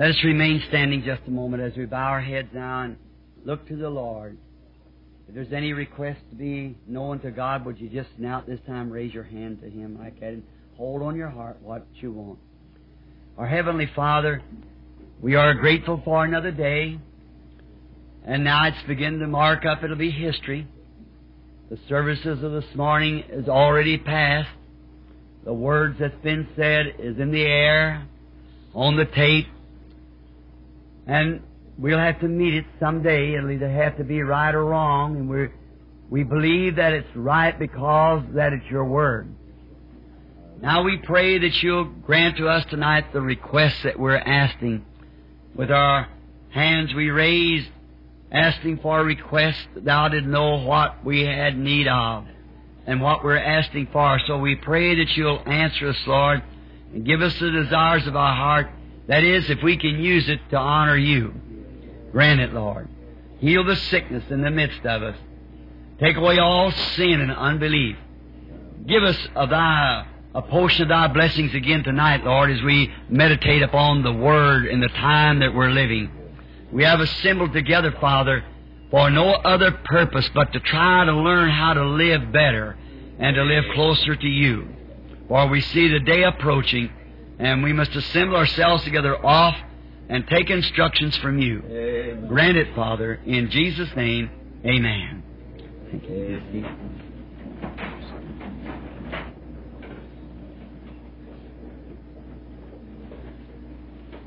Let us remain standing just a moment as we bow our heads now and look to the Lord. If there's any request to be known to God, would you just now at this time raise your hand to Him like that and hold on your heart what you want. Our Heavenly Father, we are grateful for another day, and now it's beginning to mark up. It'll be history. The services of this morning is already past. The words that's been said is in the air, on the tape, and we'll have to meet it someday. It'll either have to be right or wrong, and we we believe that it's right because that it's your word. Now we pray that you'll grant to us tonight the requests that we're asking. With our hands we raise, asking for requests that thou did know what we had need of and what we're asking for. So we pray that you'll answer us, Lord, and give us the desires of our heart. That is, if we can use it to honor you. Grant it, Lord. Heal the sickness in the midst of us. Take away all sin and unbelief. Give us of thy, a portion of thy blessings again tonight, Lord, as we meditate upon the Word in the time that we're living. We have assembled together, Father, for no other purpose but to try to learn how to live better and to live closer to you. For we see the day approaching, and we must assemble ourselves together off and take instructions from you. Amen. Grant it, Father, in Jesus' name, amen. Thank you.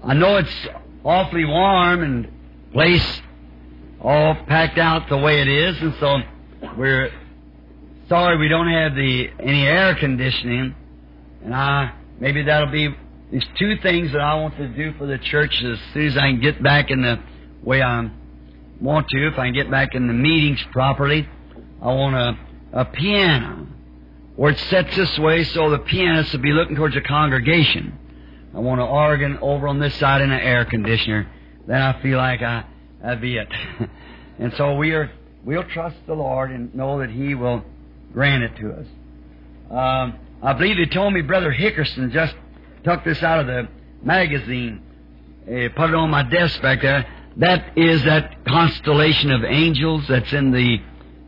I know it's awfully warm and place all packed out the way it is, and so we're sorry we don't have the any air conditioning. And I maybe that'll be these two things that I want to do for the church as soon as I can get back in the way I want to. If I can get back in the meetings properly, I want a, a piano where it sets this way so the pianist will be looking towards the congregation. I want an organ over on this side and an air conditioner. Then I feel like I that'd be it. and so we are we'll trust the Lord and know that He will grant it to us. Um, I believe He told me Brother Hickerson just took this out of the magazine, uh, put it on my desk back there. That is that constellation of angels that's in the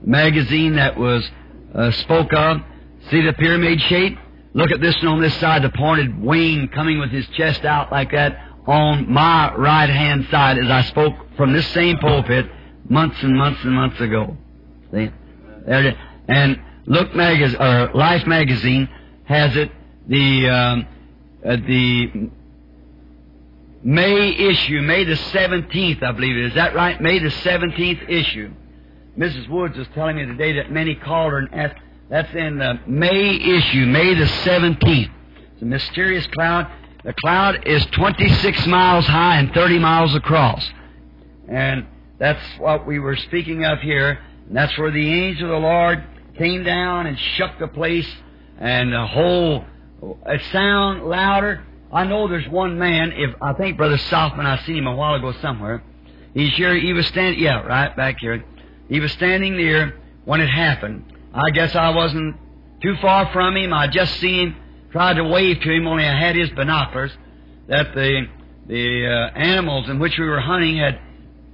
magazine that was uh, spoke of. See the pyramid shape? Look at this one on this side, the pointed wing coming with his chest out like that on my right hand side as I spoke from this same pulpit months and months and months ago. See? There it is. And Look magazine or Life magazine has it the um, uh, the May issue, May the seventeenth, I believe it is. That right? May the seventeenth issue. Mrs. Woods was telling me today that many called her and asked. That's in the May issue, May the seventeenth. It's a mysterious cloud. The cloud is 26 miles high and 30 miles across. And that's what we were speaking of here. And that's where the angel of the Lord came down and shook the place and the whole it sound louder. I know there's one man, if I think Brother Sothmann, I seen him a while ago somewhere. He's here, he was standing, yeah, right back here. He was standing there when it happened. I guess I wasn't too far from him. I just seen him, tried to wave to him, only I had his binoculars. That the the uh, animals in which we were hunting had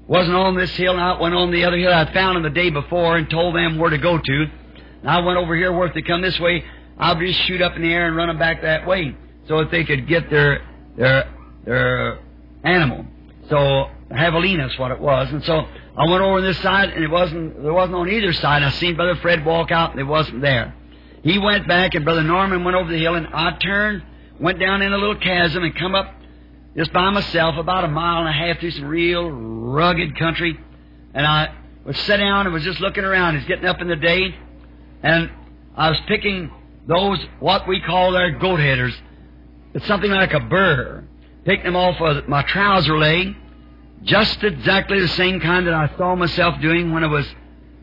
wasn't on this hill, and I went on the other hill. I found them the day before and told them where to go to. And I went over here where if they come this way, I'll just shoot up in the air and run them back that way, so that they could get their their their animal. So javelina's what it was, and so I went over on this side, and it wasn't there wasn't on either side. I seen Brother Fred walk out, and it wasn't there. He went back, and Brother Norman went over the hill, and I turned, went down in a little chasm, and come up just by myself about a mile and a half through some real rugged country, and I was sat down and was just looking around. It's getting up in the day, and I was picking those what we call their goat headers. It's something like a burr. Picking them off of my trouser leg, just exactly the same kind that I saw myself doing when I was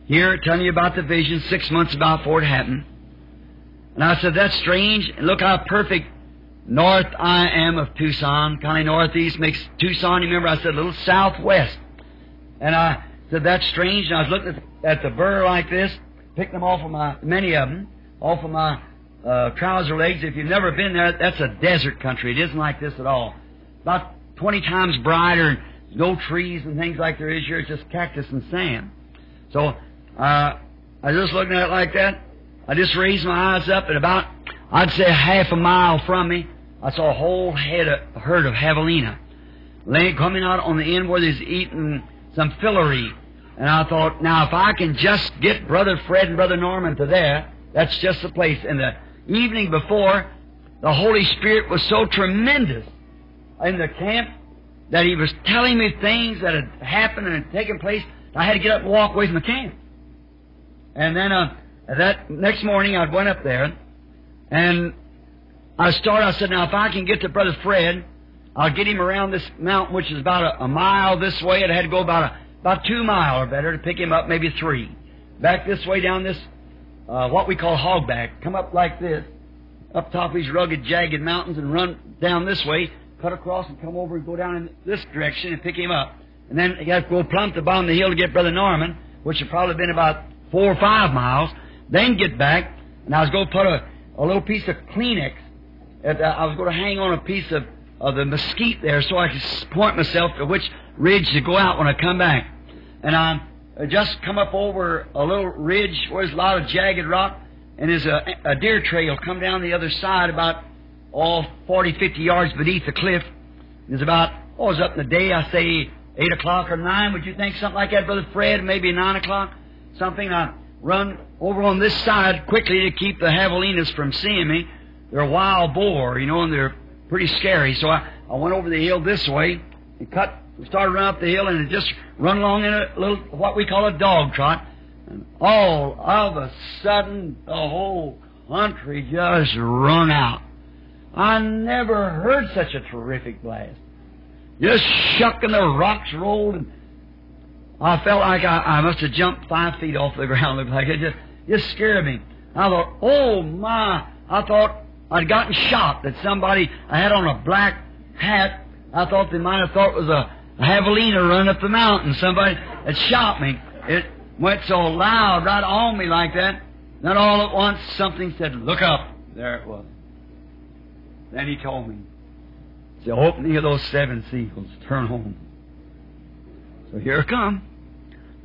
here telling you about the vision six months before it happened. And I said, that's strange. And look how perfect north I am of Tucson. Kind of northeast makes Tucson. You remember I said a little southwest. And I said, that's strange. And I was looking at the burr like this, picked them off of my, many of them, off of my uh, trouser legs. If you've never been there, that's a desert country. It isn't like this at all. About 20 times brighter, no trees and things like there is here, it's just cactus and sand. So, uh, I was just looking at it like that. I just raised my eyes up, and about, I'd say half a mile from me, I saw a whole head of, a herd of javelina laying, coming out on the end where they's eating some fillery. And I thought, now if I can just get Brother Fred and Brother Norman to there, that's just the place. And the evening before, the Holy Spirit was so tremendous in the camp that He was telling me things that had happened and had taken place. I had to get up and walk away from the camp. And then uh, that next morning, I went up there, and I started. I said, "Now, if I can get to Brother Fred, I'll get him around this mountain, which is about a, a mile this way. It had to go about a, about two mile or better to pick him up, maybe three. Back this way down this, uh, what we call hogback. Come up like this, up top of these rugged, jagged mountains, and run down this way, cut across, and come over and go down in this direction and pick him up. And then you have to go plump to bottom of the hill to get Brother Norman, which had probably been about four or five miles. Then get back, and I was going to put a, a little piece of Kleenex. Uh, I was going to hang on a piece of, of the mesquite there so I could point myself to which ridge to go out when I come back. And I Uh, just come up over a little ridge where there's a lot of jagged rock, and there's a, a deer trail come down the other side about all 40, 50 yards beneath the cliff. It's about, oh, it was up in the day, I say 8 o'clock or 9. Would you think something like that, Brother Fred? Maybe 9 o'clock? Something. I run over on this side quickly to keep the javelinas from seeing me. They're a wild boar, you know, and they're pretty scary. So I, I went over the hill this way and cut, started running up the hill and just run along in a little, what we call a dog trot. And all of a sudden, the whole country just rung out. I never heard such a terrific blast. Just shook and the rocks rolled and I felt like I, I must have jumped five feet off the ground. Looked like it just just scared me. I thought, oh my! I thought I'd gotten shot. That somebody I had on a black hat. I thought they might have thought it was a, a javelina run up the mountain. Somebody had shot me. It went so loud right on me like that. Then all at once something said, "Look up!" There it was. Then he told me, "The opening of those seven seals. Turn home." So here I come.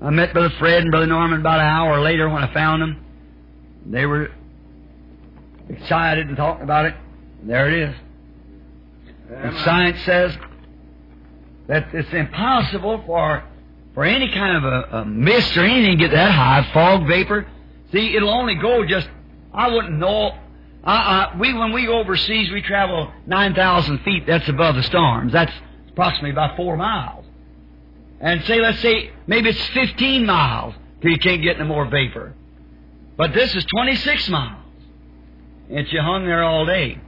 I met Brother Fred and Brother Norman about an hour later when I found them. They were excited and talking about it. There it is. And science says that it's impossible for for any kind of a, a mist or anything to get that high, fog, vapor. See, it'll only go just. I wouldn't know. Uh, uh, we when we go overseas, we travel nine thousand feet. That's above the storms. That's approximately about four miles. And say, let's say, maybe it's 15 miles till you can't get no more vapor. But this is 26 miles. And you hung there all day.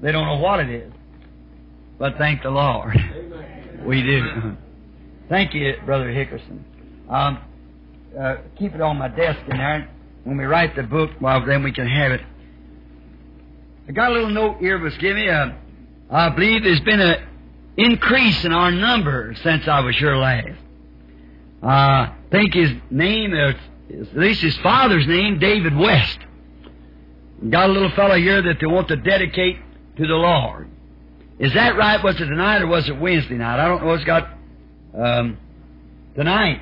They don't know what it is. But thank the Lord. Amen. We do. Thank you, Brother Hickerson. Um, uh, keep it on my desk in there. When we write the book, well, then we can have it. I got a little note here was given me. Uh, I believe there's been an increase in our number since I was here last. Uh, I think his name, is, at least his father's name, David West. Got a little fellow here that they want to dedicate to the Lord. Is that right? Was it tonight or was it Wednesday night? I don't know. It's got um, tonight.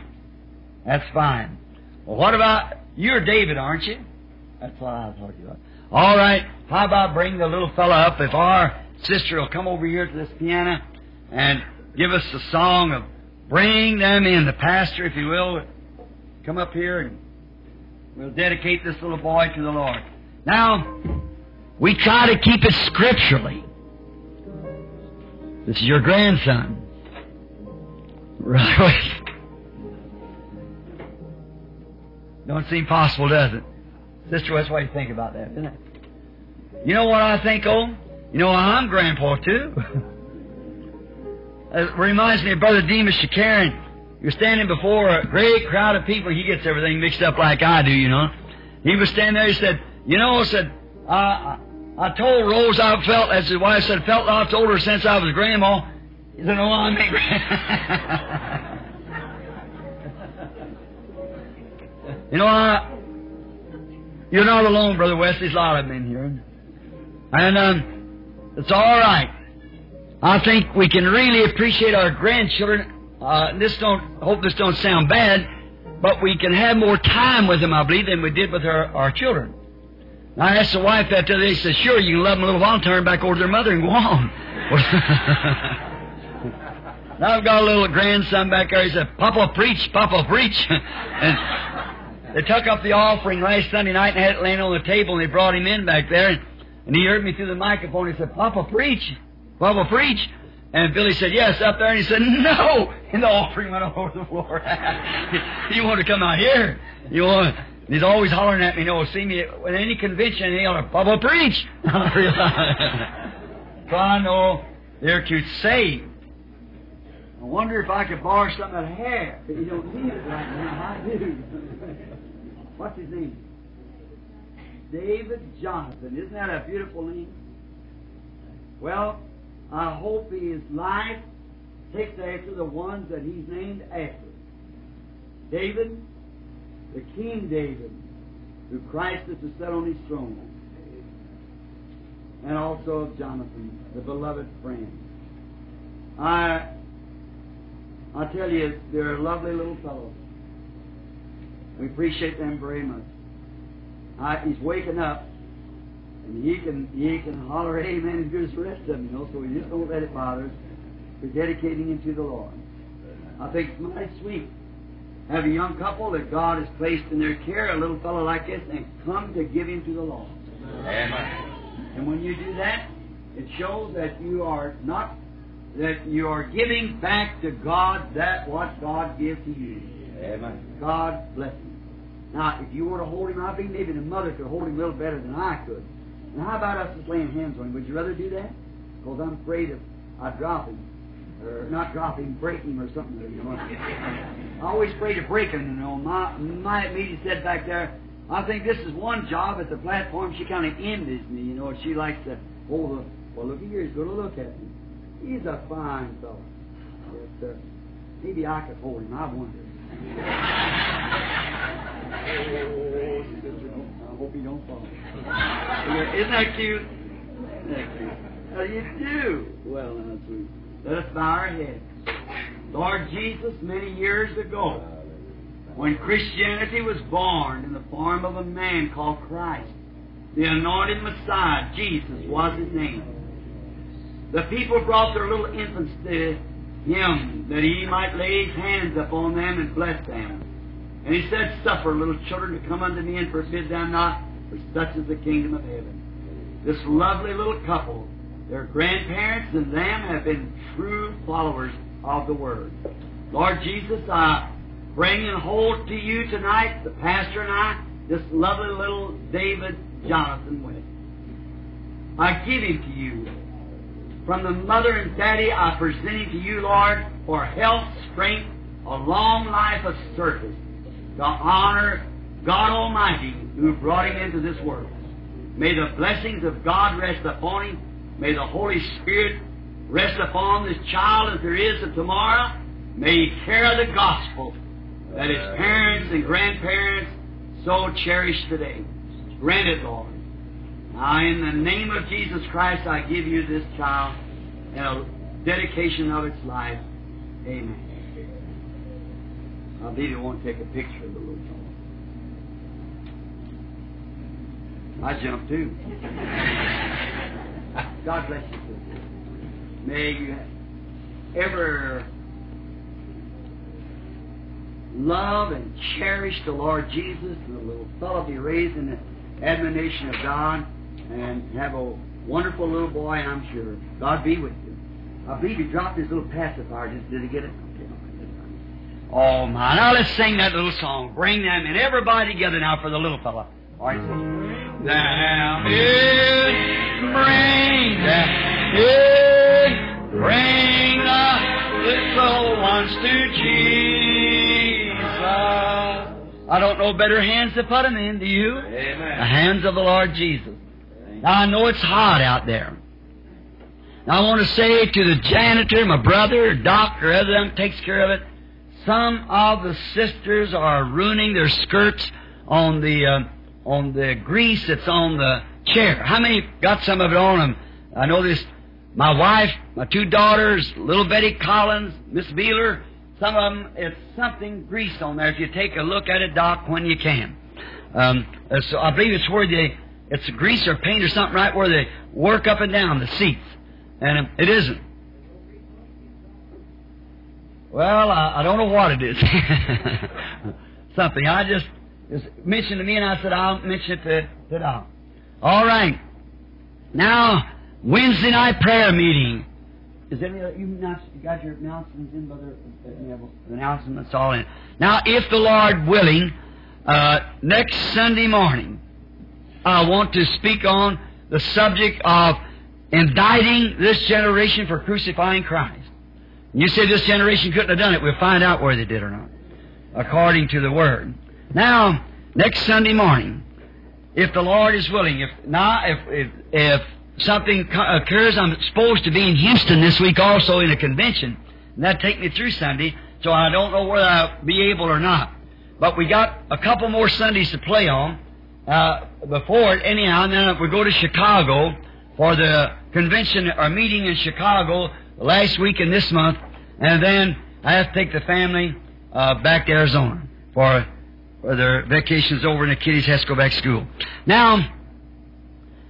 That's fine. Well, what about you're David, aren't you? That's what I was talking about. All right. How about bring the little fella up? If our sister will come over here to this piano and give us a song of bring them in. The pastor, if you will, come up here and we'll dedicate this little boy to the Lord. Now, we try to keep it scripturally. This is your grandson. Right. Don't seem possible, does it? Sister West, what you think about that, isn't it? You know what I think, oh? You know, I'm grandpa, too. It reminds me of Brother Demos Shakarian. You're standing before a great crowd of people. He gets everything mixed up like I do, you know. He was standing there. He said, "You know," I said, "I, I told Rose I felt as his wife said felt like I told her since I was grandma." He said, "No, I mean." you know, I, you're not alone, Brother Wesley. There's a lot of men here, and um, it's all right. I think we can really appreciate our grandchildren. Uh, this don't hope this don't sound bad, but we can have more time with them, I believe, than we did with our, our children. I asked the wife that the other day. She said, "Sure, you can love them a little while, turn back over to their mother, and go on." now I've got a little grandson back there. He said, "Papa, preach, Papa, preach." and they took up the offering last Sunday night and had it laying on the table, and they brought him in back there, and, and he heard me through the microphone. He said, "Papa, preach." Papa, preach. And Billy said, yes, up there. And he said, no. And the offering went over the floor. you want to come out here. You want He's always hollering at me, know, see me at any convention, he'll Papa, preach. so I know oh, they're to save. I wonder if I could borrow something of hair. But you don't need it right now. I do. What's his name? David Jonathan. Isn't that a beautiful name? Well, I hope his life takes after the ones that he's named after. David, the King David, who Christ is to sit on his throne. And also of Jonathan, the beloved friend. I I tell you, they're lovely little fellows. We appreciate them very much. I, he's waking up and he can he can holler amen and the rest of them, you know, so we just don't let it bother us. We're dedicating him to the Lord. I think it's mighty sweet. Have a young couple that God has placed in their care, a little fellow like this, and come to give him to the Lord. Amen. And when you do that, it shows that you are not that you are giving back to God that what God gives to you. Amen. God bless him. Now, if you were to hold him, I think maybe the mother could hold him a little better than I could. Now, how about us just laying hands on him? Would you rather do that? Because I'm afraid if I drop him, or not drop him, break him or something. You know. I always afraid of breaking. You know, my my meeting said back there. I think this is one job at the platform. She kind of envies me. You know, she likes to oh, hold the. Well, look here. He's going to look at me. He's a fine fellow. Yes, sir. Uh, maybe I could hold him. I wonder. oh, I hope he don't fall. Isn't that cute? Isn't that cute? How do you do? Well, that's sweet. Let us bow our heads. Lord Jesus, many years ago, when Christianity was born in the form of a man called Christ, the anointed Messiah, Jesus was his name. The people brought their little infants to him that he might lay his hands upon them and bless them. And he said, Suffer little children to come unto me and forbid them not, for such is the kingdom of heaven. This lovely little couple, their grandparents and them have been true followers of the Word. Lord Jesus, I bring and hold to you tonight, the pastor and I, this lovely little David Jonathan with. I give him to you. From the mother and daddy, I present him to you, Lord, for health, strength, a long life of service, to honor God Almighty who brought him into this world. May the blessings of God rest upon him. May the Holy Spirit rest upon this child as there is of tomorrow. May he carry the gospel that his parents and grandparents so cherish today. Grant it, Lord. Now, in the name of Jesus Christ, I give you this child and a dedication of its life. Amen. I believe you won't take a picture of the little fellow. I jumped too. God bless you. May you ever love and cherish the Lord Jesus and the little fellow be raised in the admonition of God and have a wonderful little boy, I'm sure. God be with you. I believe he dropped his little pacifier. Just did he get it? Oh my! Now let's sing that little song. Bring them and everybody together now for the little fella. All right, is bring them in, bring the little ones to Jesus. I don't know better hands to put them in, do you? Amen. The hands of the Lord Jesus. Now I know it's hot out there. Now I want to say to the janitor, my brother, doctor, other them takes care of it. Some of the sisters are ruining their skirts on the uh, on the grease that's on the chair. How many got some of it on them? I know this my wife, my two daughters, little Betty Collins, Miss Beeler, some of them, it's something greased on there. If you take a look at it, Doc, when you can. Um, uh, so I believe it's where they, it's grease or paint or something right where they work up and down the seats. And it isn't. Well, I, I don't know what it is. something. I just, just mentioned to me and I said, I'll mention it to, to Doc. All right. Now, Wednesday night prayer meeting. Is any you, you got your announcements in, brother? Announcements all in. Now, if the Lord willing, uh, next Sunday morning, I want to speak on the subject of indicting this generation for crucifying Christ. And You say this generation couldn't have done it. We'll find out whether they did or not, according to the Word. Now, next Sunday morning, if the Lord is willing, if not, if if, if something occurs, I'm supposed to be in Houston this week also in a convention, and that take me through Sunday, so I don't know whether I'll be able or not. But we got a couple more Sundays to play on uh, before it, anyhow, and then we go to Chicago for the convention or meeting in Chicago last week and this month, and then I have to take the family uh, back to Arizona for, for their vacations over, and the kiddies has to go back to school. Now,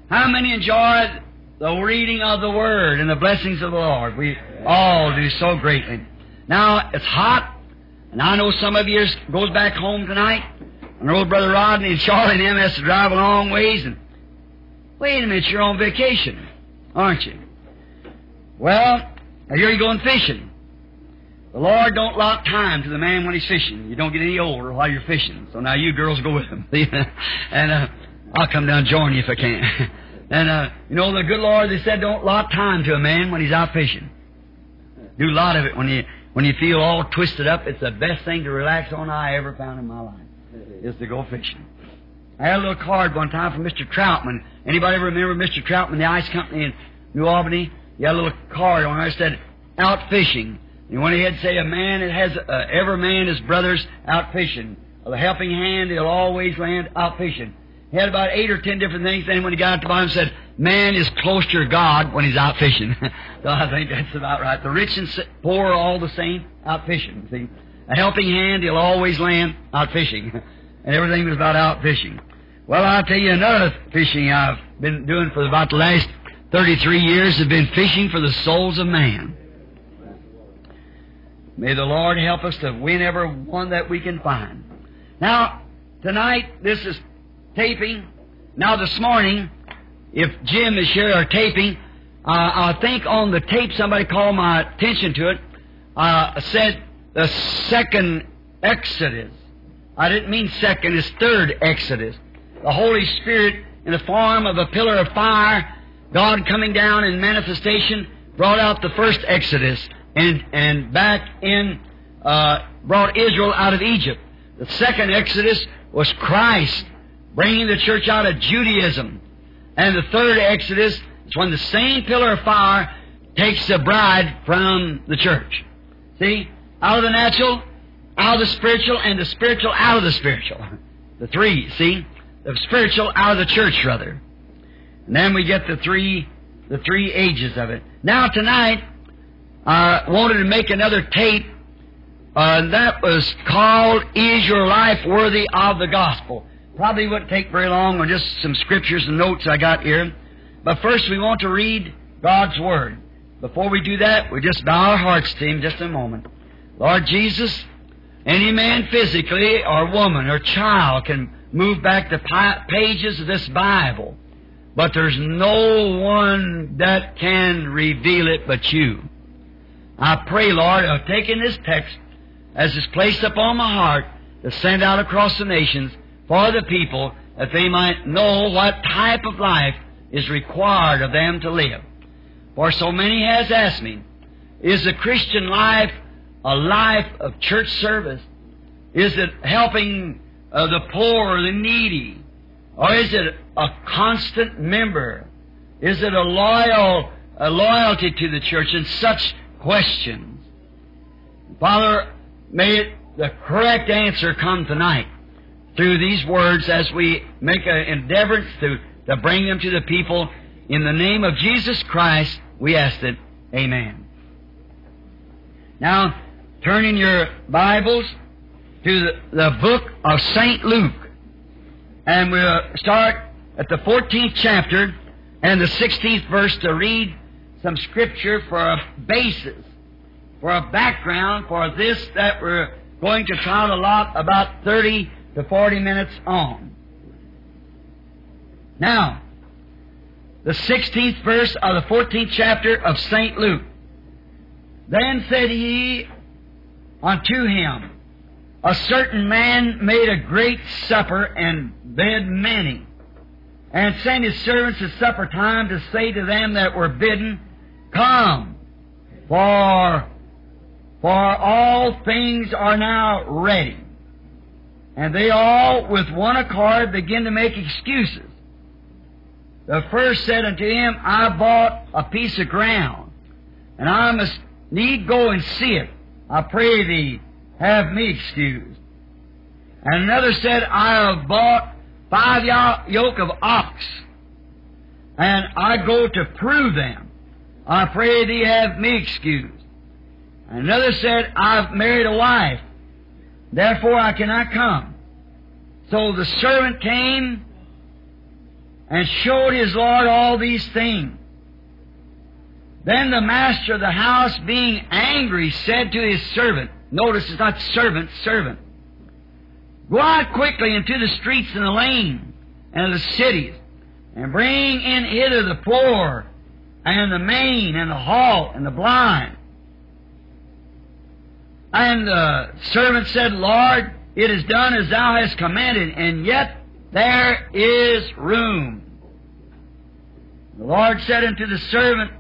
how many enjoy the reading of the Word and the blessings of the Lord? We all do so greatly. Now, it's hot, and I know some of you goes back home tonight, and old brother Rodney and Charlie and him has to drive a long ways, and wait a minute, you're on vacation, aren't you? Well, here you're going fishing. The Lord don't lock time to the man when he's fishing. You don't get any older while you're fishing. So now you girls go with him. and uh, I'll come down and join you if I can. And, uh, you know, the good Lord, they said, don't lot time to a man when he's out fishing. Do a lot of it when you, when you feel all twisted up. It's the best thing to relax on I ever found in my life, is to go fishing. I had a little card one time from Mr. Troutman. Anybody remember Mr. Troutman, the ice company in New Albany? He had a little card on there that said, out fishing. And when he had say, a man that has, uh, every man his brothers out fishing. A helping hand, he'll always land out fishing. He had about eight or ten different things. Then when he got to the bottom, said, "Man is closer to God when he's out fishing." so I think that's about right. The rich and poor are all the same out fishing. See, a helping hand, he'll always land out fishing, and everything was about out fishing. Well, I'll tell you another fishing I've been doing for about the last thirty-three years. Have been fishing for the souls of man. May the Lord help us to win every one that we can find. Now, tonight, this is taping. Now, this morning, if Jim is here or taping, uh, I think on the tape somebody called my attention to it, uh, said the second Exodus. I didn't mean second, it's third Exodus. The Holy Spirit in the form of a pillar of fire, God coming down in manifestation, brought out the first Exodus and, and back in, uh, brought Israel out of Egypt. The second Exodus was Christ bringing the church out of Judaism. And the third Exodus is when the same pillar of fire takes the bride from the church. See? Out of the natural, out of the spiritual, and the spiritual out of the spiritual. The three, see? The spiritual out of the church, rather. And then we get the three, the three ages of it. Now tonight, I wanted to make another tape, uh, that was called Is Your Life Worthy of the Gospel? Probably wouldn't take very long on just some scriptures and notes I got here. But first we want to read God's Word. Before we do that, we just bow our hearts to Him just a moment. Lord Jesus, any man physically or woman or child can move back the pages of this Bible. But there's no one that can reveal it but you. I pray, Lord, of taking this text as it's placed upon my heart to send out across the nations for the people that they might know what type of life is required of them to live. For so many has asked me, is the Christian life a life of church service? Is it helping uh, the poor or the needy? Or is it a constant member? Is it a loyal a loyalty to the church? And such questions. Father, may it, the correct answer come tonight through these words as we make an endeavor to, to bring them to the people. In the name of Jesus Christ, We ask it. Amen. Now, turn in your Bibles to the, the book of St. Luke. And we'll start at the 14th chapter and the 16th verse to read some scripture for a basis, for a background for this that we're going to try a lot about 30 to 40 minutes on. Now, the 16th verse of the 14th chapter of St. Luke. Then said he unto him, A certain man made a great supper and bid many, and sent his servants at supper time to say to them that were bidden, Come, for, for all things are now ready. And they all with one accord begin to make excuses. The first said unto him, I bought a piece of ground, and I must need go and see it. I pray thee, have me excused. And another said, I have bought five yoke of ox, and I go to prove them. I pray thee, have me excused. Another said, I've married a wife, therefore I cannot come. So the servant came and showed his Lord all these things. Then the master of the house, being angry, said to his servant, notice it's not servant, servant, Go out quickly into the streets and the lanes and the cities, and bring in hither the poor, and the maimed, and the halt, and the blind. And the servant said, Lord, it is done as thou hast commanded, and yet there is room. The Lord said unto the servant,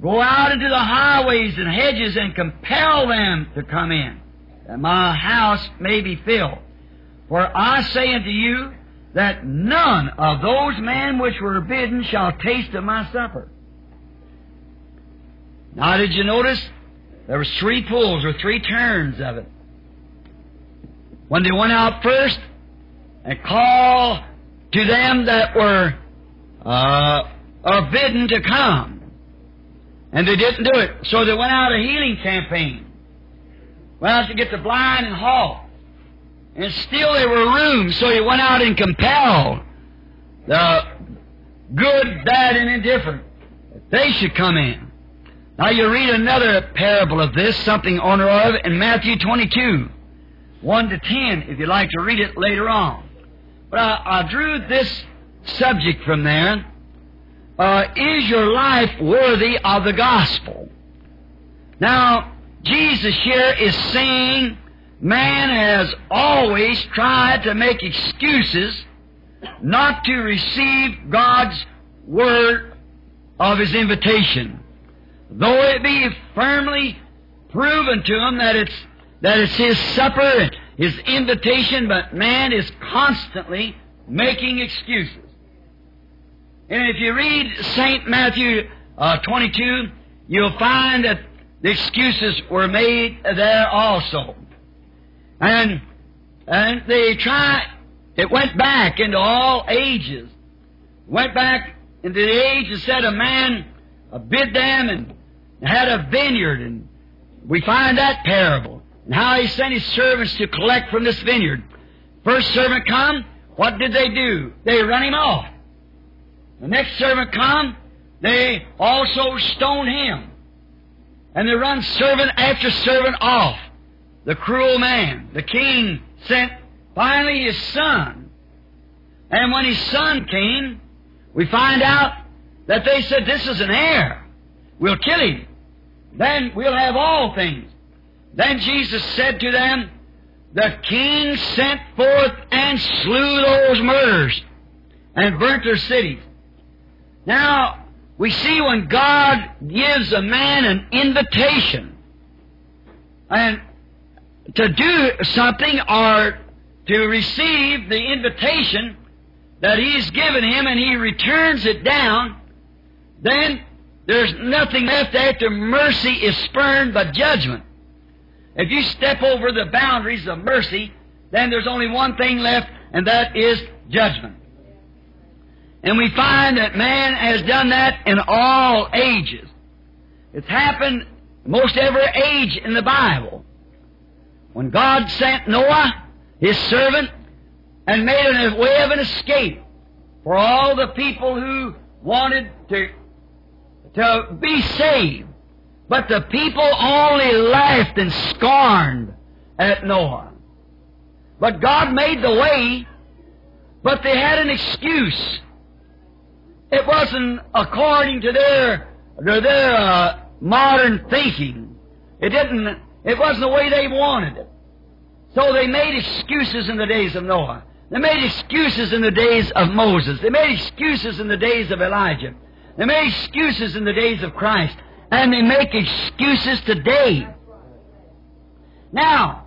Go out into the highways and hedges and compel them to come in, that my house may be filled. For I say unto you that none of those men which were bidden shall taste of my supper. Now, did you notice? There was three pulls or three turns of it. When they went out first and called to them that were uh, are bidden to come. And they didn't do it. So they went out a healing campaign. Went out to get the blind and halt. And still there were rooms, so he went out and compelled the good, bad, and indifferent. that They should come in. Now you read another parable of this, something on or of, in Matthew 22, 1 to 10, if you'd like to read it later on. But I, I drew this subject from there uh, is your life worthy of the gospel? Now, Jesus here is saying man has always tried to make excuses not to receive God's word of his invitation. Though it be firmly proven to him that it's, that it's his supper, his invitation, but man is constantly making excuses. And if you read St. Matthew uh, 22, you'll find that the excuses were made there also. And, and they try, it went back into all ages. Went back into the age and said a man bid them and had a vineyard and we find that parable. And how he sent his servants to collect from this vineyard. First servant come, what did they do? They run him off. The next servant come, they also stone him. And they run servant after servant off. The cruel man. The king sent finally his son. And when his son came, we find out that they said, This is an heir. We'll kill him. Then we'll have all things. Then Jesus said to them, The king sent forth and slew those murderers and burnt their cities. Now, we see when God gives a man an invitation and to do something or to receive the invitation that He's given him and he returns it down, then there's nothing left after mercy is spurned but judgment. If you step over the boundaries of mercy, then there's only one thing left, and that is judgment. And we find that man has done that in all ages. It's happened most every age in the Bible. When God sent Noah, his servant, and made a way of an escape for all the people who wanted to, to be saved. But the people only laughed and scorned at Noah. But God made the way, but they had an excuse. It wasn't according to their, to their uh, modern thinking. It didn't, it wasn't the way they wanted it. So they made excuses in the days of Noah. They made excuses in the days of Moses. They made excuses in the days of Elijah. They made excuses in the days of Christ. And they make excuses today. Now,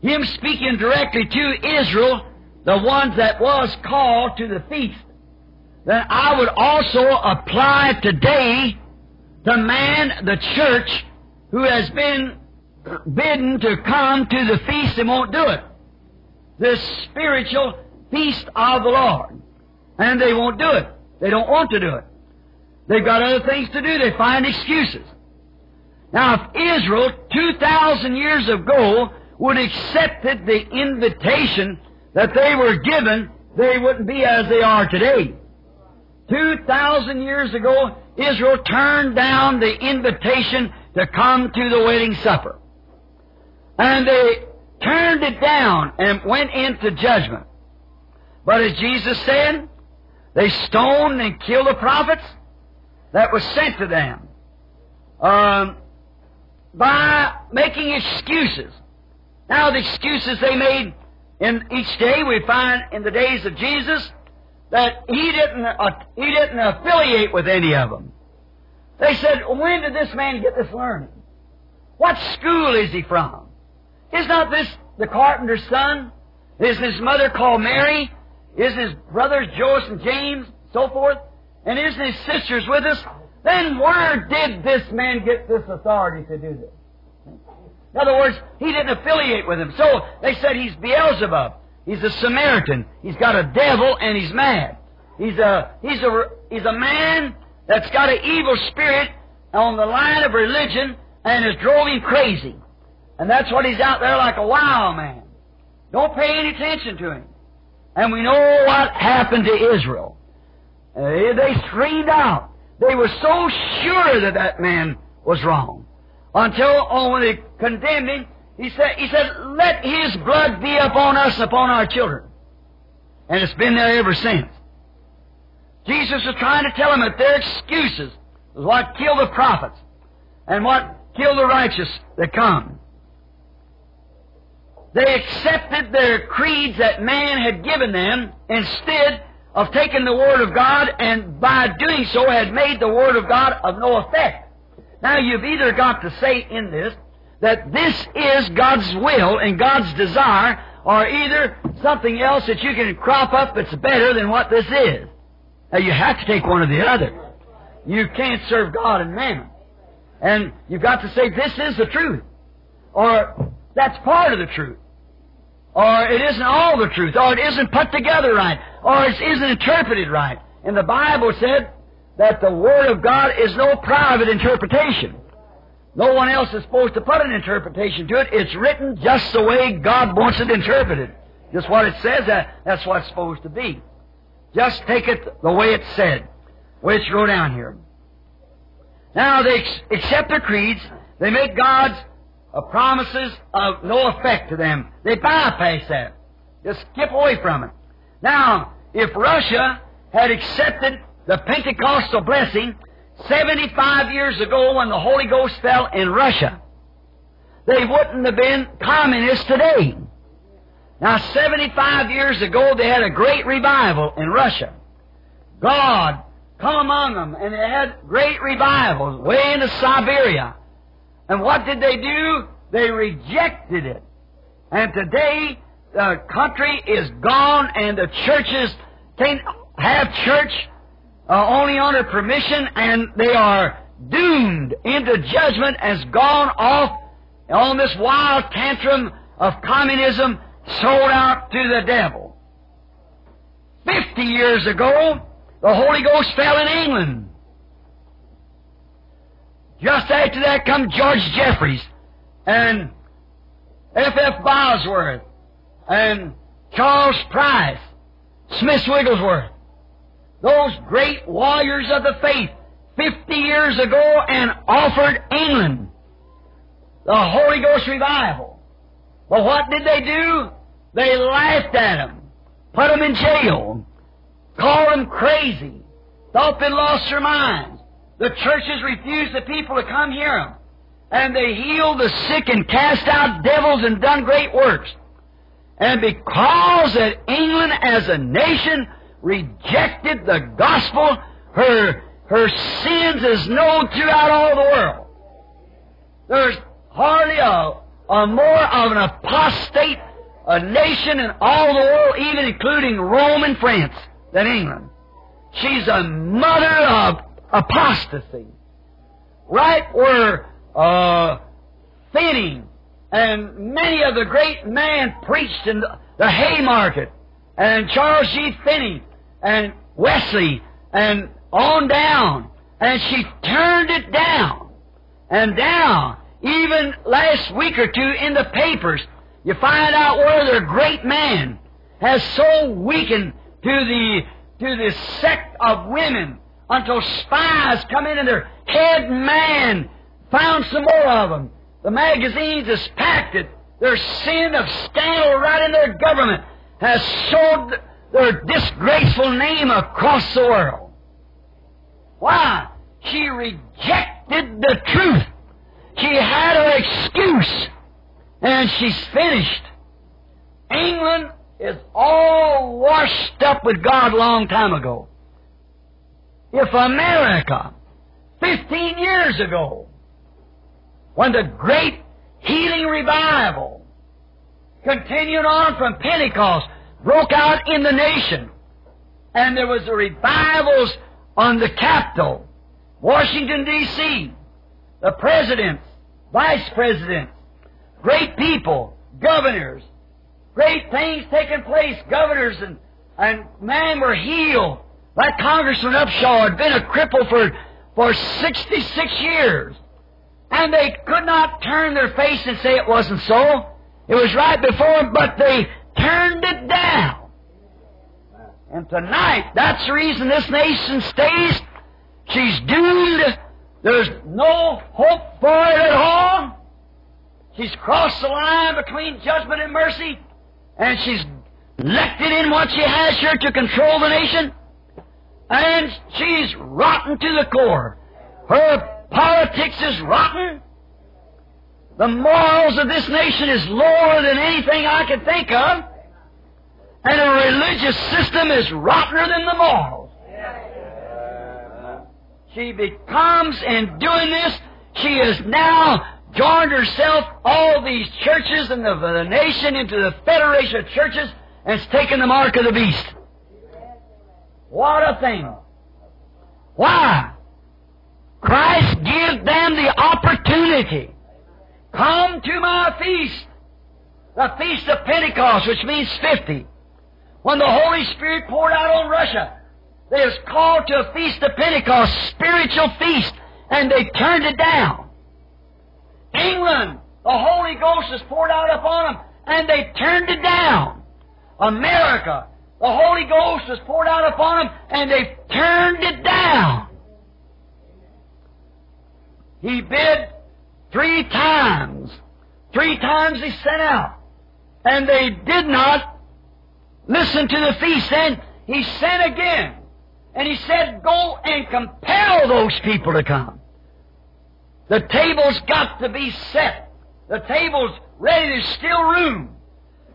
him speaking directly to Israel, the ones that was called to the feast, then I would also apply today to man, the church, who has been bidden to come to the feast and won't do it the spiritual feast of the Lord. And they won't do it. They don't want to do it. They've got other things to do. They find excuses. Now, if Israel, 2,000 years ago, would accepted the invitation that they were given, they wouldn't be as they are today. 2,000 years ago, Israel turned down the invitation to come to the wedding supper. And they turned it down and went into judgment. But as Jesus said, they stoned and killed the prophets that was sent to them um, by making excuses. Now, the excuses they made in each day, we find in the days of Jesus that he didn't uh, he didn't affiliate with any of them. They said, "When did this man get this learning? What school is he from?" Is not this the carpenter's son? Isn't his mother called Mary? Isn't his brothers Joseph and James, so forth? And isn't his sisters with us? Then where did this man get this authority to do this? In other words, he didn't affiliate with him. So they said he's Beelzebub. He's a Samaritan. He's got a devil and he's mad. He's a, he's a, he's a man that's got an evil spirit on the line of religion and has drove him crazy. And that's what he's out there like a wild man. Don't pay any attention to him. And we know what happened to Israel. Uh, they screamed out. They were so sure that that man was wrong. Until, oh, when they condemned him, he said, he said, let his blood be upon us upon our children. And it's been there ever since. Jesus was trying to tell them that their excuses was what killed the prophets and what killed the righteous that come. They accepted their creeds that man had given them instead of taking the Word of God and by doing so had made the Word of God of no effect. Now you've either got to say in this that this is God's will and God's desire or either something else that you can crop up that's better than what this is. Now you have to take one or the other. You can't serve God and mammon. And you've got to say this is the truth. Or that's part of the truth. Or it isn't all the truth. Or it isn't put together right. Or it isn't interpreted right. And the Bible said that the Word of God is no private interpretation. No one else is supposed to put an interpretation to it. It's written just the way God wants it interpreted. Just what it says, that, that's what it's supposed to be. Just take it the way it's said. It's wrote down here. Now they accept their creeds. They make God's uh, promises of no effect to them. They bypass that. Just skip away from it. Now, if Russia had accepted the Pentecostal blessing 75 years ago when the Holy Ghost fell in Russia, they wouldn't have been communists today. Now, 75 years ago, they had a great revival in Russia. God come among them, and they had great revivals way into Siberia. And what did they do? They rejected it. And today, the country is gone and the churches can't have church uh, only under permission and they are doomed into judgment as gone off on this wild tantrum of communism sold out to the devil. Fifty years ago, the Holy Ghost fell in England. Just after that come George Jeffreys and F. F. Bosworth and Charles Price, Smith Wigglesworth. Those great warriors of the faith 50 years ago and offered England the Holy Ghost revival. But what did they do? They laughed at them, put them in jail, called them crazy, thought they lost their minds. The churches refused the people to come hear them. And they healed the sick and cast out devils and done great works. And because that England as a nation rejected the gospel, her, her sins is known throughout all the world. There's hardly a, a more of an apostate a nation in all the world, even including Rome and France, than England. She's a mother of apostasy. Right where uh, Finney and many of the great men preached in the, Haymarket, and Charles G. Finney and Wesley, and on down, and she turned it down and down. Even last week or two in the papers, you find out where their great man has so weakened to the to the sect of women until spies come in and their head man found some more of them. The magazines has packed it. Their sin of scandal right in their government has showed their disgraceful name across the world. Why? She rejected the truth. She had her excuse. And she's finished. England is all washed up with God a long time ago. If America, 15 years ago, when the great healing revival continued on from Pentecost, broke out in the nation, and there was the revivals on the Capitol, Washington, D.C., the presidents, vice presidents, great people, governors, great things taking place, governors and, and men were healed. That Congressman Upshaw had been a cripple for, for 66 years. And they could not turn their face and say it wasn't so. It was right before them, but they turned it down. And tonight, that's the reason this nation stays. She's doomed. There's no hope for it at all. She's crossed the line between judgment and mercy, and she's elected in what she has here to control the nation, and she's rotten to the core. Her politics is rotten. The morals of this nation is lower than anything I can think of. And her religious system is rottener than the morals. She becomes, in doing this, she is now joined herself all these churches and the, the nation into the federation of churches and has taken the mark of the beast. What a thing. Why? Christ gives them the opportunity. Come to my feast. The Feast of Pentecost, which means 50. When the Holy Spirit poured out on Russia, they was called to a Feast of Pentecost, spiritual feast, and they turned it down. England, the Holy Ghost is poured out upon them, and they turned it down. America, the Holy Ghost was poured out upon them, and they turned it down. He bid three times. Three times he sent out. And they did not listen to the feast. And he sent again. And he said, Go and compel those people to come. The table's got to be set. The table's ready. There's still room.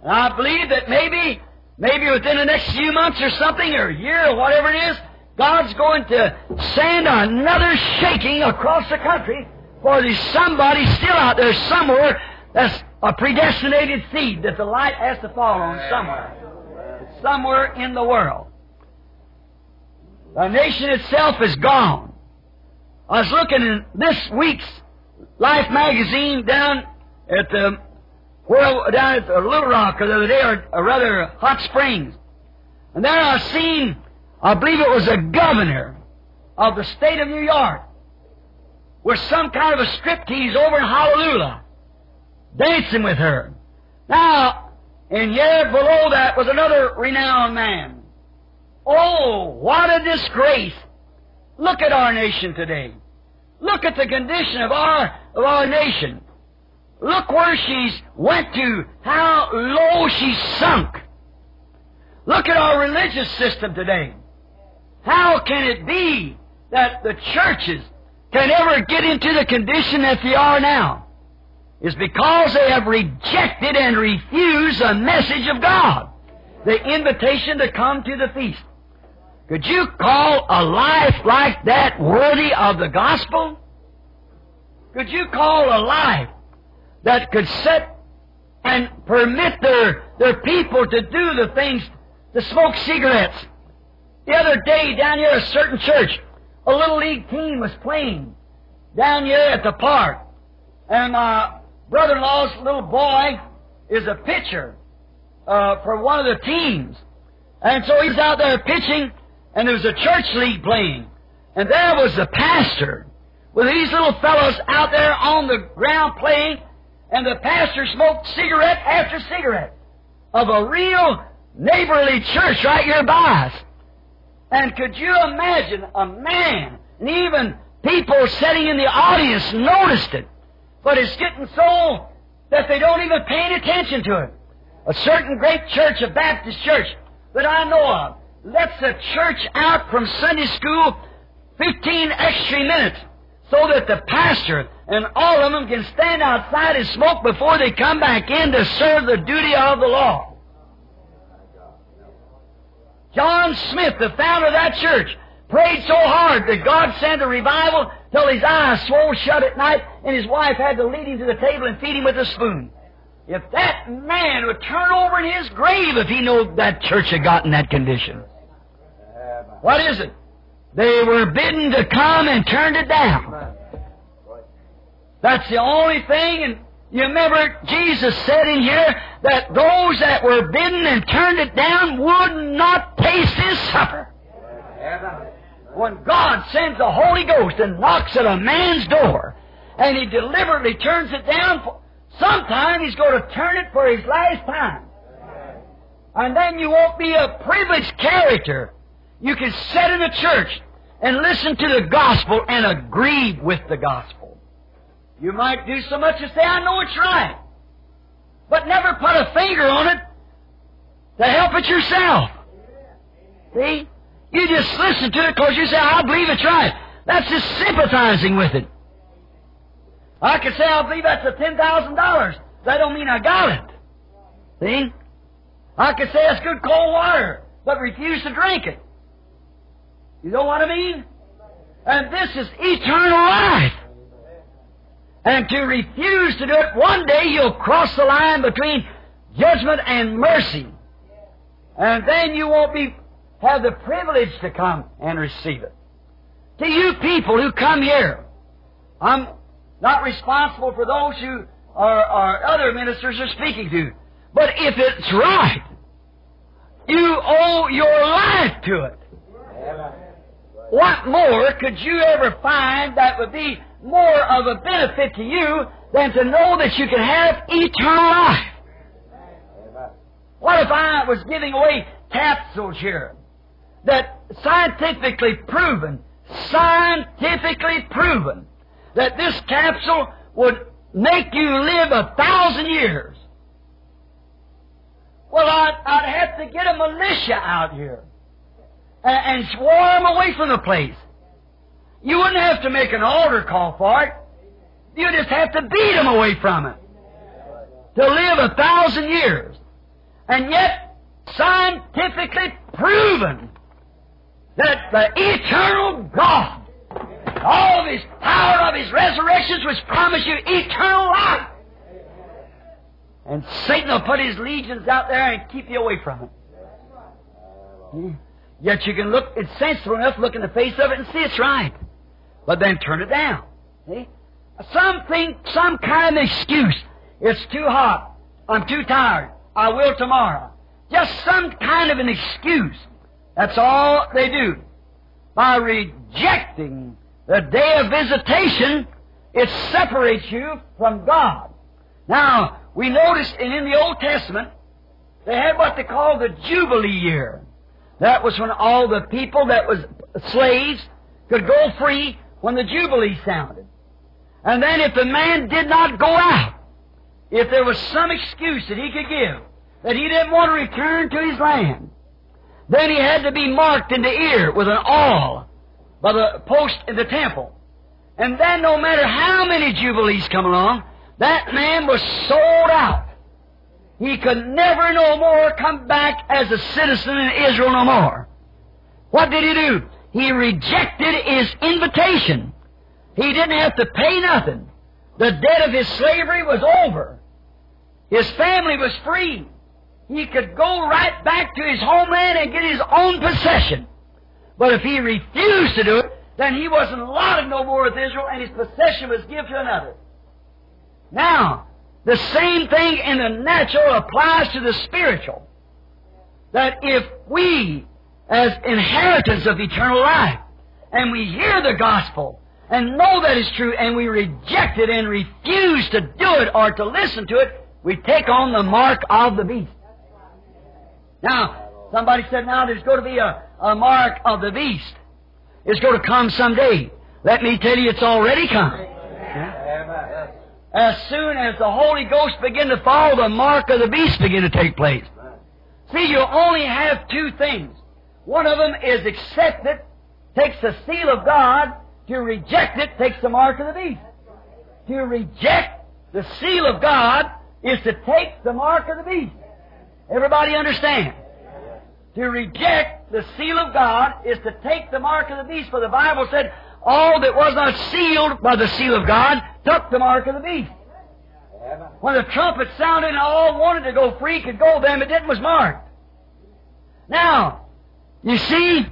And I believe that maybe, maybe within the next few months or something, or a year or whatever it is, God's going to send another shaking across the country for there's somebody still out there somewhere that's a predestinated seed that the light has to fall on somewhere. Somewhere in the world. The nation itself is gone. I was looking in this week's Life magazine down at the well down at the Little Rock the other day, or, or rather Hot Springs, and there I seen, I believe it was a governor of the state of New York, with some kind of a striptease over in Honolulu, dancing with her. Now, and here below that was another renowned man. Oh, what a disgrace! Look at our nation today. Look at the condition of our of our nation. Look where she's went to, how low she's sunk. Look at our religious system today. How can it be that the churches can ever get into the condition that they are now? Is because they have rejected and refused the message of God. The invitation to come to the feast. Could you call a life like that worthy of the gospel? Could you call a life that could set and permit their, their people to do the things, to smoke cigarettes? The other day down here at a certain church, a little league team was playing down here at the park. And my brother-in-law's little boy is a pitcher uh, for one of the teams. And so he's out there pitching, and there was a church league playing. And there was the pastor with these little fellows out there on the ground playing, and the pastor smoked cigarette after cigarette of a real neighborly church right here by us. And could you imagine a man, and even people sitting in the audience noticed it, but it's getting so that they don't even pay any attention to it. A certain great church, a Baptist church that I know of, lets the church out from Sunday school 15 extra minutes so that the pastor and all of them can stand outside and smoke before they come back in to serve the duty of the law. John Smith, the founder of that church, prayed so hard that God sent a revival till his eyes swole shut at night and his wife had to lead him to the table and feed him with a spoon. If that man would turn over in his grave if he knew that church had gotten that condition. What is it? They were bidden to come and turned it down. That's the only thing, and you remember Jesus said in here that those that were bidden and turned it down would not taste his supper. When God sends the Holy Ghost and knocks at a man's door, and he deliberately turns it down, sometime he's going to turn it for his last time. And then you won't be a privileged character you can sit in a church and listen to the gospel and agree with the gospel. You might do so much as say, I know it's right, but never put a finger on it to help it yourself. See? You just listen to it because you say, I believe it's right. That's just sympathizing with it. I could say, I believe that's a $10,000. That don't mean I got it. See? I could say that's good cold water, but refuse to drink it. You know what I mean? And this is eternal life. And to refuse to do it, one day you'll cross the line between judgment and mercy. And then you won't be, have the privilege to come and receive it. To you people who come here, I'm not responsible for those who are, are other ministers are speaking to. But if it's right, you owe your life to it. What more could you ever find that would be more of a benefit to you than to know that you can have eternal life? What if I was giving away capsules here that scientifically proven, scientifically proven, that this capsule would make you live a thousand years? Well, I'd, I'd have to get a militia out here and, and swarm away from the place. You wouldn't have to make an altar call for it. You just have to beat them away from it. To live a thousand years. And yet, scientifically proven that the eternal God, all of His power of His resurrections, which promise you eternal life. And Satan will put his legions out there and keep you away from it. Hmm? Yet you can look, it's sensible enough look in the face of it and see it's right. But then turn it down. See? Something, some kind of excuse. It's too hot. I'm too tired. I will tomorrow. Just some kind of an excuse. That's all they do. By rejecting The day of visitation, it separates you from God. Now, we notice in, in the Old Testament, they had what they call the Jubilee year. That was when all the people that was slaves could go free when the Jubilee sounded. And then if the man did not go out, if there was some excuse that he could give, that he didn't want to return to his land, then he had to be marked in the ear with an awl by the post in the temple. And then no matter how many jubilees come along, that man was sold out. He could never no more come back as a citizen in Israel no more. What did he do? He rejected his invitation. He didn't have to pay nothing. The debt of his slavery was over. His family was free. He could go right back to his homeland and get his own possession. But if he refused to do it, then he wasn't allotted no more with Israel and his possession was given to another. Now, the same thing in the natural applies to the spiritual. That if we, as inheritors of eternal life, and we hear the gospel, and know that it's true, and we reject it and refuse to do it or to listen to it, we take on the mark of the beast. Now, somebody said, now there's going to be a, a mark of the beast. It's going to come someday. Let me tell you, it's already come. As soon as the Holy Ghost begin to fall, the mark of the beast begin to take place. See, you only have two things. One of them is accept it, takes the seal of God. To reject it takes the mark of the beast. To reject the seal of God is to take the mark of the beast. Everybody understand? To reject the seal of God is to take the mark of the beast, for the Bible said, all that was not sealed by the seal of God took the mark of the beast. When the trumpet sounded and all wanted to go free could go, them it didn't was marked. Now, you see,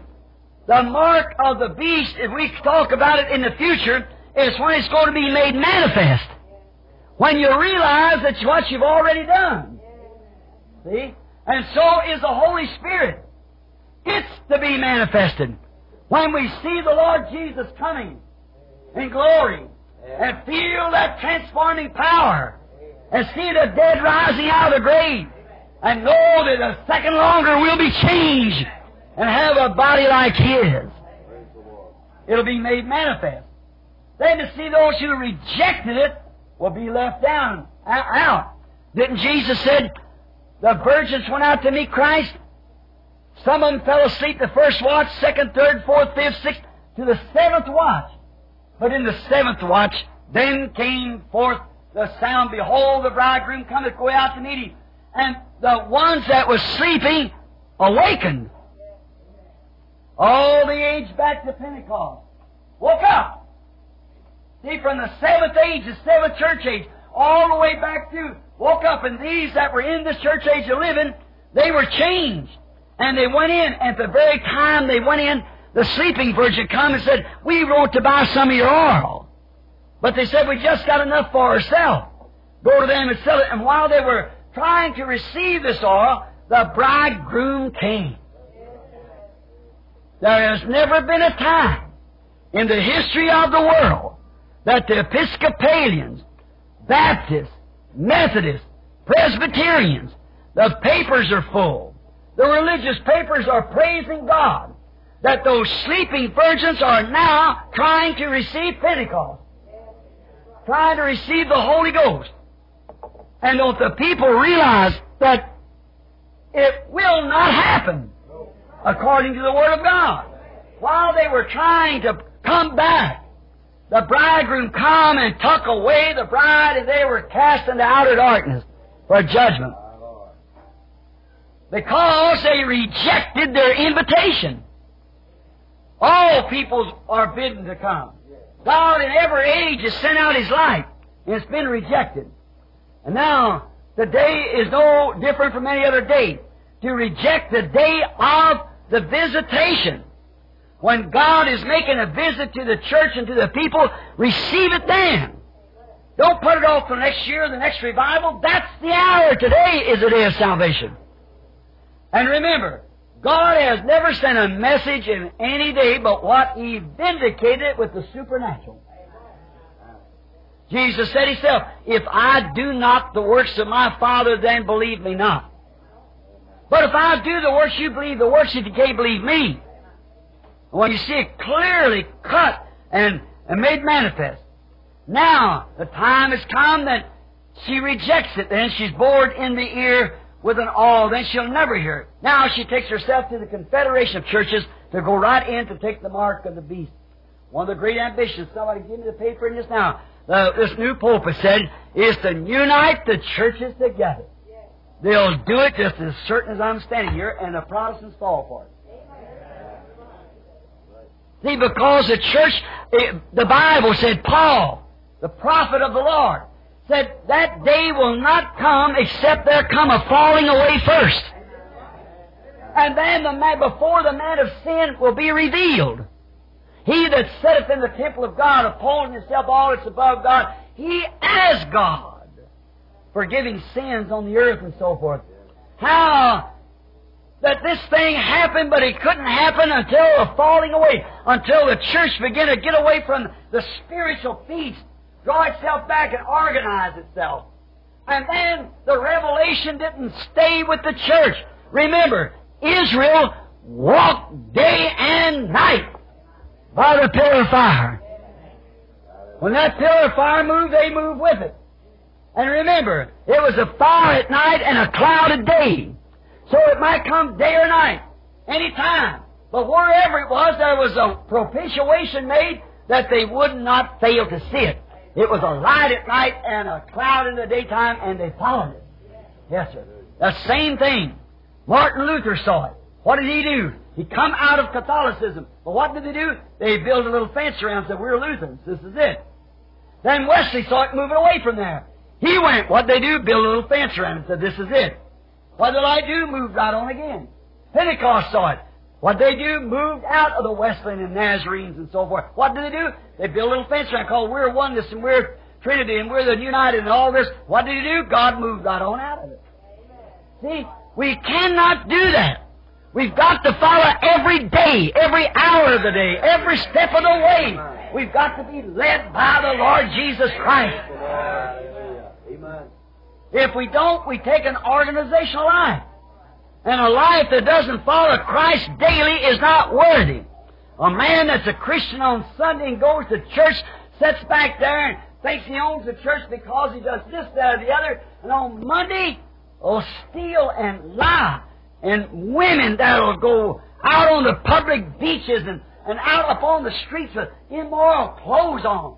the mark of the beast, if we talk about it in the future, is when it's going to be made manifest. When you realize that's what you've already done. See? And so is the Holy Spirit. It's to be manifested. When we see the Lord Jesus coming in glory and feel that transforming power and see the dead rising out of the grave and know that a second longer we'll be changed and have a body like His. It'll be made manifest. Then to see those who rejected it will be left down, out. Didn't Jesus said, the virgins went out to meet Christ. Some of them fell asleep the first watch, second, third, fourth, fifth, sixth, to the seventh watch. But in the seventh watch, then came forth the sound, Behold, the bridegroom cometh, go out to meet him. And the ones that were sleeping awakened. All the age back to Pentecost. Woke up. See, from the seventh age, the seventh church age, all the way back to woke up, and these that were in this church age of living, they were changed. And they went in, at the very time they went in, the sleeping virgin come and said, We want to buy some of your oil. But they said, We just got enough for ourselves. Go to them and sell it. And while they were trying to receive this oil, the bridegroom came. There has never been a time in the history of the world that the Episcopalians, Baptists, Methodists, Presbyterians, the papers are full. The religious papers are praising God that those sleeping virgins are now trying to receive Pentecost, trying to receive the Holy Ghost. And don't the people realize that it will not happen according to the Word of God? While they were trying to come back the bridegroom come and took away the bride, and they were cast into outer darkness for judgment. Because they rejected their invitation. All peoples are bidden to come. God in every age has sent out His light, and it's been rejected. And now, the day is no different from any other day. To reject the day of the visitation when God is making a visit to the church and to the people, receive it then. Don't put it off for next year, the next revival. That's the hour. Today is the day of salvation. And remember, God has never sent a message in any day but what He vindicated it with the supernatural. Jesus said Himself, If I do not the works of my Father, then believe me not. But if I do the works you believe, the works that you can't believe me. Well, you see it clearly cut and, and made manifest. Now, the time has come that she rejects it, then she's bored in the ear with an awl, then she'll never hear it. Now she takes herself to the Confederation of Churches to go right in to take the mark of the beast. One of the great ambitions, somebody give me the paper in just now, uh, this new pope has said, is to unite the churches together. They'll do it just as certain as I'm standing here, and the Protestants fall for it. See, because the church, it, the Bible said, Paul, the prophet of the Lord, said that day will not come except there come a falling away first. And then the man, before the man of sin will be revealed. He that sitteth in the temple of God, upholding himself all that's above God, he as God, forgiving sins on the earth and so forth. How that this thing happened, but it couldn't happen until the falling away, until the church began to get away from the spiritual feast, draw itself back and organize itself. And then the revelation didn't stay with the church. Remember, Israel walked day and night by the pillar of fire. When that pillar of fire moved, they moved with it. And remember, it was a fire at night and a cloud at day. So it might come day or night, any time. But wherever it was, there was a propitiation made that they would not fail to see it. It was a light at night and a cloud in the daytime, and they followed it. Yes, sir. The same thing. Martin Luther saw it. What did he do? He come out of Catholicism. But what did they do? They built a little fence around and said, we're Lutherans. This is it. Then Wesley saw it moving away from there. He went, what did they do? Build a little fence around it and said, this is it. What did I do? Moved right on again. Pentecost saw it. What they do? Moved out of the Wesleyan and Nazarenes and so forth. What did they do? They built a little fence around called We're Oneness and We're Trinity and we're the United and all this. What did he do? God moved right on out of it. See, we cannot do that. We've got to follow every day, every hour of the day, every step of the way. We've got to be led by the Lord Jesus Christ. If we don't, we take an organizational life. And a life that doesn't follow Christ daily is not worthy. A man that's a Christian on Sunday and goes to church, sits back there and thinks he owns the church because he does this, that, or the other, and on Monday will steal and lie. And women that'll go out on the public beaches and, and out upon the streets with immoral clothes on.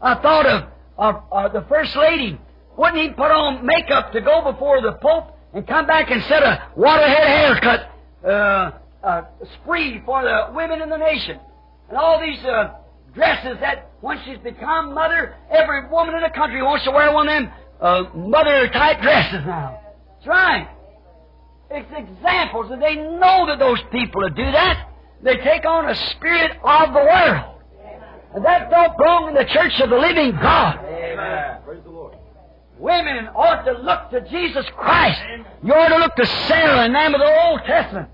I thought of, of, of the First Lady wouldn't he put on makeup to go before the Pope and come back and set a waterhead haircut uh, uh, spree for the women in the nation? And all these uh, dresses that once she's become mother, every woman in the country wants to wear one of them uh, mother type dresses now. That's right. It's examples that they know that those people that do that, they take on a spirit of the world. And that don't belong in the church of the living God. Amen. Women ought to look to Jesus Christ. You ought to look to Sarah the name of the Old Testament.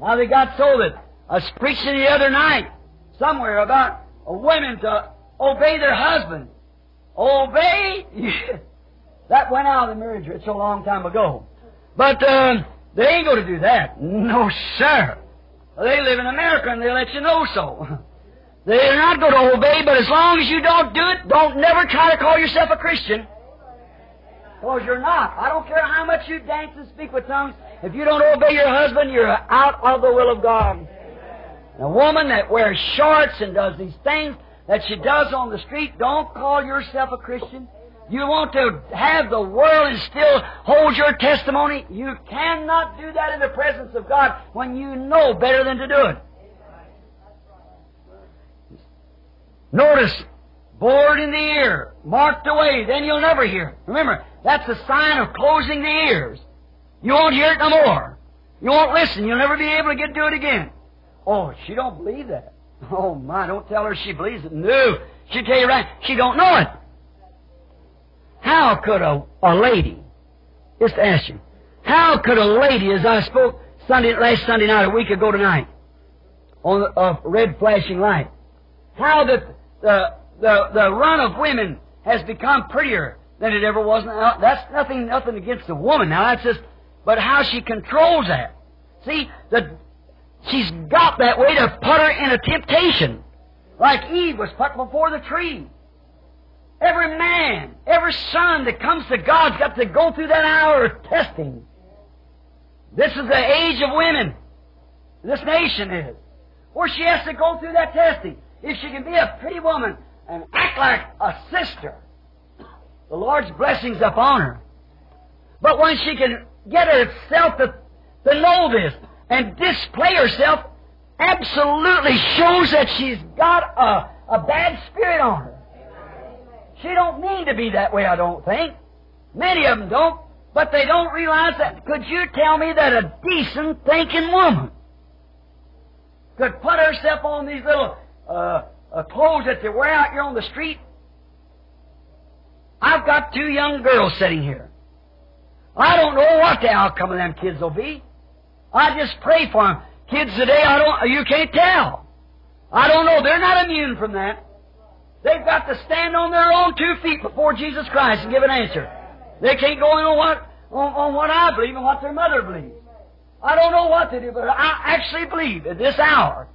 Now they got so that I was preaching the other night somewhere about women to obey their husband. Obey? that went out of the marriage it's a long time ago. But uh, they ain't going to do that. No, sir. They live in America and they let you know so. They're not going to obey, but as long as you don't do it, don't never try to call yourself a Christian. Because you're not. I don't care how much you dance and speak with tongues. If you don't obey your husband, you're out of the will of God. A woman that wears shorts and does these things that she does on the street, don't call yourself a Christian. You want to have the world and still hold your testimony? You cannot do that in the presence of God when you know better than to do it. Notice, bored in the ear, marked away, then you'll never hear. Remember, that's a sign of closing the ears. You won't hear it no more. You won't listen. You'll never be able to get to it again. Oh, she don't believe that. Oh my, don't tell her she believes it. No. She'll tell you right, she don't know it. How could a, a lady, just ask you, How could a lady, as I spoke Sunday, last Sunday night, a week ago tonight, on a red flashing light, how the, the, the, the run of women has become prettier than it ever was. Now, that's nothing, nothing against the woman. Now, that's just, but how she controls that. See, the, she's got that way to put her in a temptation. Like Eve was put before the tree. Every man, every son that comes to God's got to go through that hour of testing. This is the age of women. This nation is. Where she has to go through that testing. If she can be a pretty woman and act like a sister, the Lord's blessings upon her. But when she can get herself to, to know this and display herself, absolutely shows that she's got a, a bad spirit on her. She don't mean to be that way, I don't think. Many of them don't, but they don't realize that. Could you tell me that a decent thinking woman could put herself on these little uh, uh, clothes that they wear out here on the street? I've got two young girls sitting here. I don't know what the outcome of them kids will be. I just pray for them. Kids today, I don't, you can't tell. I don't know. They're not immune from that. They've got to stand on their own two feet before Jesus Christ and give an answer. They can't go in on what, on, on what I believe and what their mother believes. I don't know what to do, but I actually believe at this hour,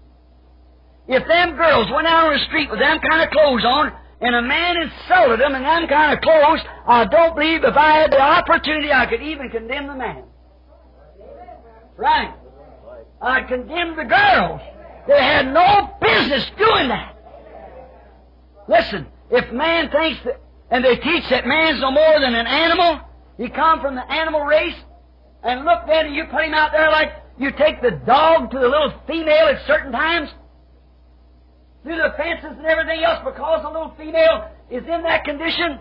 if them girls went out on the street with them kind of clothes on, and a man insulted them in them kind of clothes, I don't believe if I had the opportunity I could even condemn the man. Right. I'd condemn the girls. They had no business doing that. Listen, if man thinks that, and they teach that man's no more than an animal, he come from the animal race, and look then you put him out there like you take the dog to the little female at certain times, through the fences and everything else because the little female is in that condition.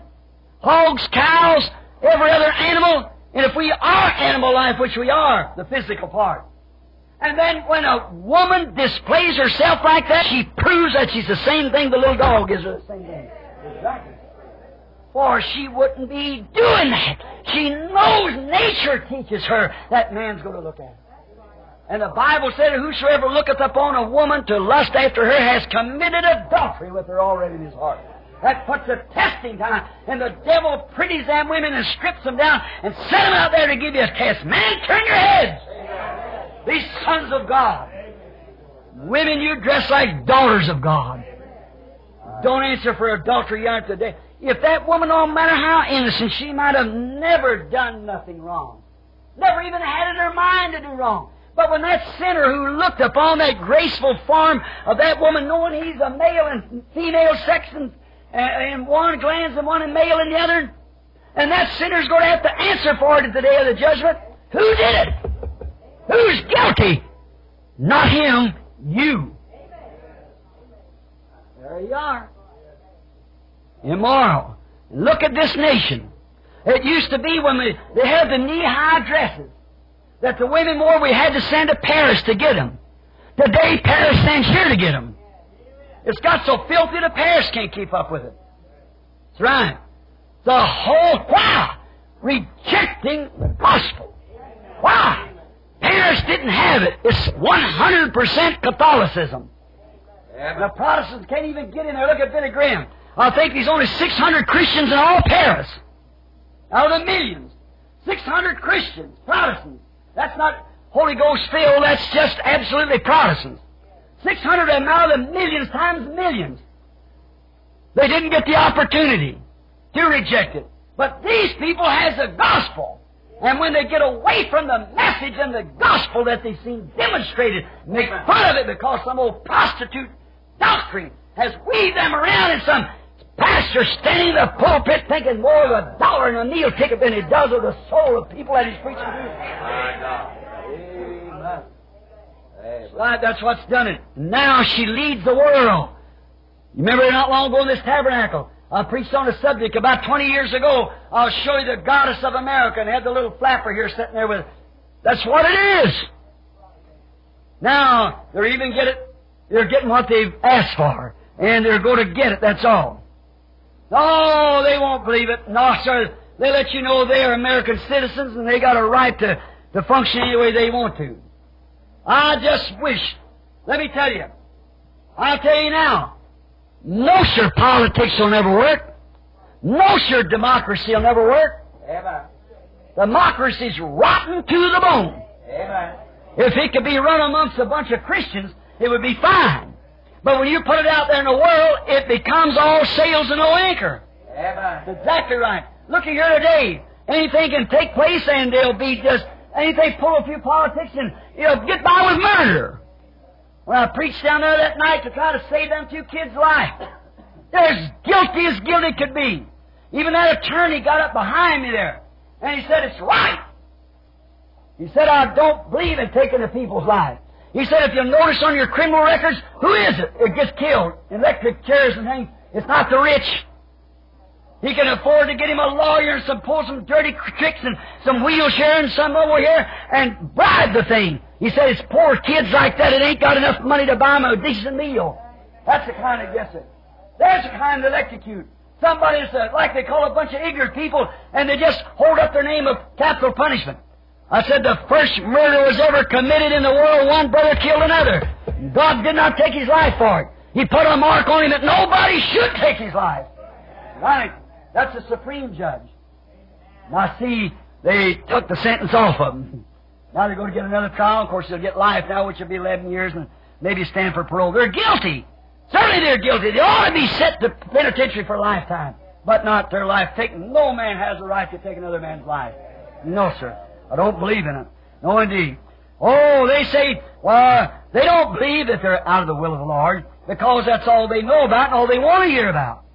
Hogs, cows, every other animal, and if we are animal life, which we are, the physical part, and then when a woman displays herself like that, she proves that she's the same thing the little dog is the same thing. Exactly. For she wouldn't be doing that. She knows nature teaches her that man's going to look at her. And the Bible said, Whosoever looketh upon a woman to lust after her has committed adultery with her already in his heart. That puts a testing time, and the devil pretties them women and strips them down and set them out there to give you a test. Man, turn your heads! These sons of God. Women, you dress like daughters of God. Don't answer for adultery yet today. If that woman, no matter how innocent, she might have never done nothing wrong. Never even had in her mind to do wrong. But when that sinner who looked upon that graceful form of that woman, knowing he's a male and female sex and, uh, and one glance and one male in the other, and that sinner's going to have to answer for it at the day of the judgment, who did it? Who's guilty? Not him, you. There you are. Immoral. Look at this nation. It used to be when they, they had the knee-high dresses that the women wore, we had to send to Paris to get them. Today, Paris sends here to get them. It's got so filthy that Paris can't keep up with it. That's right. The whole, why? Rejecting the gospel. Why? Paris didn't have it. It's 100% Catholicism. Yeah, the Protestants can't even get in there. Look at Billy Graham. I think there's only 600 Christians in all Paris. Out of the millions. 600 Christians, Protestants. That's not Holy Ghost filled, that's just absolutely Protestant. 600 of them of the millions times millions. They didn't get the opportunity to reject it. But these people has the gospel. And when they get away from the message and the gospel that they've seen demonstrated, make fun of it because some old prostitute doctrine has weaved them around in some pastor standing in the pulpit thinking more of a dollar and a meal ticket than he does of the soul of people that he's preaching to. Amen. Right, that's what's done it. Now she leads the world. You remember not long ago in this tabernacle, I preached on a subject about 20 years ago. I'll show you the goddess of America and had the little flapper here sitting there with That's what it is. Now, they're even get it, they're getting what they've asked for. And they're going to get it, that's all. No, they won't believe it. No, sir. They let you know they are American citizens and they got a right to, to function any way they want to. I just wish, let me tell you, I'll tell you now, no sure politics will never work. No sure democracy will never work. Amen. Democracy's rotten to the bone. Amen. If it could be run amongst a bunch of Christians, it would be fine. But when you put it out there in the world, it becomes all sails and no anchor. That's exactly right. Look at here today. Anything can take place and they'll be just, anything pull a few politics and you'll get by with murder. When I preached down there that night to try to save them two kids' life, they're as guilty as guilty could be. Even that attorney got up behind me there and he said, it's right. He said, I don't believe in taking the people's lives. He said, if you'll notice on your criminal records, who is it that gets killed? Electric chairs and things. It's not the rich. He can afford to get him a lawyer and some pull some dirty tricks and some wheelchair and some over here and bribe the thing. He said it's poor kids like that that ain't got enough money to buy them a decent meal. That's the kind that gets it. There's the kind that electrocute. Somebody that's uh, like they call a bunch of ignorant people and they just hold up their name of capital punishment. I said the first murder was ever committed in the world, one brother killed another. God did not take his life for it. He put a mark on him that nobody should take his life. Right. That's the supreme judge. Now see, they took the sentence off of him. Now they're going to get another trial. Of course, they'll get life now, which will be 11 years and maybe stand for parole. They're guilty. Certainly they're guilty. They ought to be sent to penitentiary for a lifetime, but not their life taken. No man has a right to take another man's life. No, sir. I don't believe in it. No, indeed. Oh, they say, well, they don't believe that they're out of the will of the Lord because that's all they know about and all they want to hear about.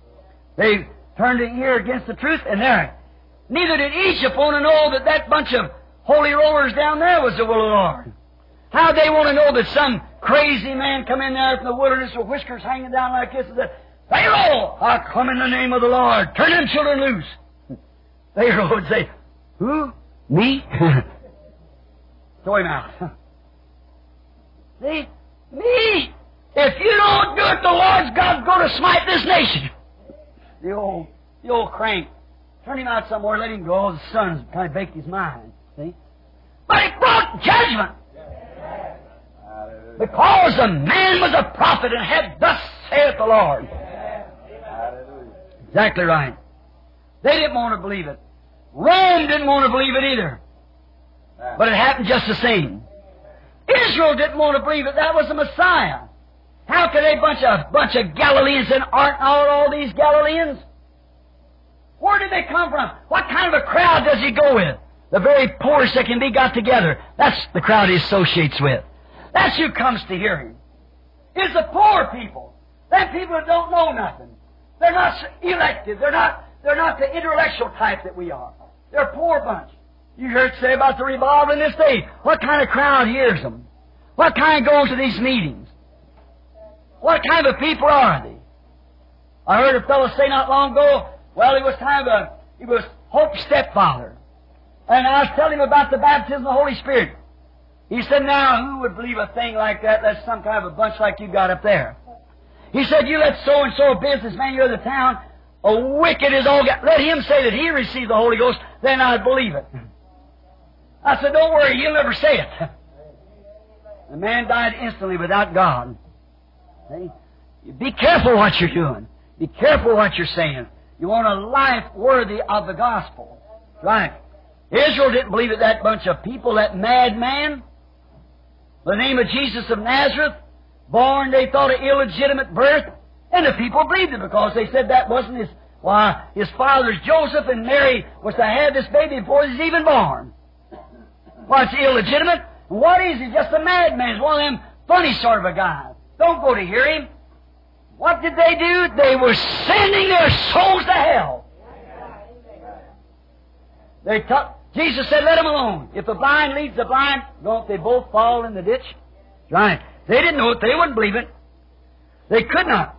They turned an ear against the truth, and there. Neither did Egypt want to know that that bunch of holy rollers down there was the will of the Lord. How they want to know that some crazy man come in there from the wilderness with whiskers hanging down like this and said, Pharaoh, I come in the name of the Lord. Turn them children loose. Pharaoh would say, Who? Me? Throw him out. See? Me? If you don't do it, the Lord's God's going to smite this nation. The old, the old crank. Turn him out somewhere, let him go. The sun's kind of baked his mind. See? But it brought judgment. Because the man was a prophet and had thus saith the Lord. Exactly right. They didn't want to believe it. Rome didn't want to believe it either. But it happened just the same. Israel didn't want to believe it. That was the Messiah. How could a bunch of bunch of Galileans and aren't all, all these Galileans? Where did they come from? What kind of a crowd does he go with? The very poorest that can be got together. That's the crowd he associates with. That's who comes to hear him. Is the poor people. Them people that don't know nothing. They're not elected. They're not. They're not the intellectual type that we are. They're a poor bunch. You heard say about the revival in this day. What kind of crowd hears them? What kind goes to these meetings? What kind of people are they? I heard a fellow say not long ago, well, he was of a, he was Hope's stepfather. And I was telling him about the baptism of the Holy Spirit. He said, now, who would believe a thing like that? That's some kind of a bunch like you got up there. He said, you let so-and-so a businessman, you're the town, a wicked is all got, let him say that he received the Holy Ghost, then I'd believe it. I said, don't worry, he'll never say it. The man died instantly without God. See? Be careful what you're doing. Be careful what you're saying. You want a life worthy of the gospel. Right. Israel didn't believe it, that bunch of people, that madman. The name of Jesus of Nazareth, born, they thought, an illegitimate birth. And the people believed it because they said that wasn't his, why, his father's Joseph and Mary was to have this baby before he was even born. Why, it's illegitimate. What is he? Just a madman. He's one of them funny sort of a guy. Don't go to hear him. What did they do? They were sending their souls to hell. They Jesus said, let them alone. If the blind leads the blind, don't they both fall in the ditch? Right. They didn't know it. They wouldn't believe it. They could not.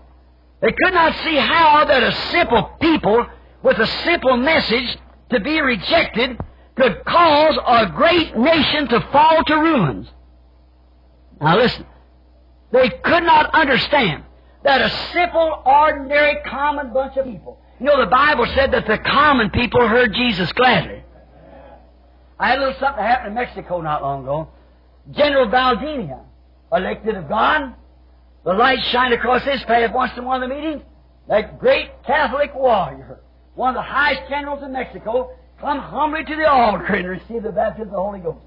They could not see how that a simple people with a simple message to be rejected could cause a great nation to fall to ruins. Now listen. They could not understand that a simple, ordinary, common bunch of people, You know, the Bible said that the common people heard Jesus gladly. I had a little something happen in Mexico not long ago. General Valdivia, elected of God, the light shined across his path once in one of the meetings. That great Catholic warrior, one of the highest generals in Mexico, come humbly to the altar and received the baptism of the Holy Ghost.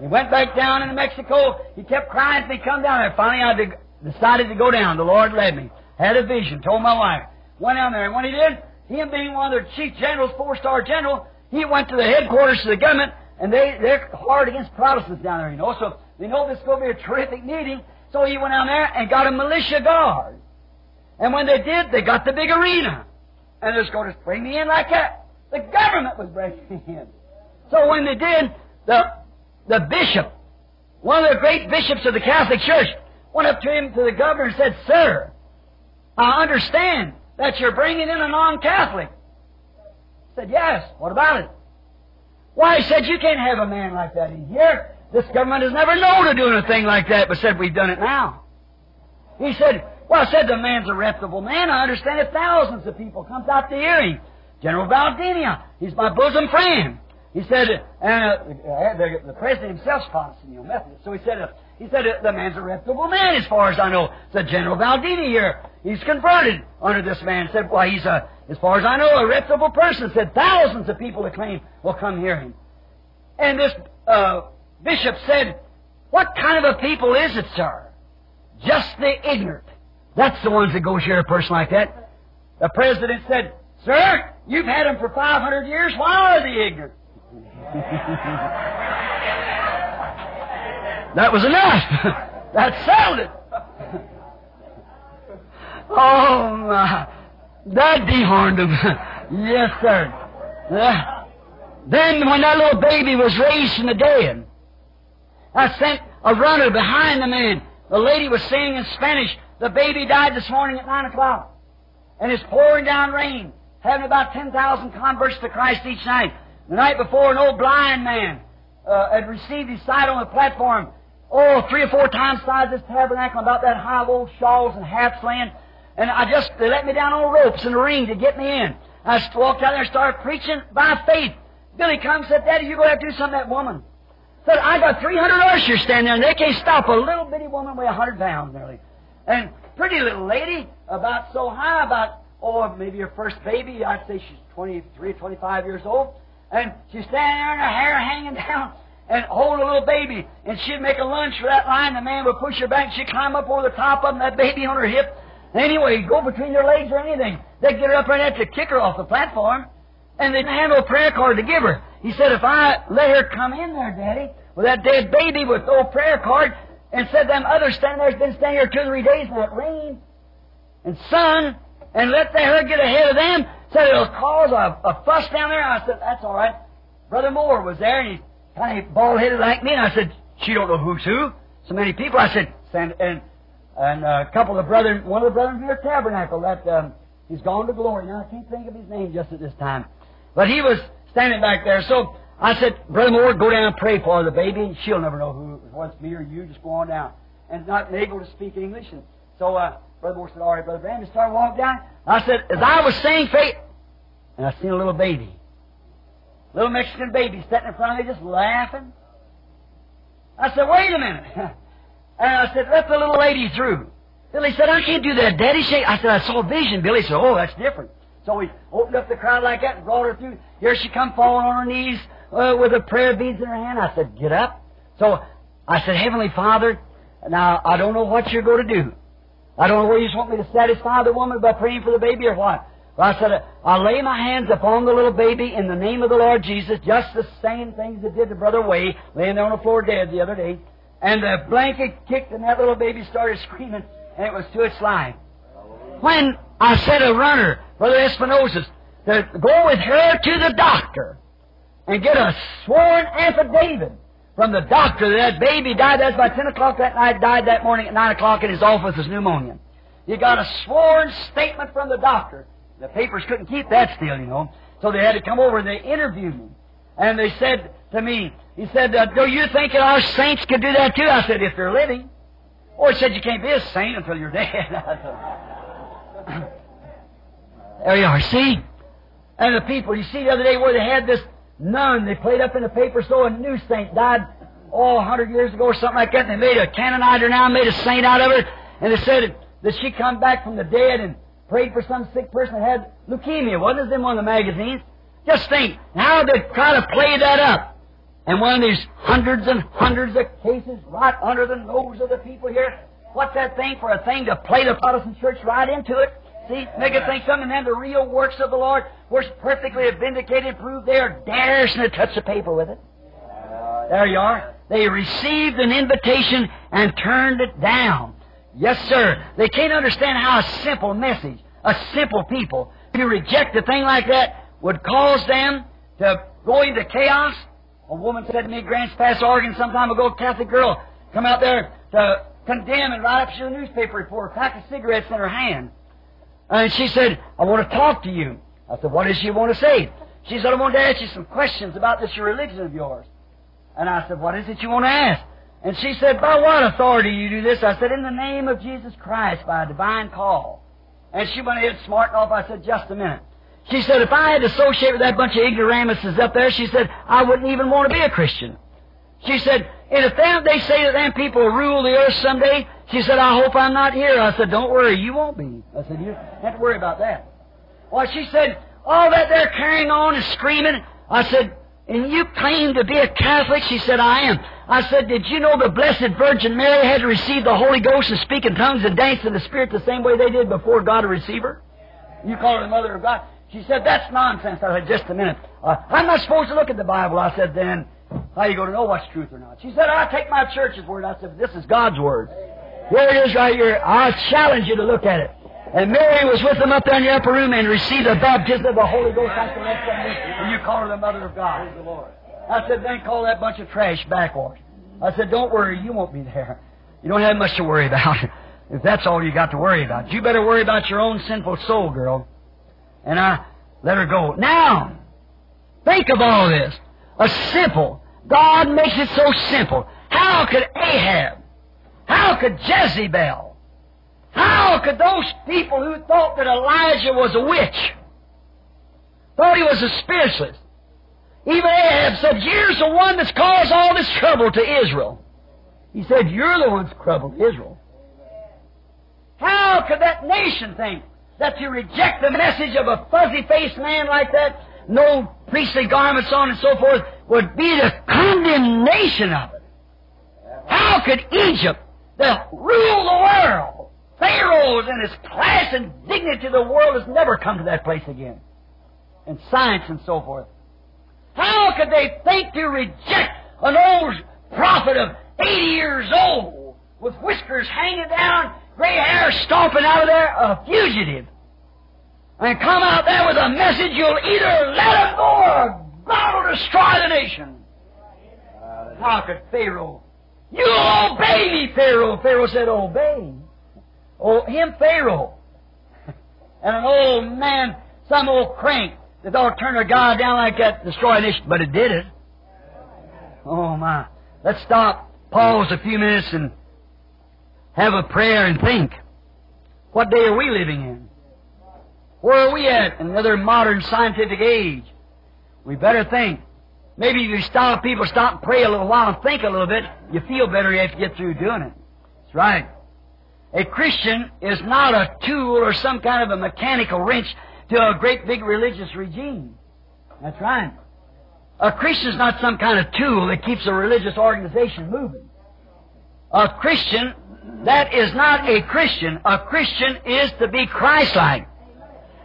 He went back down into Mexico. He kept crying till he come down there. Finally, I decided to go down. The Lord led me. Had a vision. Told my wife. Went down there. And when he did, him being one of their chief generals, four-star general, he went to the headquarters of the government, and they, they're hard against Protestants down there, you know. So they know this is going to be a terrific meeting. So he went down there and got a militia guard. And when they did, they got the big arena. And they're just going to bring me in like that. The government was breaking in. So when they did, the, the bishop, one of the great bishops of the Catholic Church, went up to him, to the governor, and said, Sir, I understand that you're bringing in a non-Catholic. Said, Yes. What about it? Why, he said, you can't have a man like that in here. This government has never known of doing a thing like that, but said, we've done it now. He said, well, I said the man's a reputable man. I understand it. Thousands of people comes out to hear him. General Valdivia, he's my bosom friend. He said, and uh, the, the president himself's Protestant, you know, Methodist. So he said, uh, he said, uh, the man's a reputable man as far as I know. Said General Valdivia here. He's converted under this man. Said, why, he's a, as far as I know, a reputable person. Said thousands of people acclaim will come hear him. And this uh, bishop said, what kind of a people is it, sir? Just the ignorant. That's the ones that go share a person like that. The president said, Sir, you've had them for 500 years. Why are they ignorant? that was enough. that settled oh, my. That deharmed him. yes, sir. Uh, then, when that little baby was raised from the dead, I sent a runner behind the man. The lady was saying in Spanish, the baby died this morning at 9 o'clock. And it's pouring down rain, having about 10,000 converts to Christ each night. The night before, an old blind man uh, had received his sight on the platform. Oh, three or four times size this tabernacle, about that high of old shawls and hats laying. And I just, they let me down on ropes in a ring to get me in. I just walked out there and started preaching by faith. Billy comes said, Daddy, you're going to have to do something to that woman. Said, I got 300 ushers standing there and they can't stop a little bitty woman weigh 100 pounds nearly. And pretty little lady, about so high, about, oh, maybe her first baby. I'd say she's 23, 25 years old. And she's standing there and her hair hanging down and holding a little baby. And she'd make a lunge for that line. The man would push her back. She'd climb up over the top of that baby on her hip. Anyway, go between their legs or anything. They'd get her up right to kick her off the platform. And they'd hand her a prayer card to give her. He said, if I let her come in there, Daddy, with that dead baby with no prayer card, and said them others standing there's been standing here two or three days that rain and sun, and let the her get ahead of them. Said it'll cause a, a fuss down there. I said, that's all right. Brother Moore was there, and he's kind of bald-headed like me, and I said, she don't know who's who. So many people. I said, and, and, and a couple of brothers, one of the brothers from your tabernacle, that um, he's gone to glory. Now, I can't think of his name just at this time. But he was standing back there. So I said, Brother Moore, go down and pray for the baby. She'll never know who it was, me or you. Just go on down. And not able to speak English. And so uh, Brother Moore said, all right, Brother Branham, and started walking down. I said, as I was saying faith, and I seen a little baby. Little Mexican baby sitting in front of me just laughing. I said, wait a minute. and I said, let the little lady through. Billy said, I can't do that, Daddy. She, I said, I saw a vision. Billy said, oh, that's different. So we opened up the crowd like that and brought her through. Here she come falling on her knees uh, with a prayer beads in her hand. I said, get up. So I said, Heavenly Father, now I don't know what you're going to do. I don't know whether you just want me to satisfy the woman by praying for the baby or what. But I said, I'll lay my hands upon the little baby in the name of the Lord Jesus, just the same things that did to Brother Way, laying there on the floor dead the other day. And the blanket kicked and that little baby started screaming, and it was to its life. When I said a runner, Brother Espinosa, to go with her to the doctor and get a sworn affidavit from the doctor that that baby died. That's by 10 o'clock that night, died that morning at 9 o'clock in his office with pneumonia. You got a sworn statement from the doctor. The papers couldn't keep that still, you know. So they had to come over and they interviewed me. And they said to me, he said, uh, do you think that our saints could do that too? I said, if they're living. Or he said, you can't be a saint until you're dead. There you are, see? And the people, you see the other day where they had this nun, they played up in the paper so a new saint died, oh, a hundred years ago or something like that, and they made a canonizer now, made a saint out of her, and they said that she come back from the dead and prayed for some sick person that had leukemia. Wasn't it in one of the magazines? Just think, how they try to play that up. And one of these hundreds and hundreds of cases right under the nose of the people here. What's that thing for a thing to play the Protestant church right into it? See, make it think something, and then the real works of the Lord were perfectly vindicated, proved there, daresn't to touch the paper with it. There you are. They received an invitation and turned it down. Yes, sir. They can't understand how a simple message, a simple people, to reject a thing like that would cause them to go into chaos. A woman said to me, Grants Pass, Oregon, some time ago, Catholic girl come out there to condemn and write up to a newspaper report, a pack of cigarettes in her hand. And she said, I want to talk to you. I said, what does she want to say? She said, I want to ask you some questions about this religion of yours. And I said, what is it you want to ask? And she said, by what authority do you do this? I said, in the name of Jesus Christ, by a divine call. And she went ahead smarting off. I said, just a minute. She said, if I had to associate with that bunch of ignoramuses up there, she said, I wouldn't even want to be a Christian. She said, and if them, they say that them people will rule the earth someday, she said, I hope I'm not here. I said, don't worry, you won't be. I said, you don't have to worry about that. Well, she said, all that they're carrying on and screaming. I said, and you claim to be a Catholic? She said, I am. I said, did you know the Blessed Virgin Mary had to receive the Holy Ghost and speak in tongues and dance in the Spirit the same way they did before God received her? You call her the Mother of God. She said, that's nonsense. I said, just a minute. Uh, I'm not supposed to look at the Bible. I said, then how are you going to know what's truth or not? She said, I take my church's word. I said, this is God's word. Here it is right here. I challenge you to look at it. And Mary was with them up there in the upper room and received the baptism of the Holy Ghost after that and you call her the Mother of God. I said, then call that bunch of trash backwash. I said, don't worry, you won't be there. You don't have much to worry about. if that's all you got to worry about. You better worry about your own sinful soul, girl. And I let her go. Now, think of all this. A simple. God makes it so simple. How could Ahab? How could Jezebel? How could those people who thought that Elijah was a witch, thought he was a spiritualist, even Ahab said, You're the one that's caused all this trouble to Israel. He said, You're the one that's troubled Israel. How could that nation think that to reject the message of a fuzzy faced man like that, no priestly garments on and so forth, would be the condemnation of it? How could Egypt, that rule the world, Pharaohs and his class and dignity of the world has never come to that place again, and science and so forth. How could they think to reject an old prophet of 80 years old with whiskers hanging down, gray hair stomping out of there, a fugitive, and come out there with a message you'll either let him go or God will destroy the nation? How could Pharaoh? You obey me, Pharaoh. Pharaoh said, Obey. Oh, him, Pharaoh. and an old man, some old crank, they thought turn a God down like that, destroy this, but it did it. Oh my. Let's stop, pause a few minutes and have a prayer and think. What day are we living in? Where are we at in another modern scientific age? We better think. Maybe if you stop people, stop and pray a little while and think a little bit, you feel better after you get through doing it. That's right. A Christian is not a tool or some kind of a mechanical wrench to a great big religious regime. That's right. A Christian is not some kind of tool that keeps a religious organization moving. A Christian, that is not a Christian. A Christian is to be Christ-like.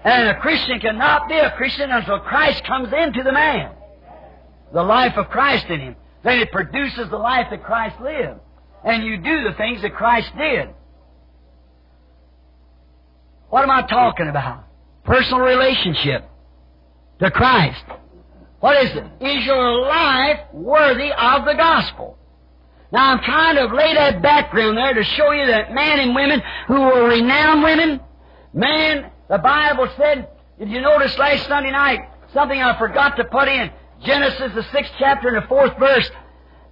And a Christian cannot be a Christian until Christ comes into the man. The life of Christ in him. Then it produces the life that Christ lived. And you do the things that Christ did. What am I talking about? personal relationship to Christ. What is it? Is your life worthy of the gospel? Now I'm trying to lay that background there to show you that men and women who were renowned women, man, the Bible said, did you notice last Sunday night, something I forgot to put in, Genesis the sixth chapter and the fourth verse,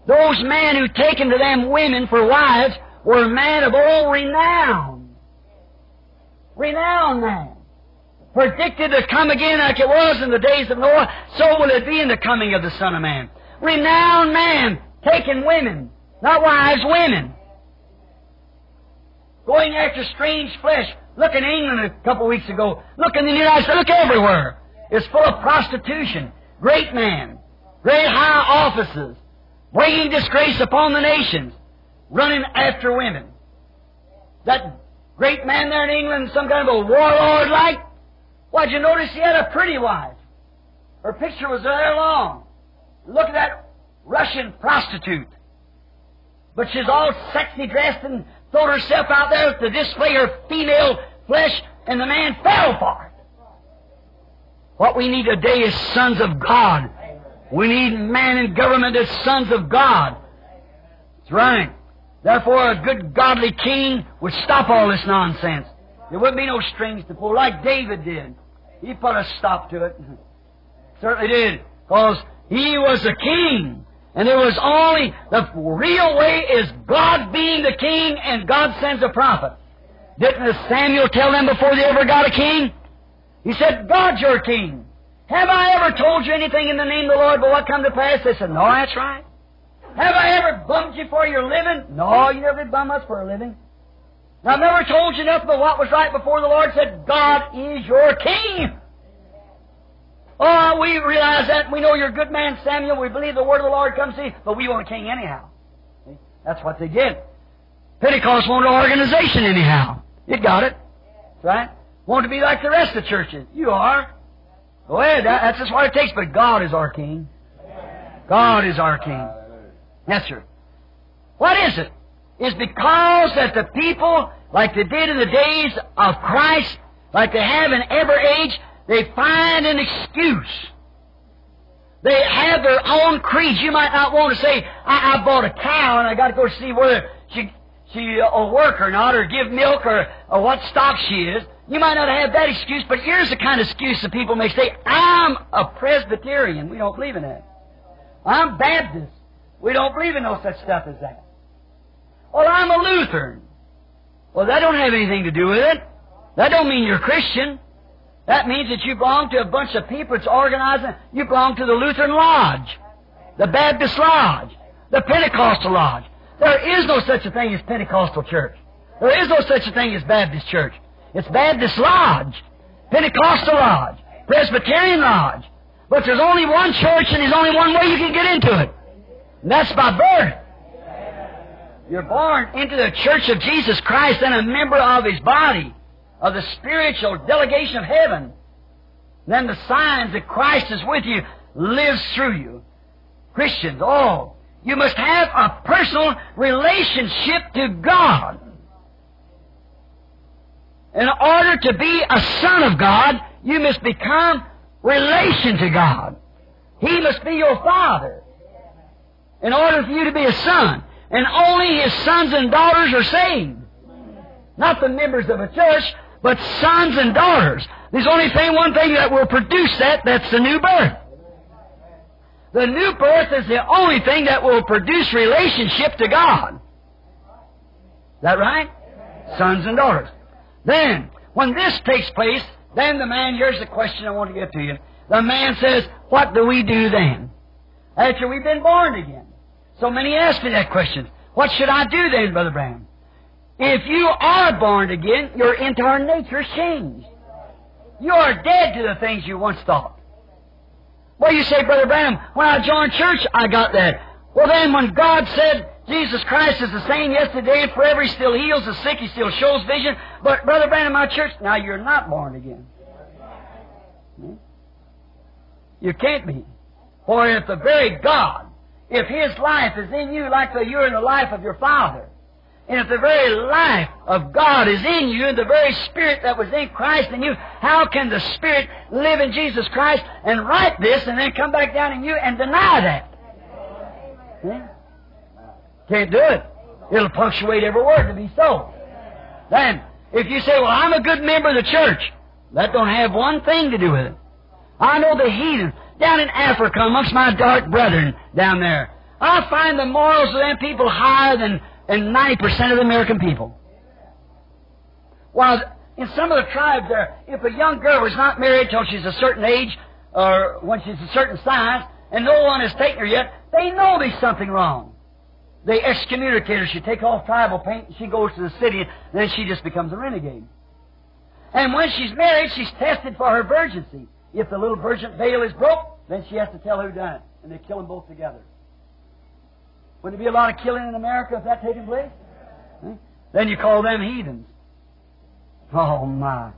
those men who taken to them women for wives were men of all renown. Renowned men. predicted to come again like it was in the days of Noah, so will it be in the coming of the Son of Man. Renowned man, taking women, not wives, women. Going after strange flesh. Look in England a couple weeks ago. Look in the United States. Look everywhere. It's full of prostitution. Great man. Great high offices. Bringing disgrace upon the nations. Running after women. That great man there in England, some kind of a warlord like, why'd you notice he had a pretty wife? Her picture was there long. Look at that Russian prostitute. But she's all sexy dressed and throwed herself out there to display her female flesh, and the man fell for it. What we need today is sons of God. We need man in government as sons of God. That's right. Therefore, a good godly king would stop all this nonsense. There wouldn't be no strings to pull, like David did. He put a stop to it. Certainly did. Because he was a king. And there was only, the real way is God being the king and God sends a prophet. Didn't Samuel tell them before they ever got a king? He said, God's your king. Have I ever told you anything in the name of the Lord but what come to pass? They said, No, that's right. Have I ever bummed you for your living? No, you never bum us for a living. I've never told you nothing but what was right before the Lord said, God is your king. Oh, we realize that. We know you're a good man, Samuel. We believe the word of the Lord comes to you, but we want a king anyhow. That's what they did. Pentecost wanted an organization anyhow. You got it. Right? Want to be like the rest of the churches. You are. Go ahead. That, that's just what it takes. But God is our king. God is our king. Yes, sir. What is it? It's because that the people, like they did in the days of Christ, like they have in every age, they find an excuse. They have their own creeds. You might not want to say, I, I bought a cow and I got to go see whether she, she will work or not, or give milk, or, or what stock she is. You might not have that excuse, but here's the kind of excuse that people may say, I'm a Presbyterian. We don't believe in that. I'm Baptist. We don't believe in no such stuff as that. Well, I'm a Lutheran. Well, that don't have anything to do with it. That don't mean you're Christian. That means that you belong to a bunch of people that's organizing. You belong to the Lutheran Lodge, the Baptist Lodge, the Pentecostal Lodge. There is no such a thing as Pentecostal church. There is no such a thing as Baptist church. It's Baptist Lodge, Pentecostal Lodge, Presbyterian Lodge. But there's only one church and there's only one way you can get into it. And that's by birth. You're born into the church of Jesus Christ and a member of His body, of the spiritual delegation of heaven. Then the signs that Christ is with you lives through you. Christians, all. You must have a personal relationship to God. In order to be a son of God, you must become relation to God. He must be your father. In order for you to be a son. And only his sons and daughters are saved. Not the members of a church, but sons and daughters. There's only one thing that will produce that, that's the new birth. The new birth is the only thing that will produce relationship to God. Is that right? Sons and daughters. Then, when this takes place, then the man, here's the question I want to get to you. The man says, what do we do then? After we've been born again. So many ask me that question. What should I do then, Brother Branham? If you are born again, your entire nature is changed. You are dead to the things you once thought. Well, you say, Brother Branham, when I joined church, I got that. Well, then when God said Jesus Christ is the same yesterday and forever, He still heals the sick, He still shows vision, but Brother Branham, my church, now you're not born again. Hmm? You can't be. For if the very God, if His life is in you like the, you're in the life of your Father, and if the very life of God is in you, and the very Spirit that was in Christ in you, how can the Spirit live in Jesus Christ and write this and then come back down in you and deny that? Hmm? Can't do it. It'll punctuate every word to be so. Then, if you say, well, I'm a good member of the church, that don't have one thing to do with it. I know the heathen down in Africa amongst my dark brethren down there. I find the morals of them people higher than, than 90% of the American people. While In some of the tribes there, if a young girl is not married till she's a certain age, or when she's a certain size, and no one has taken her yet, they know there's something wrong. They excommunicate her. She takes off tribal paint, and she goes to the city, and then she just becomes a renegade. And when she's married, she's tested for her virginity. If the little virgin veil is broke, then she has to tell who done it, and they kill them both together. Wouldn't there be a lot of killing in America if that taking place? Then you call them heathens. Oh my.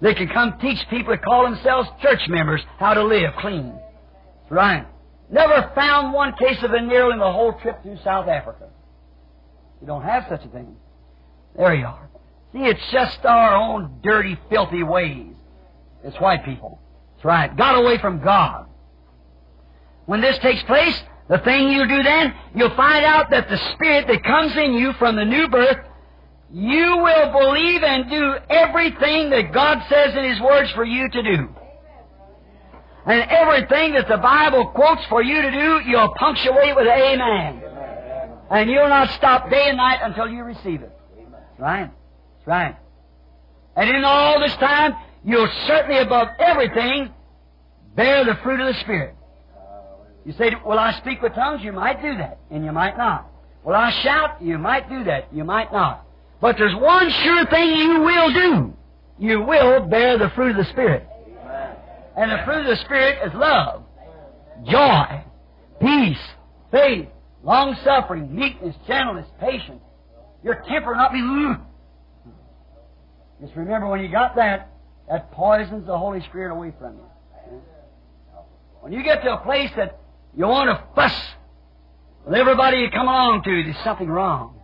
They can come teach people that call themselves church members how to live clean. Right. Never found one case of venereal in the whole trip through South Africa. You don't have such a thing. There you are. See, it's just our own dirty, filthy ways. It's white people. That's right. Got away from God. When this takes place, the thing you do then, you'll find out that the Spirit that comes in you from the new birth you will believe and do everything that God says in His words for you to do. And everything that the Bible quotes for you to do, you'll punctuate with Amen. And you'll not stop day and night until you receive it. Right. Right. And in all this time, you'll certainly above everything bear the fruit of the Spirit. You say, Will I speak with tongues? You might do that, and you might not. Will I shout? You might do that, you might not. But there's one sure thing you will do. You will bear the fruit of the Spirit. And the fruit of the Spirit is love, joy, peace, faith, long suffering, meekness, gentleness, patience. Your temper not be. Just remember when you got that, that poisons the Holy Spirit away from you. When you get to a place that you want to fuss with everybody you come along to, there's something wrong.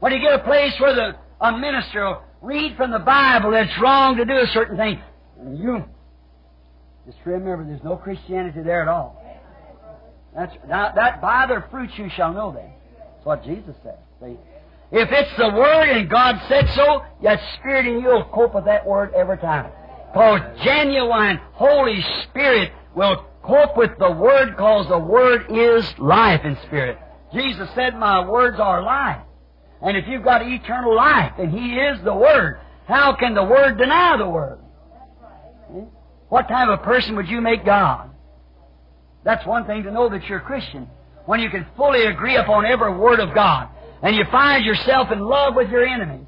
When you get a place where the, a minister will read from the Bible it's wrong to do a certain thing, you just remember there's no Christianity there at all. That's now, that by their fruits you shall know them. That's what Jesus said. See? If it's the Word and God said so, that Spirit in you will cope with that Word every time. Because genuine Holy Spirit will cope with the Word because the Word is life in Spirit. Jesus said, My words are life. And if you've got eternal life and He is the Word, how can the Word deny the Word? What kind of person would you make God? That's one thing to know that you're a Christian. When you can fully agree upon every Word of God and you find yourself in love with your enemy.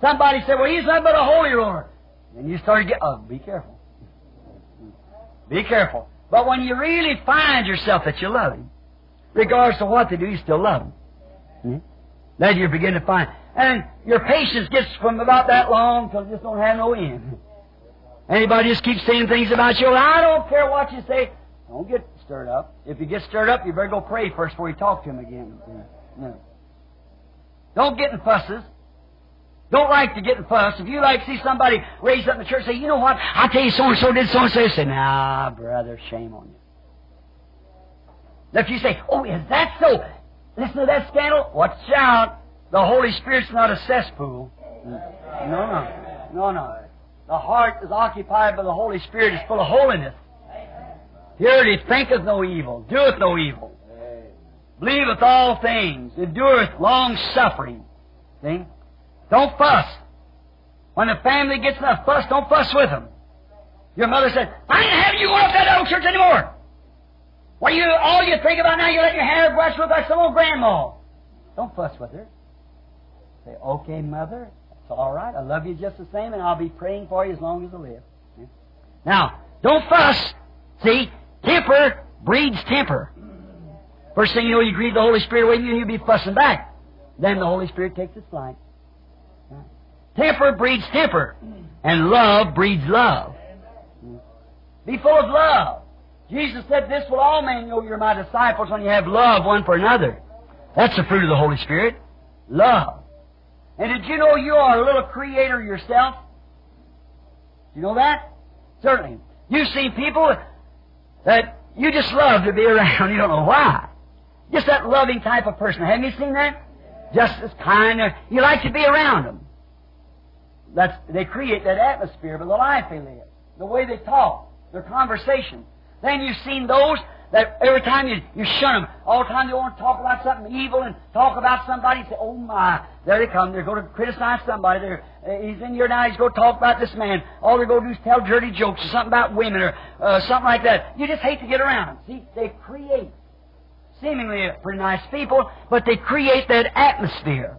Somebody said, well, he's nothing but a holy roller. And you start to get, oh, be careful. Be careful. But when you really find yourself that you love him, regardless of what they do, you still love him. Hmm? Then you begin to find. And your patience gets from about that long till it just don't have no end. Anybody just keeps saying things about you, I don't care what you say. Don't get stirred up. If you get stirred up, you better go pray first before you talk to him again. No. Don't get in fusses. Don't like to get in fuss. If you like to see somebody raised up in the church, say, you know what? I tell you, so and so did so and so. Say, nah, brother, shame on you. If you say, oh, is that so? Listen to that scandal. Watch out. The Holy Spirit's not a cesspool. Mm. No, no. No, no. The heart is occupied by the Holy Spirit. is full of holiness. Here it thinketh no evil, doeth no evil, believeth all things, endureth long suffering. See? Don't fuss. When the family gets enough fuss, don't fuss with them. Your mother said, I ain't having you going up that old church anymore. What you all you think about now, you let your hair brush look like some old grandma. Don't fuss with her. Say, okay, mother, it's all right. I love you just the same, and I'll be praying for you as long as I live. Now, don't fuss. See, temper breeds temper. First thing you know, you grieve the Holy Spirit away, and you'll be fussing back. Then the Holy Spirit takes its flight. Temper breeds temper, and love breeds love. Be full of love. Jesus said, This will all men know you're my disciples when you have love one for another. That's the fruit of the Holy Spirit. Love. And did you know you are a little creator yourself? You know that? Certainly. You've seen people that you just love to be around. You don't know why. Just that loving type of person. Haven't you seen that? Just as kind. Of, you like to be around them. That's, they create that atmosphere by the life they live, the way they talk, their conversation. Then you've seen those that every time you, you shun them, all the time they want to talk about something evil and talk about somebody, say, oh my, there they come, they're going to criticize somebody, they're, uh, he's in here now, he's going to talk about this man. All they're going to do is tell dirty jokes or something about women or uh, something like that. You just hate to get around them. See, they create seemingly pretty nice people, but they create that atmosphere.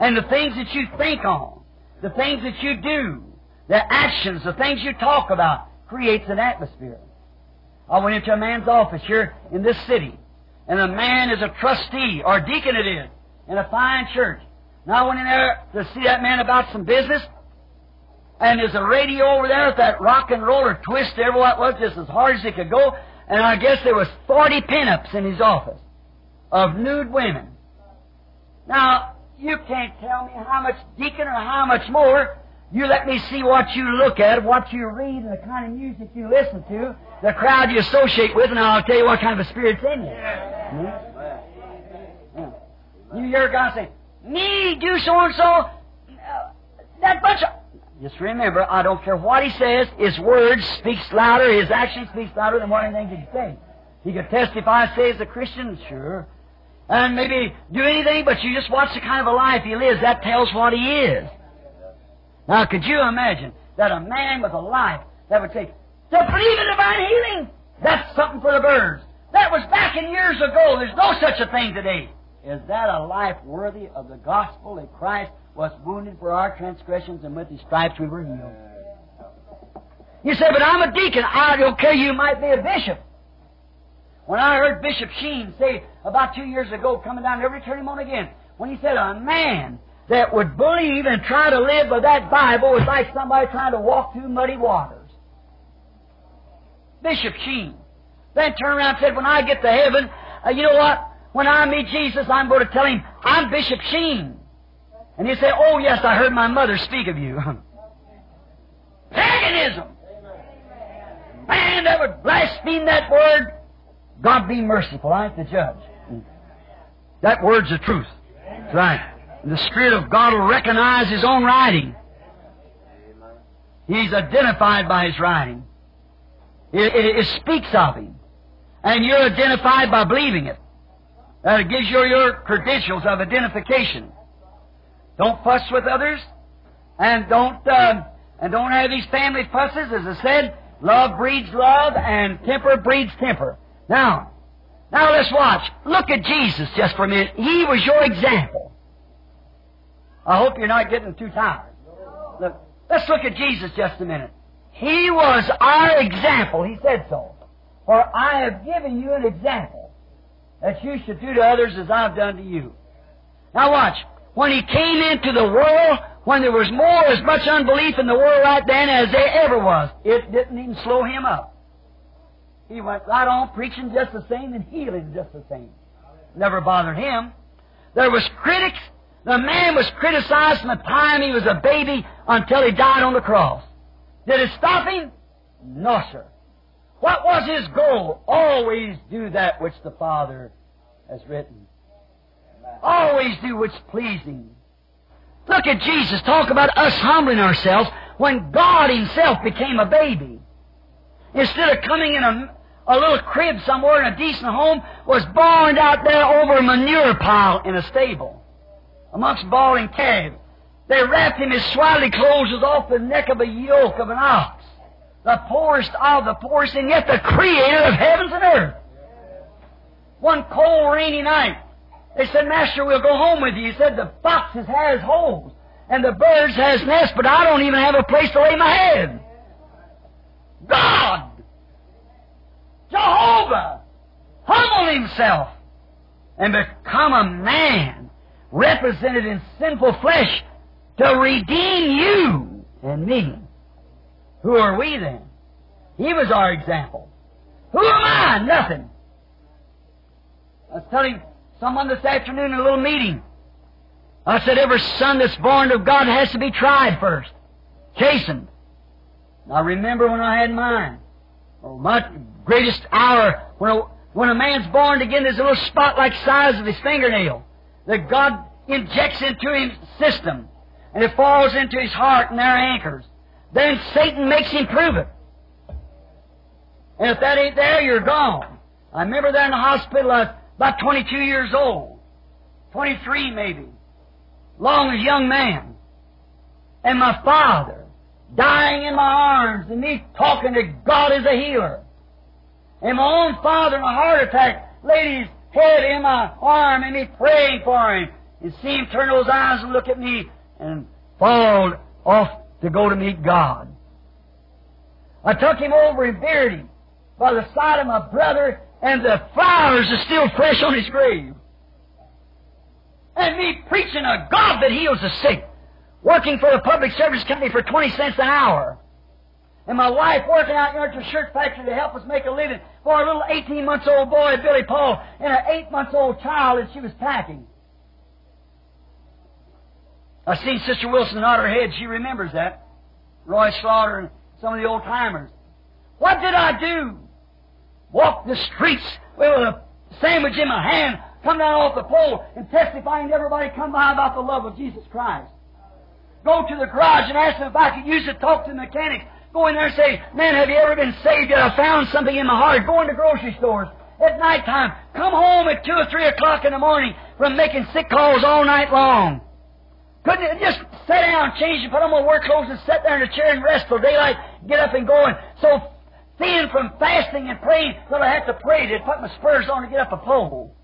And the things that you think on, the things that you do, the actions, the things you talk about, creates an atmosphere. I went into a man's office here in this city, and a man is a trustee, or deacon it is, in a fine church. Now I went in there to see that man about some business, and there's a radio over there with that rock and roller twist, every what was, just as hard as it could go, and I guess there was 40 pinups in his office of nude women. Now, you can't tell me how much deacon or how much more. You let me see what you look at, what you read, and the kind of music you listen to, the crowd you associate with, and I'll tell you what kind of a spirit's in you. You hear guy say, me do so and so, that bunch of... Just remember, I don't care what he says, his words speaks louder, his action speaks louder than what anything he say. He could testify, say as a Christian, sure. And maybe do anything, but you just watch the kind of a life he lives. That tells what he is. Now, could you imagine that a man with a life that would take to believe in divine healing, that's something for the birds. That was back in years ago. There's no such a thing today. Is that a life worthy of the gospel that Christ was wounded for our transgressions and with his stripes we were healed? You say, but I'm a deacon. I don't care. You might be a bishop. When I heard Bishop Sheen say about two years ago, coming down, never turn him on again, when he said a man that would believe and try to live by that Bible is like somebody trying to walk through muddy waters. Bishop Sheen. Then turned around and said, when I get to heaven, uh, you know what? When I meet Jesus, I'm going to tell him, I'm Bishop Sheen. And he said, oh yes, I heard my mother speak of you. Paganism! Man that would blaspheme that word, God be merciful, I ain't the judge. That word's the truth. That's right. The Spirit of God will recognize His own writing. He's identified by His writing. It, it, it speaks of Him. And you're identified by believing it. That it gives you your credentials of identification. Don't fuss with others, and don't uh, and don't have these family fusses. As I said, love breeds love, and temper breeds temper. Now, now let's watch. Look at Jesus just for a minute. He was your example. I hope you're not getting too tired. Look, let's look at Jesus just a minute. He was our example. He said so. For I have given you an example that you should do to others as I've done to you. Now watch. When he came into the world, when there was more as much unbelief in the world right then as there ever was, it didn't even slow him up. He went right on preaching just the same and healing just the same. Never bothered him. There was critics the man was criticized from the time he was a baby until he died on the cross. Did it stop him? No, sir. What was his goal? Always do that which the Father has written. Always do what's pleasing. Look at Jesus. Talk about us humbling ourselves when God Himself became a baby. Instead of coming in a, a little crib somewhere in a decent home, was born out there over a manure pile in a stable amongst bawling calves. They wrapped him, his swaddling clothes was off the neck of a yoke of an ox. The poorest of the poorest, and yet the creator of heavens and earth. One cold, rainy night, they said, Master, we'll go home with you. He said, the foxes has holes, and the birds has nests, but I don't even have a place to lay my head. God! Jehovah! Humbled himself and become a man represented in sinful flesh to redeem you and me. Who are we then? He was our example. Who am I? Nothing. I was telling someone this afternoon in a little meeting. I said every son that's born of God has to be tried first, chastened. I remember when I had mine. Oh, my greatest hour when a, when a man's born again, there's a little spot like size of his fingernail that God injects into his system, and it falls into his heart and there anchors. Then Satan makes him prove it. And if that ain't there, you're gone. I remember there in the hospital, was about 22 years old. 23 maybe. Long as young man. And my father dying in my arms and me talking to God as a healer. And my own father in a heart attack laid his head in my arm and me praying for him. And see him turn those eyes and look at me and fall off to go to meet God. I took him over and buried him by the side of my brother and the flowers are still fresh on his grave. And me preaching a God that heals the sick, working for a public service company for 20 cents an hour. And my wife working out at the shirt factory to help us make a living for a little 18 months old boy, Billy Paul, and an 8 months old child that she was packing. I seen Sister Wilson nod her head. She remembers that. Roy Slaughter and some of the old timers. What did I do? Walk the streets with a sandwich in my hand, come down off the pole, and testifying to everybody come by about the love of Jesus Christ. Go to the garage and ask them if I could use it, to talk to the mechanics. Go in there and say, Man, have you ever been saved yet? I found something in my heart. Go into grocery stores at night time. Come home at 2 or 3 o'clock in the morning from making sick calls all night long. Couldn't just sit down, change and put on my work clothes and sit there in a chair and rest till daylight, get up and go. And so thin from fasting and praying that I had to pray to put my spurs on to get up a pole.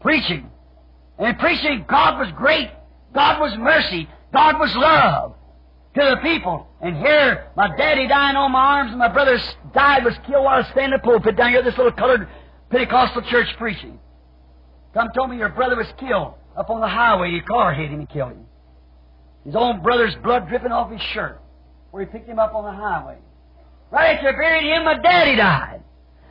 Preaching. And preaching God was great. God was mercy. God was love to the people. And here, my daddy dying on my arms and my brother died, was killed while I was standing in the pulpit down here this little colored Pentecostal church preaching. Come told me your brother was killed up on the highway. Your car hit him and killed him. His own brother's blood dripping off his shirt where he picked him up on the highway. Right after buried him, my daddy died.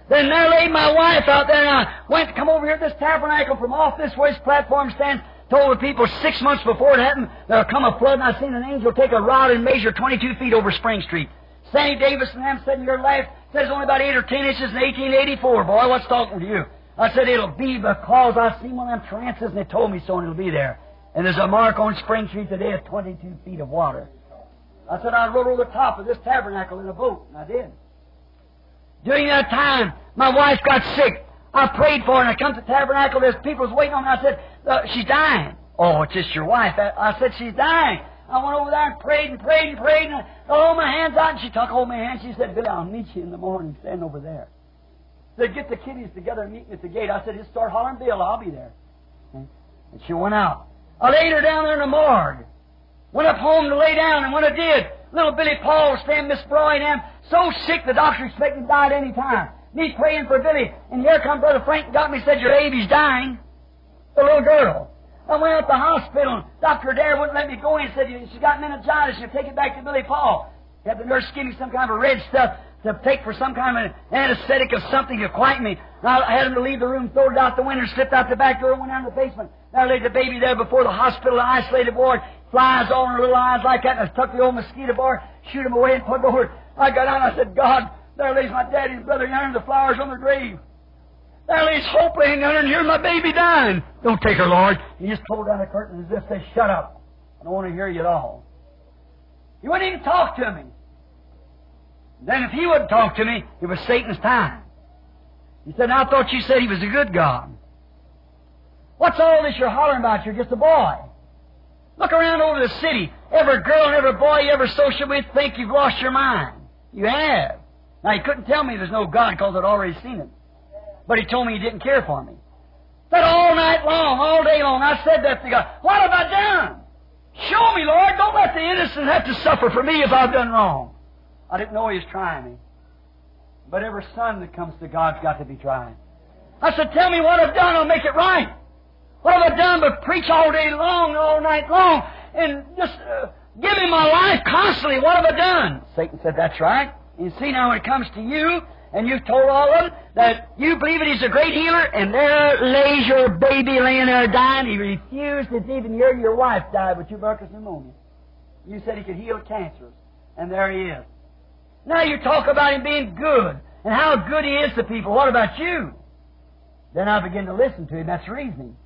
Then there laid my wife out there, and I went to come over here to this tabernacle from off this way platform stands, told the people six months before it happened, there'll come a flood, and I seen an angel take a rod and measure 22 feet over Spring Street. Sandy Davis and them sitting here left says only about 8 or 10 inches in 1884. Boy, what's talking to you? I said, it'll be because I seen one of them trances, and they told me so, and it'll be there. And there's a mark on Spring Street today of 22 feet of water. I said, I rode over the top of this tabernacle in a boat, and I did. During that time, my wife got sick. I prayed for her, and I come to the tabernacle. There's people waiting on me. I said, uh, she's dying. Oh, it's just your wife. I, said, she's dying. I went over there and prayed and prayed and prayed, and I hold my hands out, and she took hold of my hand. She said, Billy, I'll meet you in the morning. Stand over there. Said, get the kiddies together and meet me at the gate. I said, just start hollering, Bill. I'll be there. And she went out. I laid her down there in the morgue. Went up home to lay down, and when I did, little Billy Paul was standing Miss Broy and them, so sick the doctor expected to die at any time. Me praying for Billy, and here come Brother Frank and got me said, your baby's dying. The little girl. I went up to the hospital, and Dr. Adair wouldn't let me go in. said, she's got meningitis, you take it back to Billy Paul. He had the nurse give me some kind of red stuff to take for some kind of an anesthetic of something to quiet me. And I had him to leave the room, throw it out the window, slipped out the back door, and went down to the basement. I laid the baby there before the hospital, an isolated ward flies all in her little eyes like that, and I took the old mosquito bar, shoot him away, and put it over. I got out and I said, God, there lays my daddy's brother yonder, the flowers on the grave. There lays Hope laying yonder, and here's my baby dying. Don't take her, Lord. He just pulled down the curtain as if say, shut up. I don't want to hear you at all. He wouldn't even talk to me. Then if he wouldn't talk to me, it was Satan's time. He said, I thought you said he was a good God. What's all this you're hollering about? You're just a boy. Look around over the city. Every girl and every boy you ever social with think you've lost your mind. You have. Now, he couldn't tell me there's no God because I'd already seen him. But he told me he didn't care for me. Said all night long, all day long, I said that to God. What have I done? Show me, Lord. Don't let the innocent have to suffer for me if I've done wrong. I didn't know he was trying me. But every son that comes to God's got to be trying. I said, tell me what I've done, I'll make it right. What have I done but preach all day long, all night long, and just uh, give him my life constantly? What have I done? Satan said, That's right. You see, now when it comes to you, and you've told all of them that you believe that he's a great healer, and there lays your baby laying there dying. He refused to even hear your wife died with tuberculosis pneumonia. You said he could heal cancers, and there he is. Now you talk about him being good, and how good he is to people. What about you? Then I begin to listen to him. That's reasoning.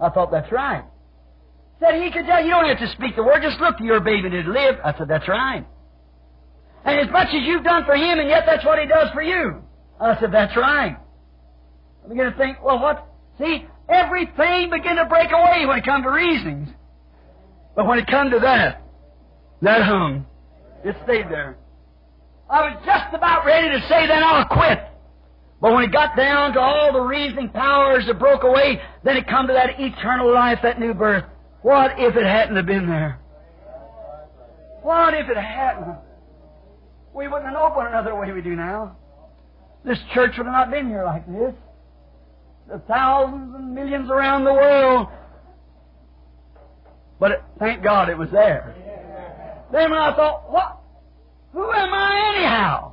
I thought, that's right. Said he could tell you don't have to speak the word, just look to your baby to live. I said, that's right. And as much as you've done for him, and yet that's what he does for you. I said, that's right. I began to think, well, what? See, everything began to break away when it come to reasonings. But when it come to that, that hung. It stayed there. I was just about ready to say, then I'll quit. But when it got down to all the reasoning powers that broke away, then it come to that eternal life, that new birth. What if it hadn't have been there? What if it hadn't? We wouldn't have one another the way we do now. This church would have not been here like this. The thousands and millions around the world. But it, thank God it was there. Then I thought, what? Who am I anyhow?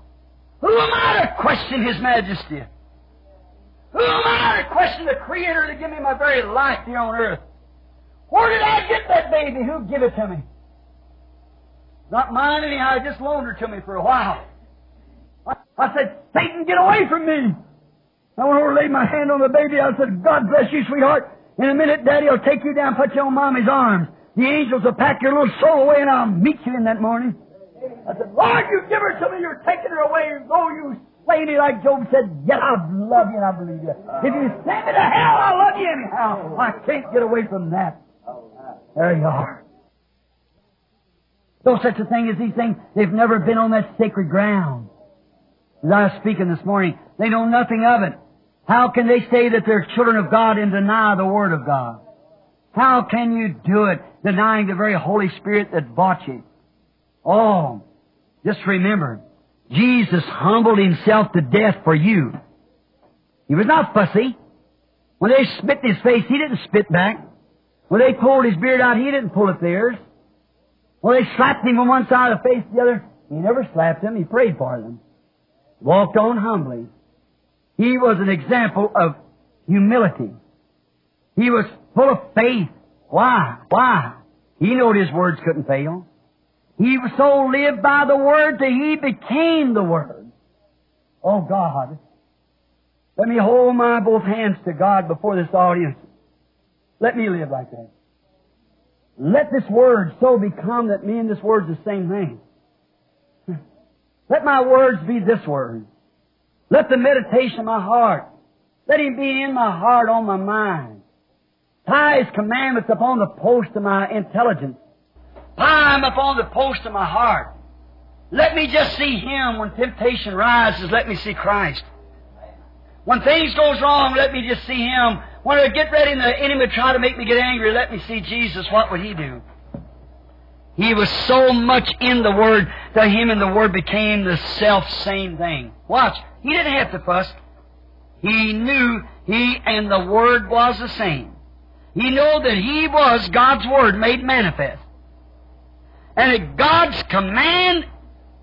Who am I to question His Majesty? Who am I to question the Creator to give me my very life here on earth? Where did I get that baby? Who give it to me? Not mine anyhow. Just loaned her to me for a while. I, I said, Satan, get away from me. I went over and laid my hand on the baby. I said, God bless you, sweetheart. In a minute, Daddy will take you down, put you on Mommy's arms. The angels will pack your little soul away, and I'll meet you in that morning. I said, Lord, you give her to me. You're taking her away. Though you slay me, like Job said, yet I love you and I believe you. If you send me to hell, I love you anyhow. I can't get away from that. There you are. No such a thing as these things. They've never been on that sacred ground. As I was speaking this morning, they know nothing of it. How can they say that they're children of God and deny the Word of God? How can you do it denying the very Holy Spirit that bought you? Oh, just remember, Jesus humbled himself to death for you. He was not fussy. When they spit in his face, he didn't spit back. When they pulled his beard out, he didn't pull it theirs. When they slapped him on one side of the face, the other, he never slapped them. He prayed for them. Walked on humbly. He was an example of humility. He was full of faith. Why? Why? He knew his words couldn't fail. He so lived by the Word that he became the Word. Oh God, let me hold my both hands to God before this audience. Let me live like that. Let this Word so become that me and this Word's the same thing. Let my words be this Word. Let the meditation of my heart, let Him be in my heart, on my mind. Tie His commandments upon the post of my intelligence. Tie Him upon the post of my heart. Let me just see Him when temptation rises. Let me see Christ. When things goes wrong, let me just see Him. When I get ready and the enemy try to make me get angry, let me see Jesus. What would He do? He was so much in the Word that Him and the Word became the self same thing. Watch. He didn't have to fuss. He knew He and the Word was the same. He knew that He was God's Word made manifest. And that God's command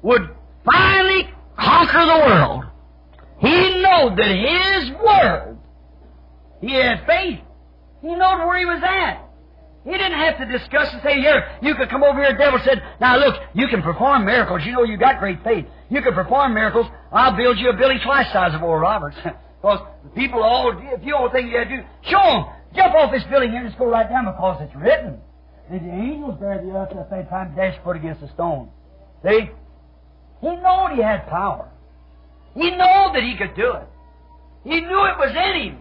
would finally conquer the world. He knew that His Word, He had faith. He knew where He was at. He didn't have to discuss and say, here, you could come over here. The devil said, now look, you can perform miracles. You know you got great faith. You can perform miracles. I'll build you a Billy twice size of Oral Roberts. because people all, if you all think you got to do, show them. Jump off this building here and just go right down because it's written. And the angels bear the earth at the same time dash foot against a stone. See? He knew he had power. He knew that he could do it. He knew it was in him.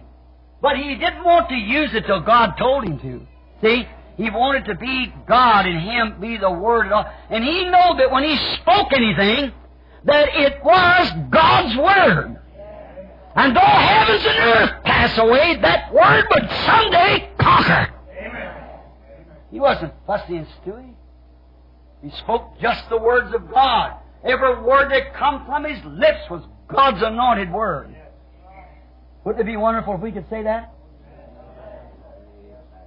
But he didn't want to use it till God told him to. See? He wanted to be God and Him be the Word and all. And He knew that when He spoke anything, that it was God's Word. And though heavens and earth pass away, that Word would someday conquer. Amen. He wasn't fussy and stewy. He spoke just the words of God. Every word that come from His lips was God's anointed Word. Wouldn't it be wonderful if we could say that?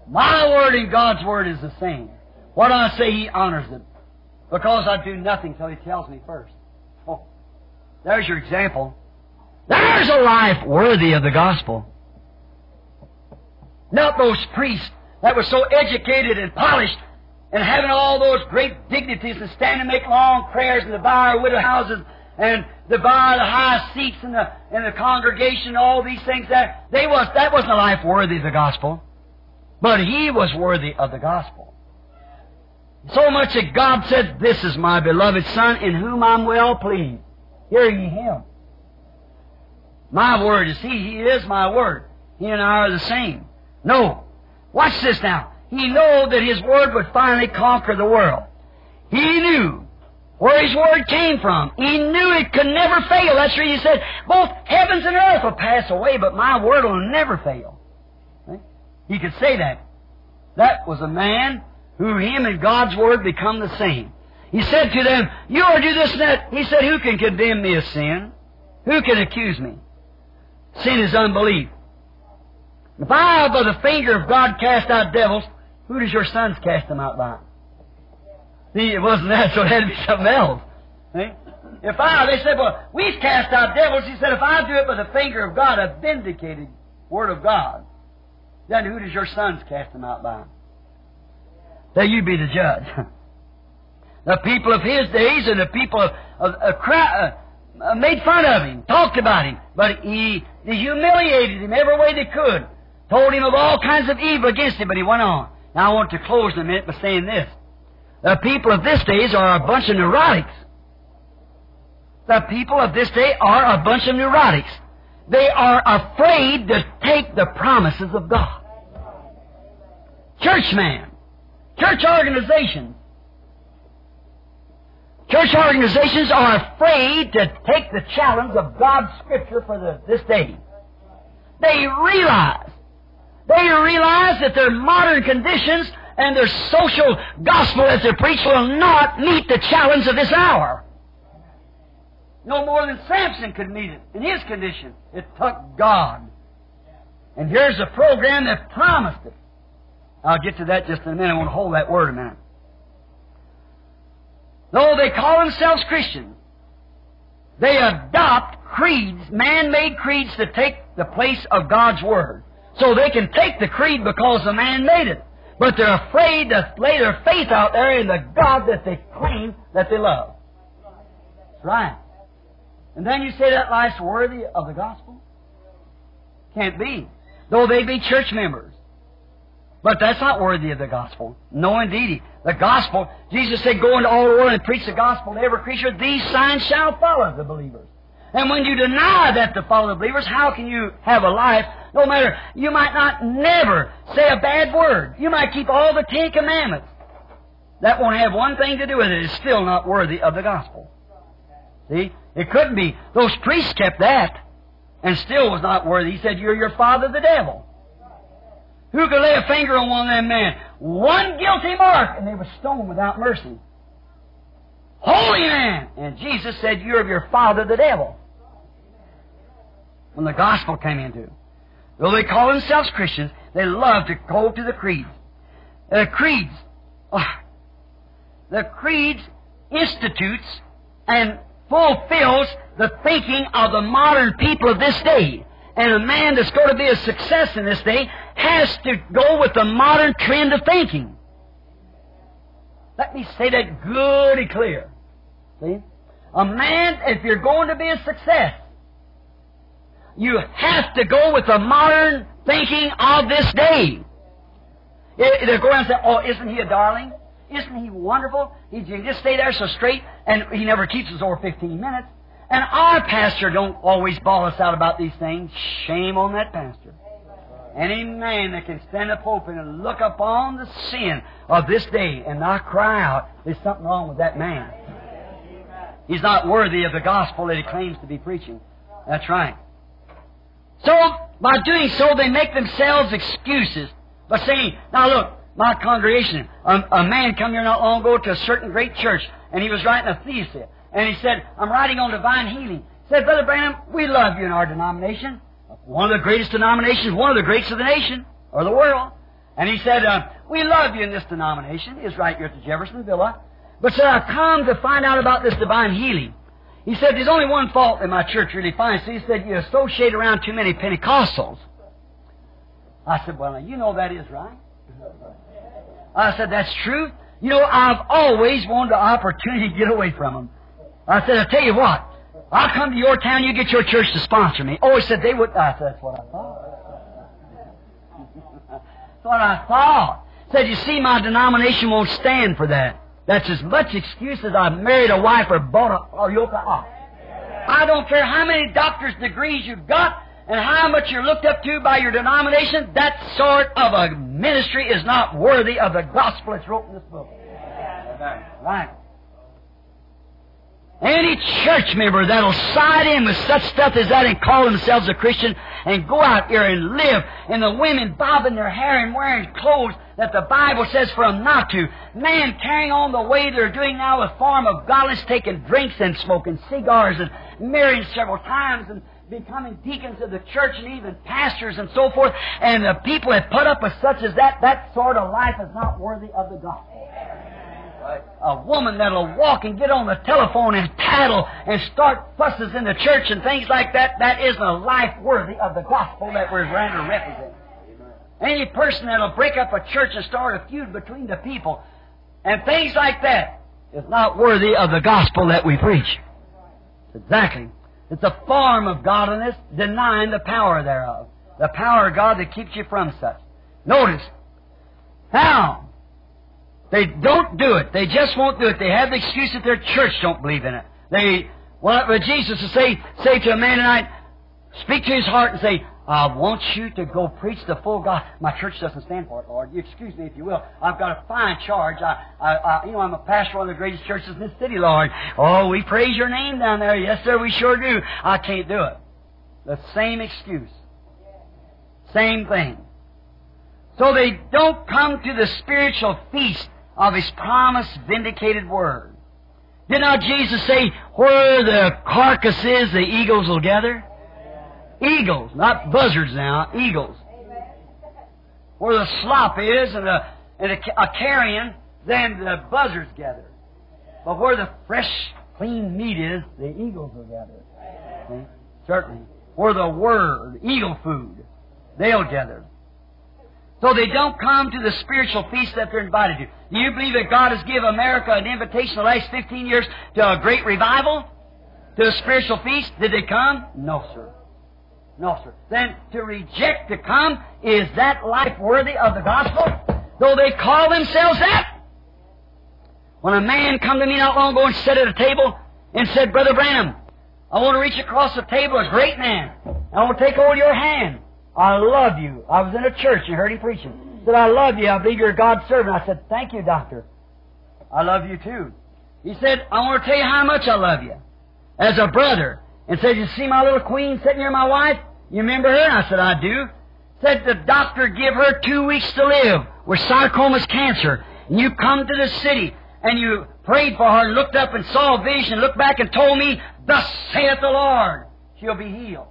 My word and God's word is the same. What I say, He honors it. Because I do nothing till He tells me first. Oh, there's your example. There's a life worthy of the gospel. Not those priests that were so educated and polished and having all those great dignities and stand and make long prayers and devour widow houses and devour the high seats in the in the congregation, all these things that they was that wasn't a life worthy of the gospel. But he was worthy of the gospel. So much that God said, This is my beloved Son in whom I'm well pleased. Hear ye him. My word. You see, He is my word. He and I are the same. No. Watch this now. He knew that His word would finally conquer the world. He knew where His word came from. He knew it could never fail. That's why He said, both heavens and earth will pass away, but my word will never fail. He could say that. That was a man who him and God's word become the same. He said to them, You are do this and that. He said, Who can condemn me of sin? Who can accuse me? Sin is unbelief. If I, by the finger of God, cast out devils, who does your sons cast them out by? See, it wasn't that, so it had to be something else. See? If I, they said, well, we've cast out devils. He said, if I do it by the finger of God, a vindicated word of God, then who does your sons cast them out by? That you be the judge. the people of his days and the people of, of, of uh, uh, made fun of him, talked about him, but he, they humiliated him every way they could, told him of all kinds of evil against him, but he went on. Now I want to close in a minute by saying this. The people of this days are a bunch of neurotics. The people of this day are a bunch of neurotics. They are afraid to take the promises of God. Churchman, church organizations, church organizations are afraid to take the challenge of God's Scripture for the, this day. They realize, they realize that their modern conditions and their social gospel as they preach will not meet the challenge of this hour. No more than Samson could meet it in his condition. It took God. And here's a program that promised it. I'll get to that just in a minute. I want to hold that word a minute. Though they call themselves Christians, they adopt creeds, man-made creeds to take the place of God's Word. So they can take the creed because the man made it. But they're afraid to lay their faith out there in the God that they claim that they love. That's right. And then you say that life's worthy of the gospel? Can't be. Though they be church members. But that's not worthy of the gospel. No, indeed. The gospel, Jesus said, Go into all the world and preach the gospel to every creature. These signs shall follow the believers. And when you deny that to follow the believers, how can you have a life? No matter, you might not never say a bad word. You might keep all the Ten Commandments. That won't have one thing to do with it. It's still not worthy of the gospel. See? It couldn't be. Those priests kept that and still was not worthy. He said, You're your father, the devil. Who could lay a finger on one of them men? One guilty mark, and they were stoned without mercy. Holy man! And Jesus said, You're of your father, the devil. When the gospel came into. Though they call themselves Christians, they love to go to the creeds. The creeds. Oh, the creeds institutes and fulfills the thinking of the modern people of this day. And a man that's going to be a success in this day has to go with the modern trend of thinking. Let me say that good and clear. See? A man, if you're going to be a success, you have to go with the modern thinking of this day. They're going and say, oh, isn't he a darling? Isn't he wonderful? He just stay there so straight, and he never teaches over 15 minutes. And our pastor don't always bawl us out about these things. Shame on that pastor. Any man that can stand up open and look upon the sin of this day and not cry out, there's something wrong with that man. He's not worthy of the gospel that he claims to be preaching. That's right. So, by doing so, they make themselves excuses by saying, now look, my congregation, a, a man come here not long ago to a certain great church, and he was writing a thesis. And he said, I'm writing on divine healing. He said, Brother Branham, we love you in our denomination. One of the greatest denominations, one of the greatest of the nation, or the world. And he said, uh, we love you in this denomination. He He's right here at the Jeffersonville. But said, I've come to find out about this divine healing. He said, there's only one fault that my church really finds. He said, you associate around too many Pentecostals. I said, well, you know that is right. I said, that's true. You know, I've always wanted the opportunity to get away from them. I said, I'll tell you what. I'll come to your town, you get your church to sponsor me. Oh, he said they would. I said, that's what I thought. that's what I thought. Said, you see, my denomination won't stand for that. That's as much excuse as I've married a wife or bought a, or yoke of ox. I don't care how many doctor's degrees you've got and how much you're looked up to by your denomination, that sort of a ministry is not worthy of the gospel that's wrote in this book. Right. Any church member that'll side in with such stuff as that and call themselves a Christian and go out there and live, and the women bobbing their hair and wearing clothes that the Bible says for them not to. Man carrying on the way they're doing now with form of godliness, taking drinks and smoking cigars and marrying several times and becoming deacons of the church and even pastors and so forth. And the people that put up with such as that, that sort of life is not worthy of the gospel. A woman that'll walk and get on the telephone and tattle and start fusses in the church and things like that, that isn't a life worthy of the gospel that we're trying to represent. Any person that'll break up a church and start a feud between the people and things like that is not worthy of the gospel that we preach. Exactly. It's a form of godliness denying the power thereof. The power of God that keeps you from such. Notice, how they don't do it. They just won't do it. They have the excuse that their church don't believe in it. They, well, Jesus will say, say to a man tonight, speak to his heart and say, I want you to go preach the full God. My church doesn't stand for it, Lord. You excuse me if you will. I've got a fine charge. I, I, I, you know, I'm a pastor of one of the greatest churches in this city, Lord. Oh, we praise your name down there. Yes, sir, we sure do. I can't do it. The same excuse. Same thing. So they don't come to the spiritual feast of His promised vindicated word. Did not Jesus say, where the carcass is, the eagles will gather? Eagles, not buzzards now, eagles. Where the slop is and a, and a carrion, then the buzzards gather. But where the fresh, clean meat is, the eagles will gather. See? Certainly. Where the word, eagle food, they'll gather. So they don't come to the spiritual feast that they're invited to. Do you believe that God has given America an invitation the last 15 years to a great revival? To a spiritual feast? Did they come? No, sir. No, sir. Then to reject to come, is that life worthy of the gospel? Though they call themselves that? When a man come to me not long ago and sat at a table and said, Brother Branham, I want to reach across the table, a great man. I want to take hold of your hand. I love you. I was in a church and heard him preaching. He said, I love you. I believe you're God's servant. I said, Thank you, doctor. I love you too. He said, I want to tell you how much I love you. As a brother and said, You see my little queen sitting here, my wife? You remember her? I said, I do. Said the doctor give her two weeks to live with sarcomas cancer. And you come to the city and you prayed for her and looked up and saw a vision, looked back and told me, Thus saith the Lord, she'll be healed.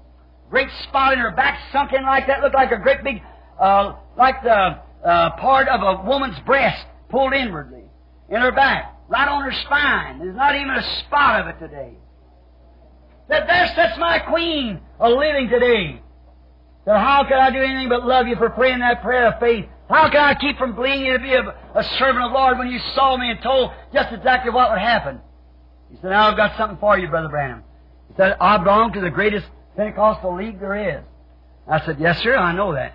Great spot in her back sunk in like that, looked like a great big, uh, like the uh, part of a woman's breast pulled inwardly in her back, right on her spine. There's not even a spot of it today that there sits my queen a living today. That how can I do anything but love you for praying that prayer of faith? How can I keep from believing you to be a, a servant of the Lord when you saw me and told just exactly what would happen? He said, now I've got something for you, Brother Branham. He said, I belong to the greatest Pentecostal league there is. I said, yes, sir, I know that.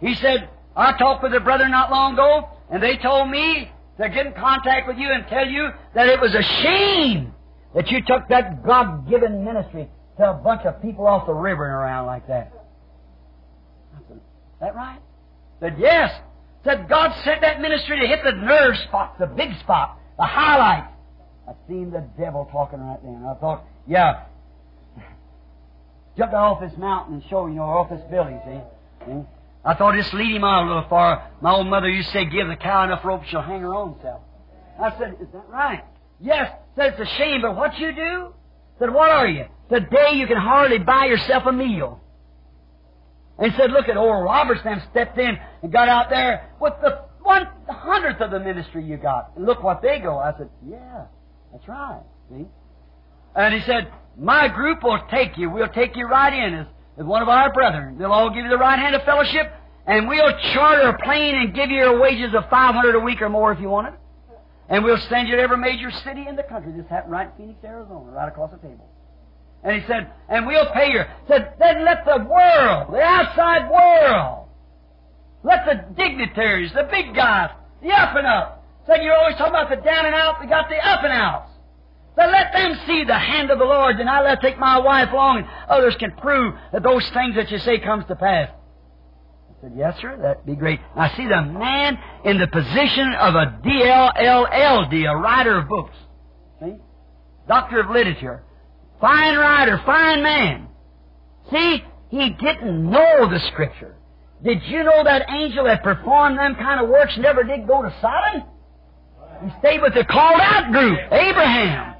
He said, I talked with a brother not long ago, and they told me to get in contact with you and tell you that it was a shame that you took that God given ministry to a bunch of people off the river and around like that. I said, that right? said, yes. Said God sent that ministry to hit the nerve spot, the big spot, the highlight. I seen the devil talking right then. I thought, yeah. Jump off this mountain and show, you know, off this building, see? see? I thought just lead him out a little far. My old mother used to say, give the cow enough rope, she'll hang her own self. I said, is that right? Yes, said it's a shame, but what you do? Said, what are you? Today you can hardly buy yourself a meal. And he said, look at old Robertson stepped in and got out there with the one hundredth of the ministry you got. And look what they go. I said, yeah, that's right. See? And he said, my group will take you. We'll take you right in as, as one of our brethren. They'll all give you the right hand of fellowship, and we'll charter a plane and give you your wages of 500 a week or more if you want it. And we'll send you to every major city in the country. This happened right in Phoenix, Arizona, right across the table. And he said, and we'll pay you. He Said, then let the world, the outside world, let the dignitaries, the big guys, the up and up. Said, you're always talking about the down and out, we got the up and outs. But let them see the hand of the Lord, then I let take my wife along, and others can prove that those things that you say comes to pass. I said, Yes, sir, that'd be great. I see the man in the position of a DLLLD, a writer of books. See? Doctor of literature. Fine writer, fine man. See, he didn't know the Scripture. Did you know that angel that performed them kind of works never did go to Sodom? He stayed with the called out group, Abraham.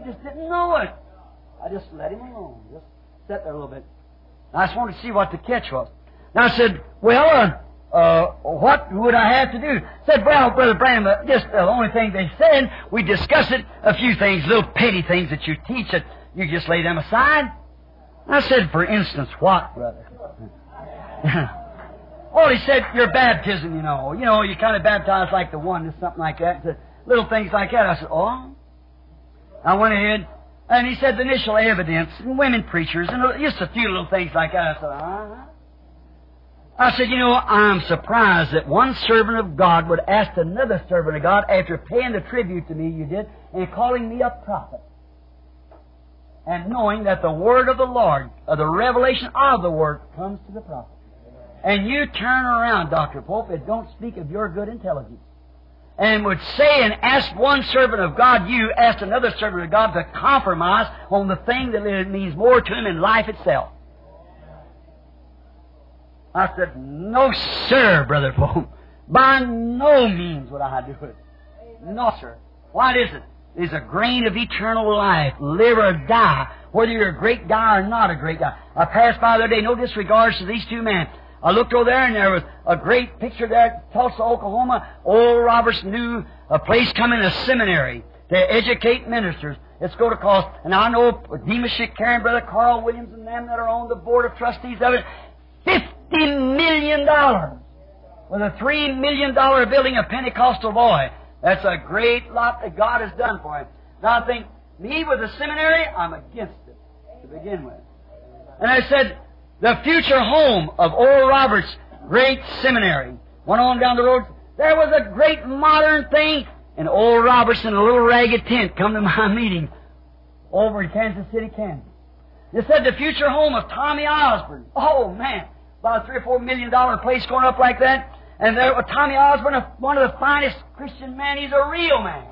He just didn't know it. I just let him alone. Just sat there a little bit. I just wanted to see what the catch was. And I said, well, uh, uh, what would I have to do? said, well, Brother Branham, uh, just the only thing they said, we discussed it, a few things, little petty things that you teach that you just lay them aside. I said, for instance, what, brother? oh, he said, your baptism, you know. You know, you kind of baptize like the one, or something like that. Said, little things like that. I said, oh. I went ahead, and he said the initial evidence, and women preachers, and just a few little things like that. I said, uh-huh. I said, you know, I'm surprised that one servant of God would ask another servant of God after paying the tribute to me you did and calling me a prophet. And knowing that the word of the Lord, or the revelation of the word, comes to the prophet. And you turn around, Dr. Pope, and don't speak of your good intelligence. And would say and ask one servant of God, you asked another servant of God to compromise on the thing that means more to him in life itself. I said, No, sir, Brother Pope. By no means would I do it. No, sir. What is it? It's a grain of eternal life. Live or die. Whether you're a great guy or not a great guy. I passed by the other day, no disregards to these two men. I looked over there and there was a great picture there, Tulsa, Oklahoma. Old Roberts knew a place coming, a seminary to educate ministers. It's going to cost, and I know Demos Shakarian, Brother Carl Williams, and them that are on the board of trustees of it, fifty million dollars with a three million dollar building a Pentecostal boy. That's a great lot that God has done for him. Now I think, me with a seminary, I'm against it to begin with. And I said, the future home of Oral Roberts' great seminary. Went on down the road. There was a great modern thing, and Oral Roberts in a little ragged tent come to my meeting over in Kansas City, Kansas. They said the future home of Tommy Osborn. Oh man, about a three or four million dollar place going up like that. And there, was Tommy Osborn, uh, one of the finest Christian men. He's a real man,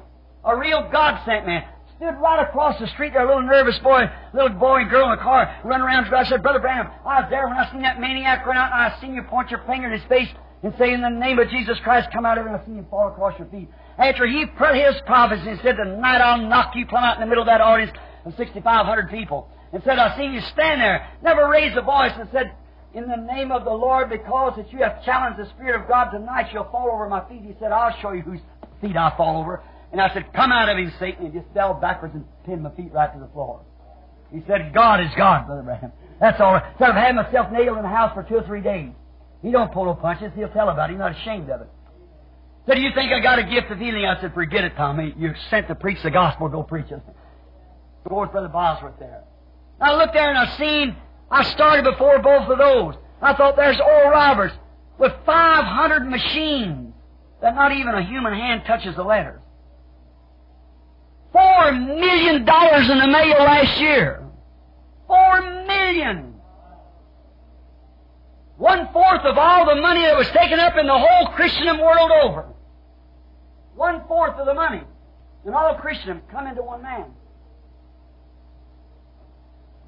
a real God sent man stood right across the street there, a little nervous boy, little boy and girl in a car, run around. I said, Brother Branham, I was there when I seen that maniac run out, and I seen you point your finger in his face and say, In the name of Jesus Christ, come out of it, and I seen him fall across your feet. After he put his prophecy and said, Tonight I'll knock you plumb out in the middle of that audience of 6,500 people. And said, I seen you stand there, never raised a voice, and said, in the name of the Lord, because that you have challenged the Spirit of God tonight, you'll fall over my feet. He said, I'll show you whose feet I fall over. And I said, Come out of him, Satan, and just fell backwards and pinned my feet right to the floor. He said, God is God, Brother Branham. That's all right. Instead of having myself nailed in the house for two or three days. He don't pull no punches. He'll tell about it. He's not ashamed of it. So do you think I got a gift of healing? I said, forget it, Tommy. You're sent to preach the gospel. Go preach it. Go with Brother Bosworth there. I looked there and I seen, I started before both of those. I thought there's Oral Roberts with 500 machines that not even a human hand touches the letters. Four million dollars in the mail last year. Four million. One fourth of all the money that was taken up in the whole Christendom world over. One fourth of the money in all Christendom come into one man.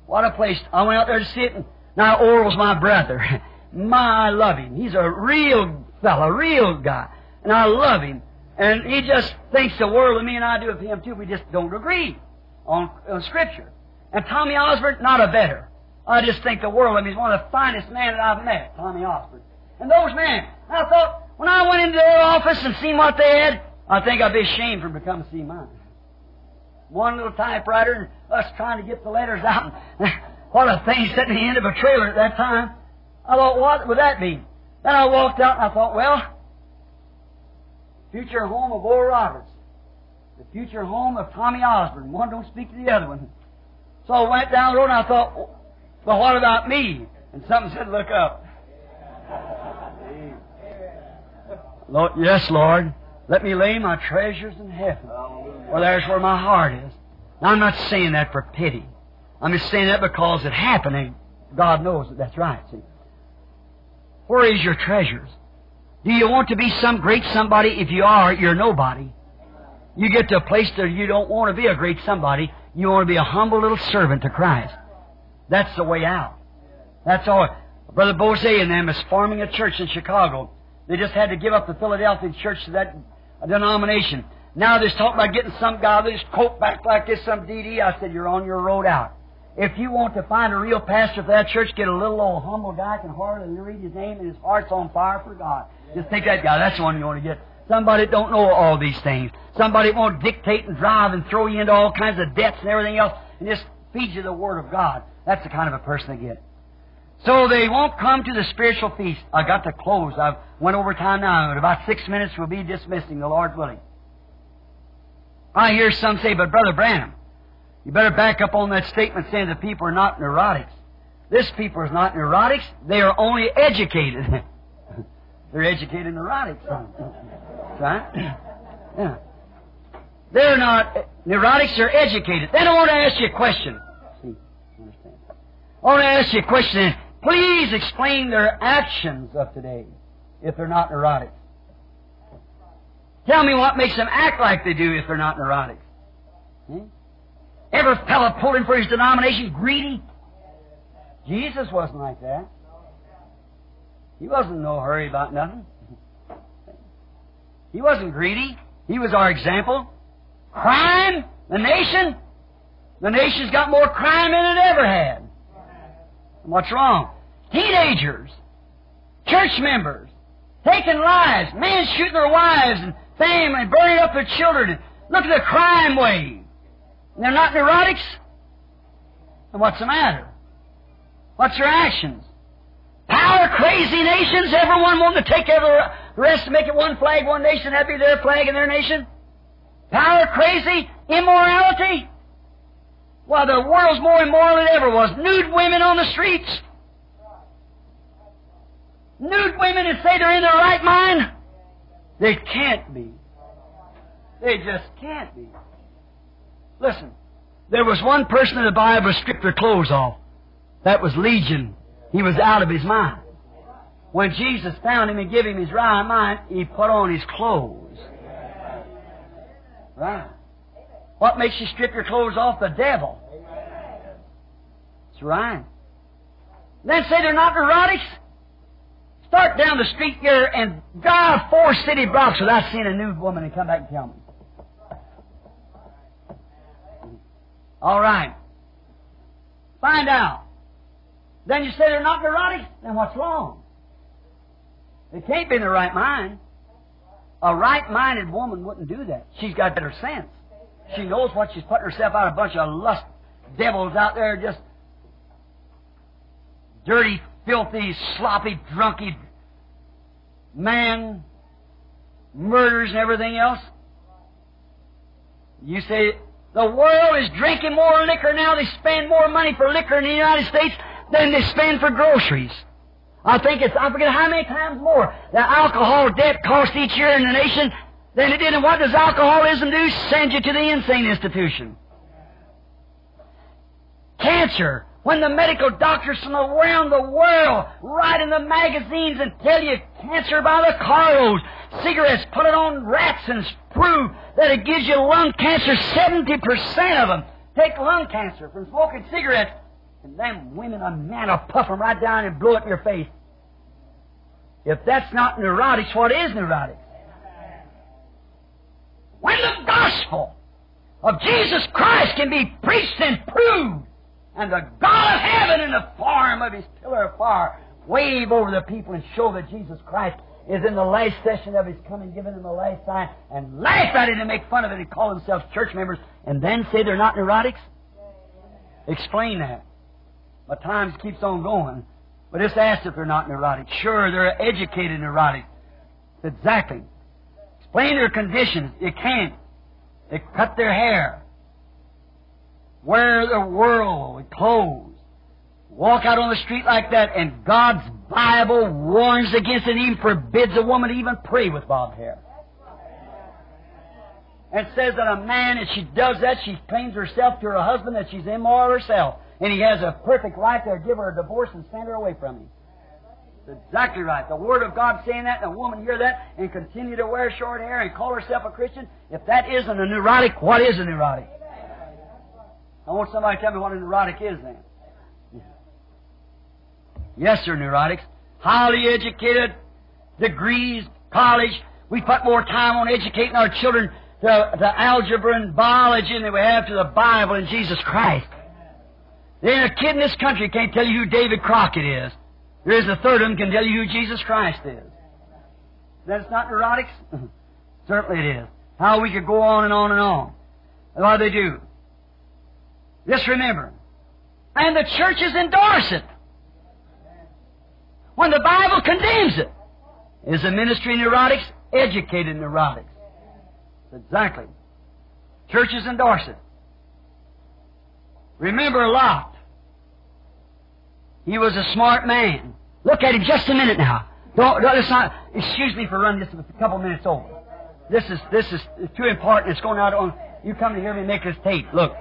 What a place. I went out there to see it. And now Oral's my brother. my, I love him. He's a real fellow, real guy. And I love him. And he just thinks the world of me, and I do of him too. We just don't agree on, on Scripture. And Tommy Osborn, not a better. I just think the world of him. He's one of the finest men that I've met, Tommy Osborn. And those men, I thought, when I went into their office and seen what they had, I think I'd be ashamed for them to come see mine. One little typewriter and us trying to get the letters out. what a thing sitting in the end of a trailer at that time. I thought, what would that be? Then I walked out and I thought, well, future home of Oral Roberts, the future home of Tommy Osborn. One don't speak to the other one. So I went down the road and I thought, well, what about me? And something said, look up. Lord, yes, Lord. Let me lay my treasures in heaven. Well, there's where my heart is. Now, I'm not saying that for pity. I'm just saying that because it happened, and God knows that that's right. See? Where is your treasures? Do you want to be some great somebody? If you are, you're nobody. You get to a place that you don't want to be a great somebody. You want to be a humble little servant to Christ. That's the way out. That's all. Brother Boze and them is forming a church in Chicago. They just had to give up the Philadelphia church to that denomination. Now they're talking about getting some guy that just coat back like this, some DD. I said, you're on your road out. If you want to find a real pastor for that church, get a little old humble guy can hardly read his name and his heart's on fire for God. Just take that guy. That's the one you want to get. Somebody that don't know all these things. Somebody that won't dictate and drive and throw you into all kinds of debts and everything else and just feed you the Word of God. That's the kind of a person they get. So they won't come to the spiritual feast. I got to close. I've went over time now. In about six minutes, we'll be dismissing, the Lord willing. I hear some say, but Brother Branham, you better back up on that statement saying that people are not neurotics. This people is not neurotics. They are only educated. They're educated neurotics. Right? Yeah. They're not neurotics, they're educated. Then I want to ask you a question. See, understand. I want to ask you a question. Please explain their actions of today if they're not neurotics. Tell me what makes them act like they do if they're not neurotics. Hmm? Every fellow pulling for his denomination greedy? Jesus wasn't like that. He wasn't in no hurry about nothing. He wasn't greedy. He was our example. Crime? The nation? The nation's got more crime than it ever had. What's wrong? Teenagers, church members, taking lives, men shooting their wives and family, burning up their children. Look at the crime wave. And they're not neurotics? And what's the matter? What's their actions? Power crazy nations, everyone wanting to take the rest to make it one flag, one nation, that be their flag and their nation? Power crazy? Immorality? Well, the world's more immoral than ever was. Nude women on the streets. Nude women that say they're in their right mind. They can't be. They just can't be. Listen, there was one person in the Bible who stripped their clothes off. That was Legion. He was out of his mind. When Jesus found him and gave him his right mind, he put on his clothes. Right. What makes you strip your clothes off? The devil. That's right. Then say they're not neurotics. Start down the street here and drive four city blocks without seeing a nude woman and come back and tell me. All right. Find out. Then you say they're not neurotic? Then what's wrong? They can't be in the right mind. A right-minded woman wouldn't do that. She's got better sense. She knows what she's putting herself out. A bunch of lust devils out there, just dirty, filthy, sloppy, drunky man, murders and everything else. You say the world is drinking more liquor now. They spend more money for liquor in the United States than they spend for groceries. I think it's, I forget how many times more the alcohol debt costs each year in the nation than it did. And what does alcoholism do? Send you to the insane institution. Cancer. When the medical doctors from around the world write in the magazines and tell you cancer by the carloads, cigarettes, put it on rats and prove that it gives you lung cancer, 70% of them take lung cancer from smoking cigarettes. And them women a man will puff them right down and blow it in your face. If that's not neurotics, what is neurotics? When the gospel of Jesus Christ can be preached and proved, and the God of heaven in the form of his pillar of fire wave over the people and show that Jesus Christ is in the last session of his coming, giving them the last sign, and laugh at it and make fun of it and call themselves church members, and then say they're not neurotics? Explain that. But times keeps on going. But just ask if they're not neurotic. Sure, they're educated neurotic. Exactly. Explain their conditions. You can't. They cut their hair. Wear the worldly clothes. Walk out on the street like that, and God's Bible warns against it, and even forbids a woman to even pray with bobbed hair. and says that a man, if she does that, she claims herself to her husband that she's immoral herself. And he has a perfect right to give her a divorce and send her away from him. That's exactly right. The Word of God saying that, and a woman hear that and continue to wear short hair and call herself a Christian. If that isn't a neurotic, what is a neurotic? I want somebody to tell me what a neurotic is then. Yes, sir, neurotics. Highly educated, degrees, college. We put more time on educating our children to, algebra and biology than we have to the Bible and Jesus Christ. There ain't a kid in this country can't tell you who David Crockett is. There is a third of them can tell you who Jesus Christ is. That's not neurotics? Certainly it is. How we could go on and on and on. What do they do? Just remember. And the churches endorse it. When the Bible condemns it. Is the ministry in neurotics? Educated neurotics. Exactly. Churches endorse it. Remember Lot. He was a smart man. Look at him just a minute now. Don't, don't not, excuse me for running just a couple minutes over. This is, this is too important. It's going out on, you come to hear me make this tape. Look.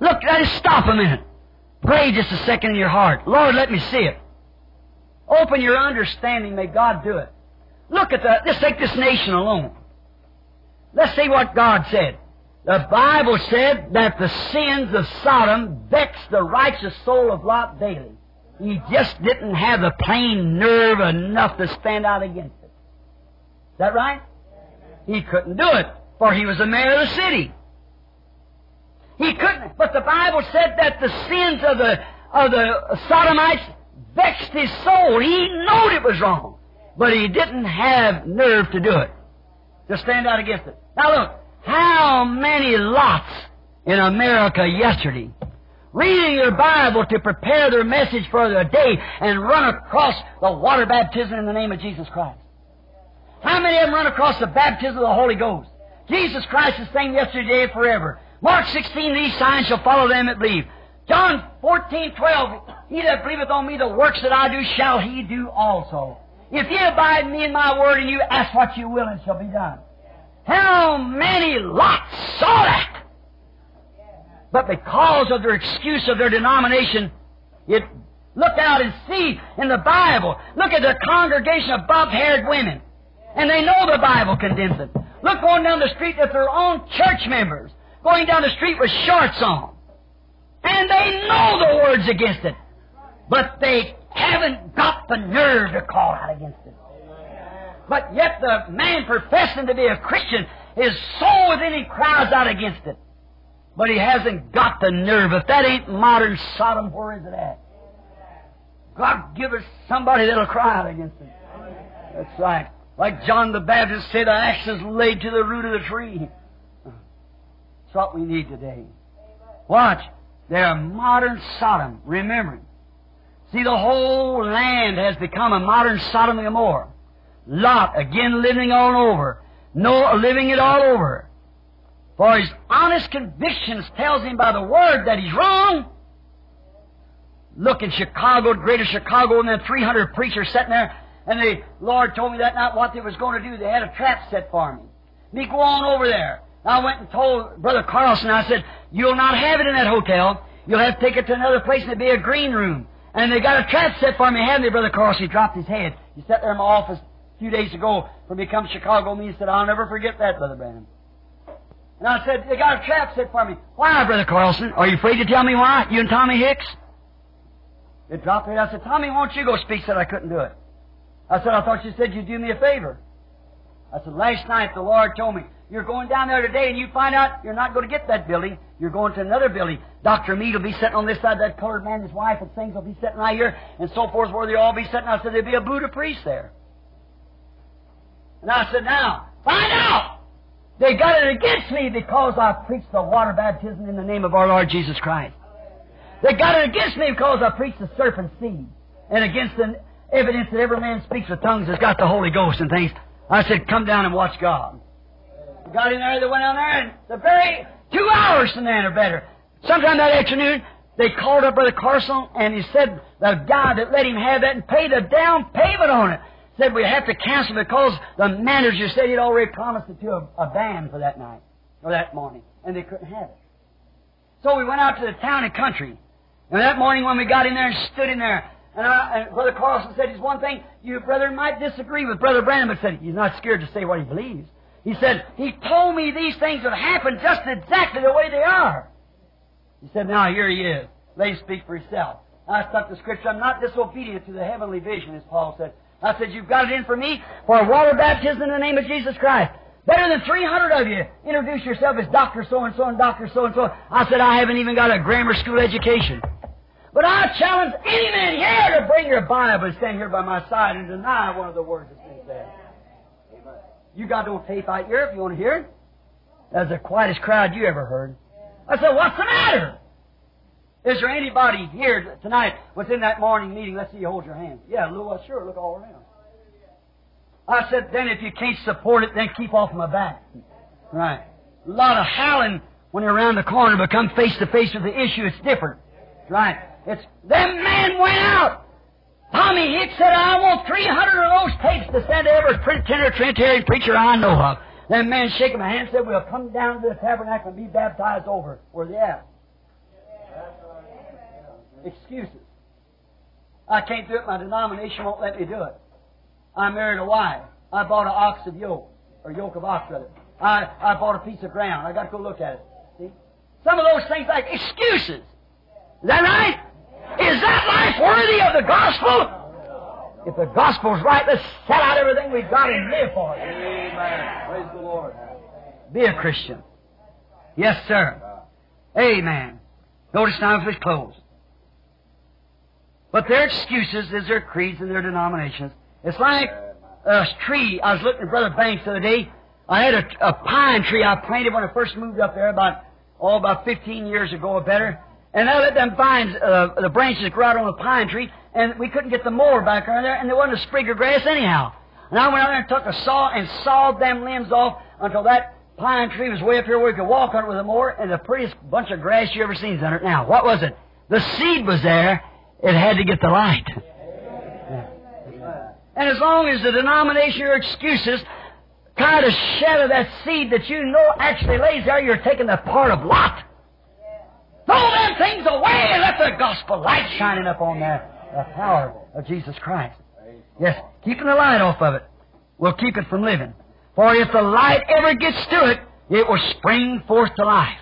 Look, let us stop a minute. Pray just a second in your heart. Lord, let me see it. Open your understanding. May God do it. Look at the, let's take this nation alone. Let's see what God said. The Bible said that the sins of Sodom vexed the righteous soul of Lot daily. He just didn't have the plain nerve enough to stand out against it. Is that right? He couldn't do it, for he was the mayor of the city. He couldn't, but the Bible said that the sins of the, of the Sodomites vexed his soul. He knew it was wrong, but he didn't have nerve to do it, to stand out against it. Now look, how many lots in America yesterday reading your Bible to prepare their message for the day and run across the water baptism in the name of Jesus Christ? How many of them run across the baptism of the Holy Ghost? Jesus Christ is saying yesterday forever. Mark 16, these signs shall follow them that believe. John 14, 12, he that believeth on me, the works that I do shall he do also. If ye abide in me in my word, and you ask what you will, it shall be done. How many lots saw that? But because of their excuse of their denomination, it look out and see in the Bible. Look at the congregation of bob-haired women. And they know the Bible condemns it. Look going down the street at their own church members, going down the street with shorts on. And they know the words against it. But they haven't got the nerve to call out against it. But yet the man professing to be a Christian, his soul within him cries out against it. But he hasn't got the nerve. If that ain't modern Sodom, where is it at? God give us somebody that'll cry out against it. That's right. Like John the Baptist said, axe is laid to the root of the tree. That's what we need today. Watch. They're a modern Sodom. Remember. See, the whole land has become a modern Sodom and Gomorrah. Lot, again living all over. Noah living it all over. For his honest convictions tells him by the word that he's wrong. Look in Chicago, greater Chicago, and then 300 preachers sitting there, and the Lord told me that night what they was going to do. They had a trap set for me. Me go on over there. I went and told Brother Carlson, I said, you'll not have it in that hotel. You'll have to take it to another place and it'll be a green room. And they got a trap set for me, haven't they, Brother Carlson? He dropped his head. He sat there in my office a few days ago from he come to Chicago and said, I'll never forget that, Brother Branham. And I said, they got a trap set for me. Why, Brother Carlson? Are you afraid to tell me why? You and Tommy Hicks? They dropped it. I said, Tommy, won't you go speak? Said I couldn't do it. I said, I thought you said you'd do me a favor. I said, last night the Lord told me, you're going down there today and you find out you're not going to get that building. You're going to another building. Dr. Mead will be sitting on this side, that colored man, his wife, and things will be sitting right here, and so forth, where they'll all be sitting. I said, there'll be a Buddha priest there. And I said, now, find out! They got it against me because I preached the water baptism in the name of our Lord Jesus Christ. They got it against me because I preached the serpent seed and against the evidence that every man speaks with tongues has got the Holy Ghost and things. I said, come down and watch God. Got in there, they went down there, and the very two hours from then or better. Sometime that afternoon, they called up Brother Carlson, and he said the guy that let him have that and paid a down payment on it said we have to cancel because the manager said he'd already promised it to a, a band for that night or that morning, and they couldn't have it. So we went out to the town and country. And that morning when we got in there and stood in there, and, I, and Brother Carlson said, "There's one thing you, brother, might disagree with Brother Branham, but said he's not scared to say what he believes. He said he told me these things would happen just exactly the way they are. He said, now here he is. Let him speak for himself. I stuck the scripture. I'm not disobedient to the heavenly vision, as Paul said. I said, you've got it in for me for water baptism in the name of Jesus Christ. Better than 300 of you introduce yourself as Dr. So-and-so and Dr. So-and-so. I said, I haven't even got a grammar school education. But I challenge any man here to bring your Bible and stand here by my side and deny one of the words that's been said. You got no tape out here if you want to hear it. That's the quietest crowd you ever heard. I said, what's the matter? Is there anybody here tonight within that morning meeting? Let's see you hold your hand. Yeah, Lou, sure, look all around. I said, then if you can't support it, then keep off my back. Right. A lot of howling when you're around the corner, but come face to face with the issue, it's different. Right. It's, them men went out. Tommy Hicks said, I want 300 of those tapes to send to every tender Trinitarian preacher I know of. Them men shaking my hand said, we'll come down to the tabernacle and be baptized over. Where they at? Excuses. I can't do it. My denomination won't let me do it. I married a wife. I bought an ox of yoke, or yoke of ox rather. I, I bought a piece of ground. I got to go look at it. See? Some of those things like excuses. Is that right? Is that life worthy of the gospel? If the gospel's right, let's sell out everything we've got and live for it. Amen. Praise the Lord. Be a Christian. Yes, sir. Amen. Notice now if it's closed. But their excuses is their creeds and their denominations. It's like a tree. I was looking at Brother Banks the other day. I had a, a pine tree I planted when I first moved up there about, oh, about 15 years ago or better. And I let them vines, uh, the branches grow out on the pine tree, and we couldn't get the mower back on there, and there wasn't a sprig of grass anyhow. And I went out there and took a saw and sawed them limbs off until that pine tree was way up here where we could walk on it with a mower, and the prettiest bunch of grass you ever seen under it. Now, what was it? The seed was there. It had to get the light. And as long as the denomination or excuses kind of shadow that seed that you know actually lays there, you're taking the part of Lot. Throw them things away and let the gospel light shining up on there. The power of Jesus Christ. Yes, keeping the light off of it will keep it from living. For if the light ever gets to it, it will spring forth to life.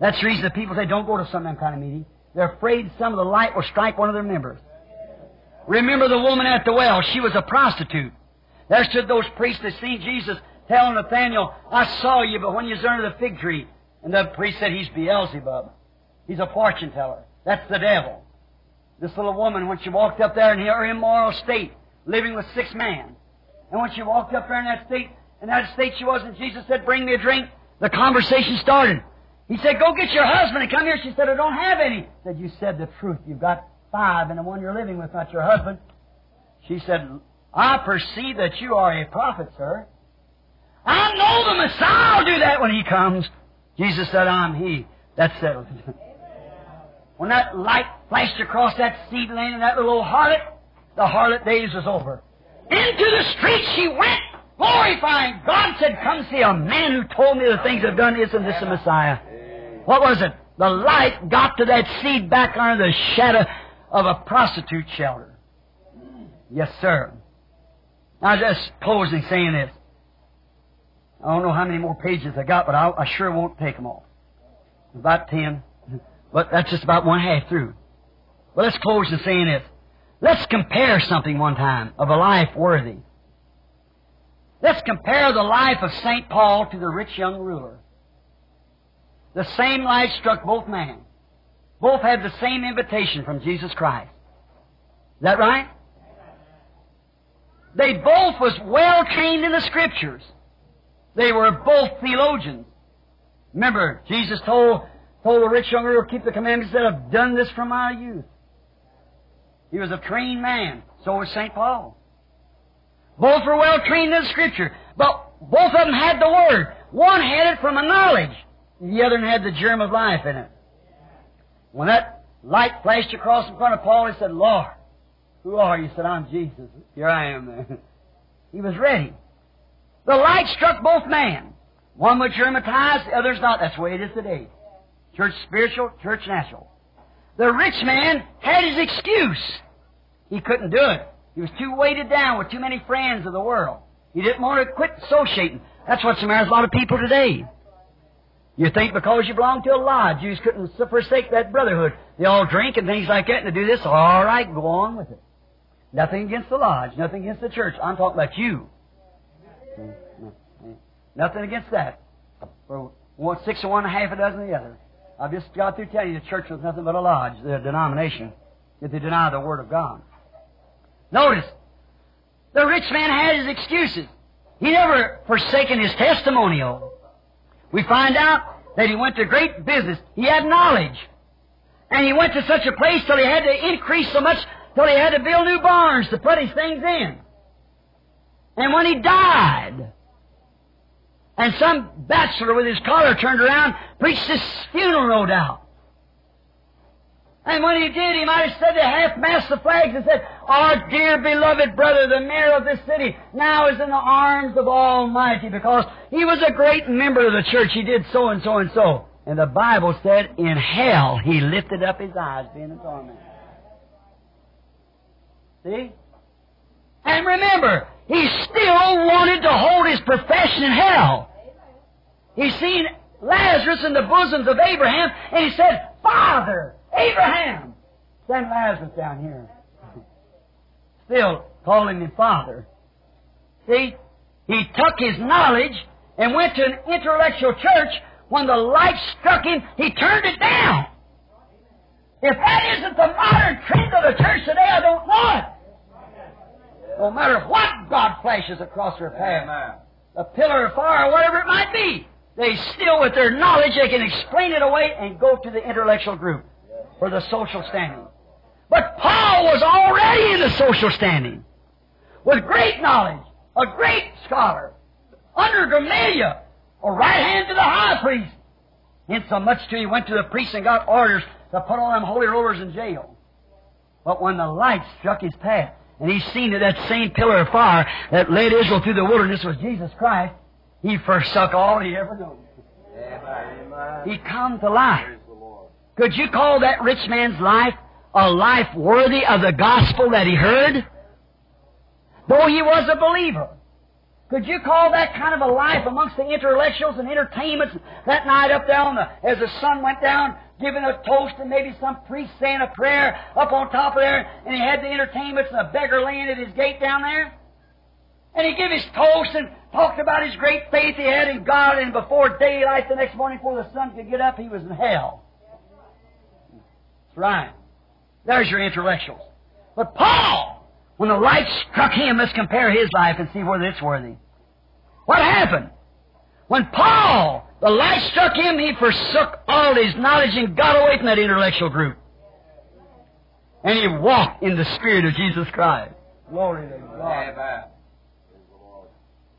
That's the reason that people say don't go to some of them kind of meeting. They're afraid some of the light will strike one of their members. Remember the woman at the well. She was a prostitute. There stood those priests that seen Jesus telling Nathaniel, I saw you, but when you was under the fig tree. And the priest said, he's Beelzebub. He's a fortune teller. That's the devil. This little woman, when she walked up there in her immoral state, living with six men, and when she walked up there in that state, in that state she was, and Jesus said, bring me a drink, the conversation started. He said, go get your husband and come here. She said, I don't have any. He said, you said the truth. You've got five, and the one you're living with, not your husband. She said, I perceive that you are a prophet, sir. I know the Messiah will do that when he comes. Jesus said, I'm he. That's settled. when that light flashed across that seed lane and that little old harlot, the harlot days was over. Into the street she went, glorifying God, said, Come see a man who told me the things I've done. Isn't this the Messiah? What was it? The light got to that seed back under the shadow of a prostitute shelter. Yes, sir. Now, just closing saying this. I don't know how many more pages I got, but I'll, I sure won't take them all. About ten. But that's just about one half through. But let's close in saying this. Let's compare something one time of a life worthy. Let's compare the life of St. Paul to the rich young ruler. The same light struck both men. Both had the same invitation from Jesus Christ. Is that right? They both was well trained in the Scriptures. They were both theologians. Remember, Jesus told, told the rich young ruler, keep the commandments that I've done this from my youth. He was a trained man. So was St. Paul. Both were well trained in Scripture, but both of them had the Word. One had it from a knowledge, the other had the germ of life in it. When that light flashed across in front of Paul, he said, Lord, Who are you? He said, I'm Jesus. Here I am. He was ready. The light struck both men. One was germatized, the other's not. That's the way it is today. Church spiritual, church natural. The rich man had his excuse. He couldn't do it. He was too weighted down with too many friends of the world. He didn't want to quit associating. That's what's the matter with a lot of people today. You think because you belong to a lodge, you just couldn't forsake that brotherhood. They all drink and things like that and they do this. All right, go on with it. Nothing against the lodge, nothing against the church. I'm talking about you. Nothing against that. For one, six of one, half a dozen the other. I've just got through telling you the church was nothing but a lodge, the denomination. if they deny the Word of God. Notice, the rich man had his excuses. He never forsaken his testimonial. We find out that he went to great business. He had knowledge. And he went to such a place till he had to increase so much till he had to build new barns to put his things in. And when he died, and some bachelor with his collar turned around preached his funeral, no doubt. And when he did, he might have said to half-mast the flags and said, Our dear beloved brother, the mayor of this city, now is in the arms of Almighty because he was a great member of the church. He did so and so and so. And the Bible said, in hell he lifted up his eyes being a torment. See? And remember, he still wanted to hold his profession in hell. He seen Lazarus in the bosoms of Abraham, and he said, Father, Abraham, send Lazarus down here. Still calling him Father. See? He took his knowledge and went to an intellectual church. When the light struck him, he turned it down. If that isn't the modern trend of the church today, I don't know it. No matter what God flashes across their path, a pillar of fire or whatever it might be, they still, with their knowledge, they can explain it away and go to the intellectual group for the social standing. But Paul was already in the social standing with great knowledge, a great scholar, under Gamaliel, a right hand to the high priest. Insomuch too he went to the priest and got orders to put all them holy rollers in jail. But when the light struck his path, and he seen that that same pillar of fire that led Israel through the wilderness was Jesus Christ, he forsook all he ever knew. He come to life. Could you call that rich man's life a life worthy of the gospel that he heard? Though he was a believer. Could you call that kind of a life amongst the intellectuals and entertainments that night up there on the, as the sun went down, giving a toast and maybe some priest saying a prayer up on top of there, and he had the entertainments and a beggar laying at his gate down there? And he gave his toast and talked about his great faith he had in God, and before daylight the next morning, before the sun could get up, he was in hell. That's right. There's your intellectuals. But Paul, when the light struck him, let's compare his life and see whether it's worthy. What happened? When Paul, the light struck him, he forsook all his knowledge and got away from that intellectual group. And he walked in the Spirit of Jesus Christ. Glory to God.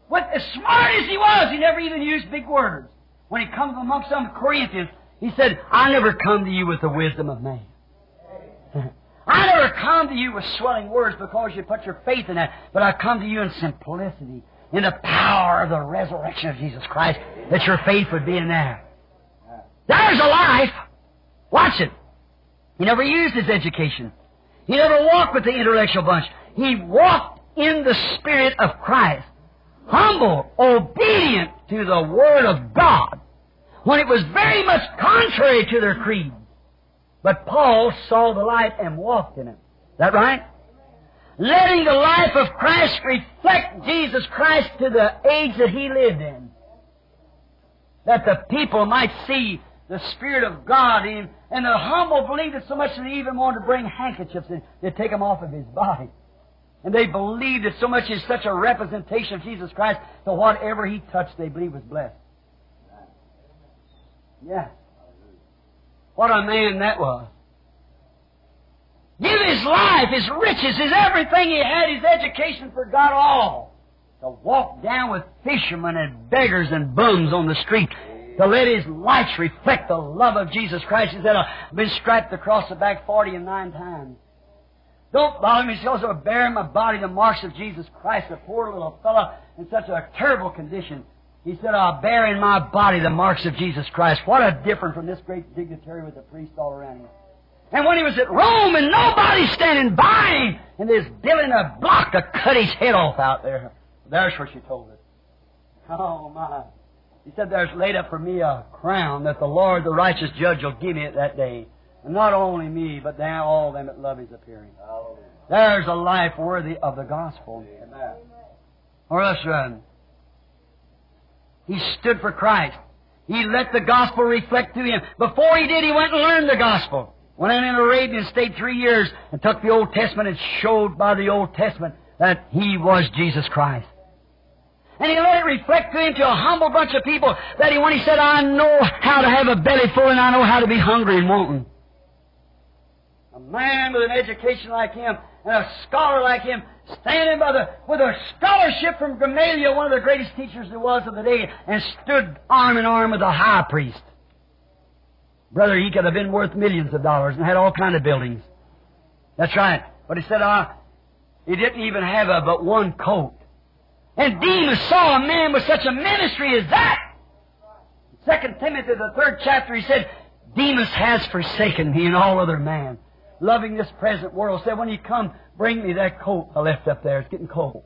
What as smart as he was, he never even used big words. When he comes amongst some Corinthians, he said, I never come to you with the wisdom of man. I never come to you with swelling words because you put your faith in that, but I come to you in simplicity, in the power of the resurrection of Jesus Christ, that your faith would be in there. There's a life. Watch it. He never used his education. He never walked with the intellectual bunch. He walked in the Spirit of Christ. Humble, obedient to the Word of God. When it was very much contrary to their creed. But Paul saw the light and walked in it. Is that right? Letting the life of Christ reflect Jesus Christ to the age that he lived in. That the people might see the Spirit of God in and the humble believed it so much that they even wanted to bring handkerchiefs and they take them off of his body. And they believed it so much as such a representation of Jesus Christ that whatever he touched they believed was blessed. Yeah. What a man that was. Give his life, his riches, his everything he had, his education for God all. To walk down with fishermen and beggars and bums on the street. To let his lights reflect the love of Jesus Christ. He said, I've been striped across the back forty and nine times. Don't bother me because I bear in my body the marks of Jesus Christ, a poor little fellow in such a terrible condition. He said, I'll bear in my body the marks of Jesus Christ. What a difference from this great dignitary with the priests all around him. And when he was at Rome and nobody standing by him, and there's building a block to cut his head off out there. There's where she told it. Oh my. He said, There's laid up for me a crown that the Lord, the righteous judge, will give me at that day. And not only me, but now all them that love his appearing. Hallelujah. There's a life worthy of the gospel. Amen. Or else, uh, he stood for Christ. He let the gospel reflect through him. Before he did, he went and learned the gospel. Went in Arabia and stayed three years and took the Old Testament and showed by the Old Testament that he was Jesus Christ. And he let it reflect to him to a humble bunch of people that he, when he said, I know how to have a belly full and I know how to be hungry and wanting. A man with an education like him and a scholar like him standing by the, with a scholarship from Gamaliel, one of the greatest teachers there was of the day, and stood arm in arm with the high priest. Brother, he could have been worth millions of dollars and had all kind of buildings. That's right. But he said, uh, he didn't even have a, but one coat. And Demas saw a man with such a ministry as that. Second Timothy, the third chapter, he said, Demas has forsaken me and all other man, loving this present world. Said, when you come, bring me that coat I left up there. It's getting cold.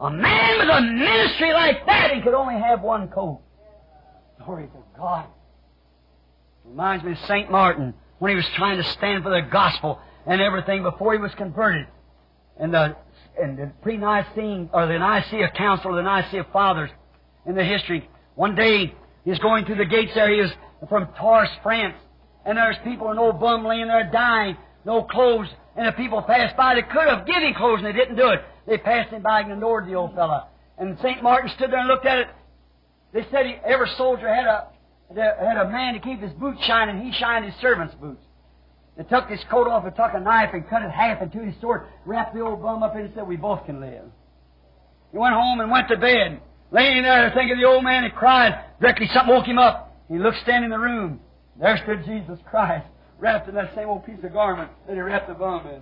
A man with a ministry like that, he could only have one coat. Glory to God. Reminds me of St. Martin when he was trying to stand for the gospel and everything before he was converted. And the, and the pre-Nicene, or the Nicaea Council, or the Nicaea Fathers in the history. One day, he's going through the gates there. He was from Tours, France. And there's people, an old bum laying there dying, no clothes. And the people passed by. They could have given him clothes and they didn't do it. They passed him by and ignored the old fellow. And St. Martin stood there and looked at it. They said he, every soldier had a had a man to keep his boots shining. He shined his servant's boots. They took his coat off and took a knife and cut it half into his sword, wrapped the old bum up in it and said, We both can live. He went home and went to bed. Laying there thinking of the old man and cried. Directly something woke him up. He looked standing in the room. There stood Jesus Christ, wrapped in that same old piece of garment that he wrapped the bum in.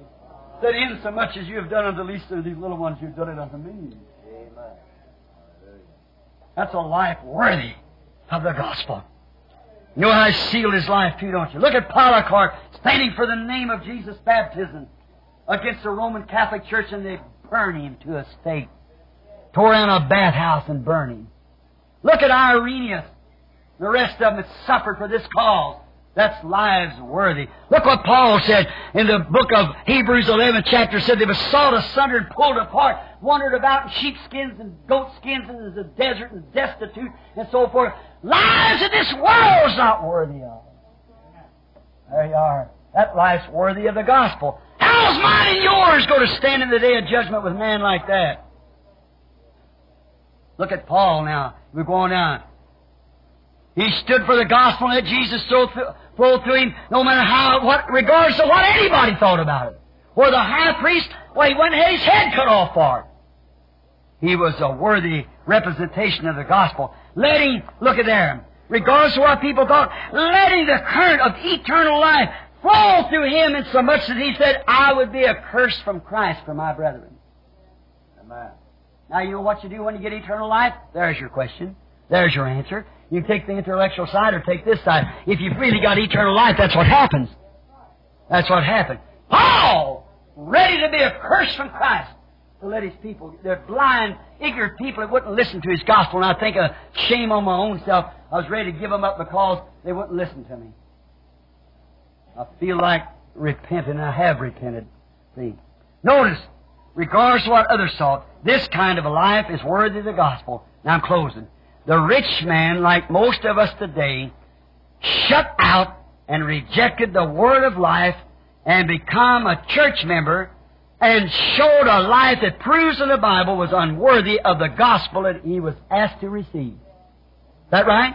Said, In so much as you have done unto the least of these little ones, you've done it unto me. Amen. That's a life worthy of the gospel. You know how he sealed his life too, don't you? Look at Polycarp standing for the name of Jesus baptism against the Roman Catholic Church and they burn him to a stake. Tore down a bathhouse and burned him. Look at Irenaeus. The rest of them that suffered for this cause. That's lives worthy. Look what Paul said in the book of Hebrews 11 chapter said they were sawed asunder and pulled apart, wandered about in sheepskins and goatskins in the desert and destitute and so forth. Lives that this world's not worthy of. There you are. That life's worthy of the gospel. How's mine and yours going to stand in the day of judgment with man like that? Look at Paul now. We're going down. He stood for the gospel and let Jesus flow through him, no matter how, what, regardless of what anybody thought about it. Or the high priest, well, he went and had his head cut off for it. He was a worthy representation of the gospel. Letting, look at there, regardless of what people thought, letting the current of eternal life flow through him in so much that he said, I would be a curse from Christ for my brethren. Amen. Now you know what you do when you get eternal life? There's your question. There's your answer. You take the intellectual side or take this side. If you've really got eternal life, that's what happens. That's what happened. Paul, ready to be a curse from Christ, to let his people, they're blind, ignorant people that wouldn't listen to his gospel. And I think a shame on my own self. I was ready to give them up because they wouldn't listen to me. I feel like repenting. I have repented. See, notice, regardless of what others thought, this kind of a life is worthy of the gospel. Now I'm closing. The rich man, like most of us today, shut out and rejected the word of life and become a church member and showed a life that proves in the Bible was unworthy of the gospel that he was asked to receive. Is that right?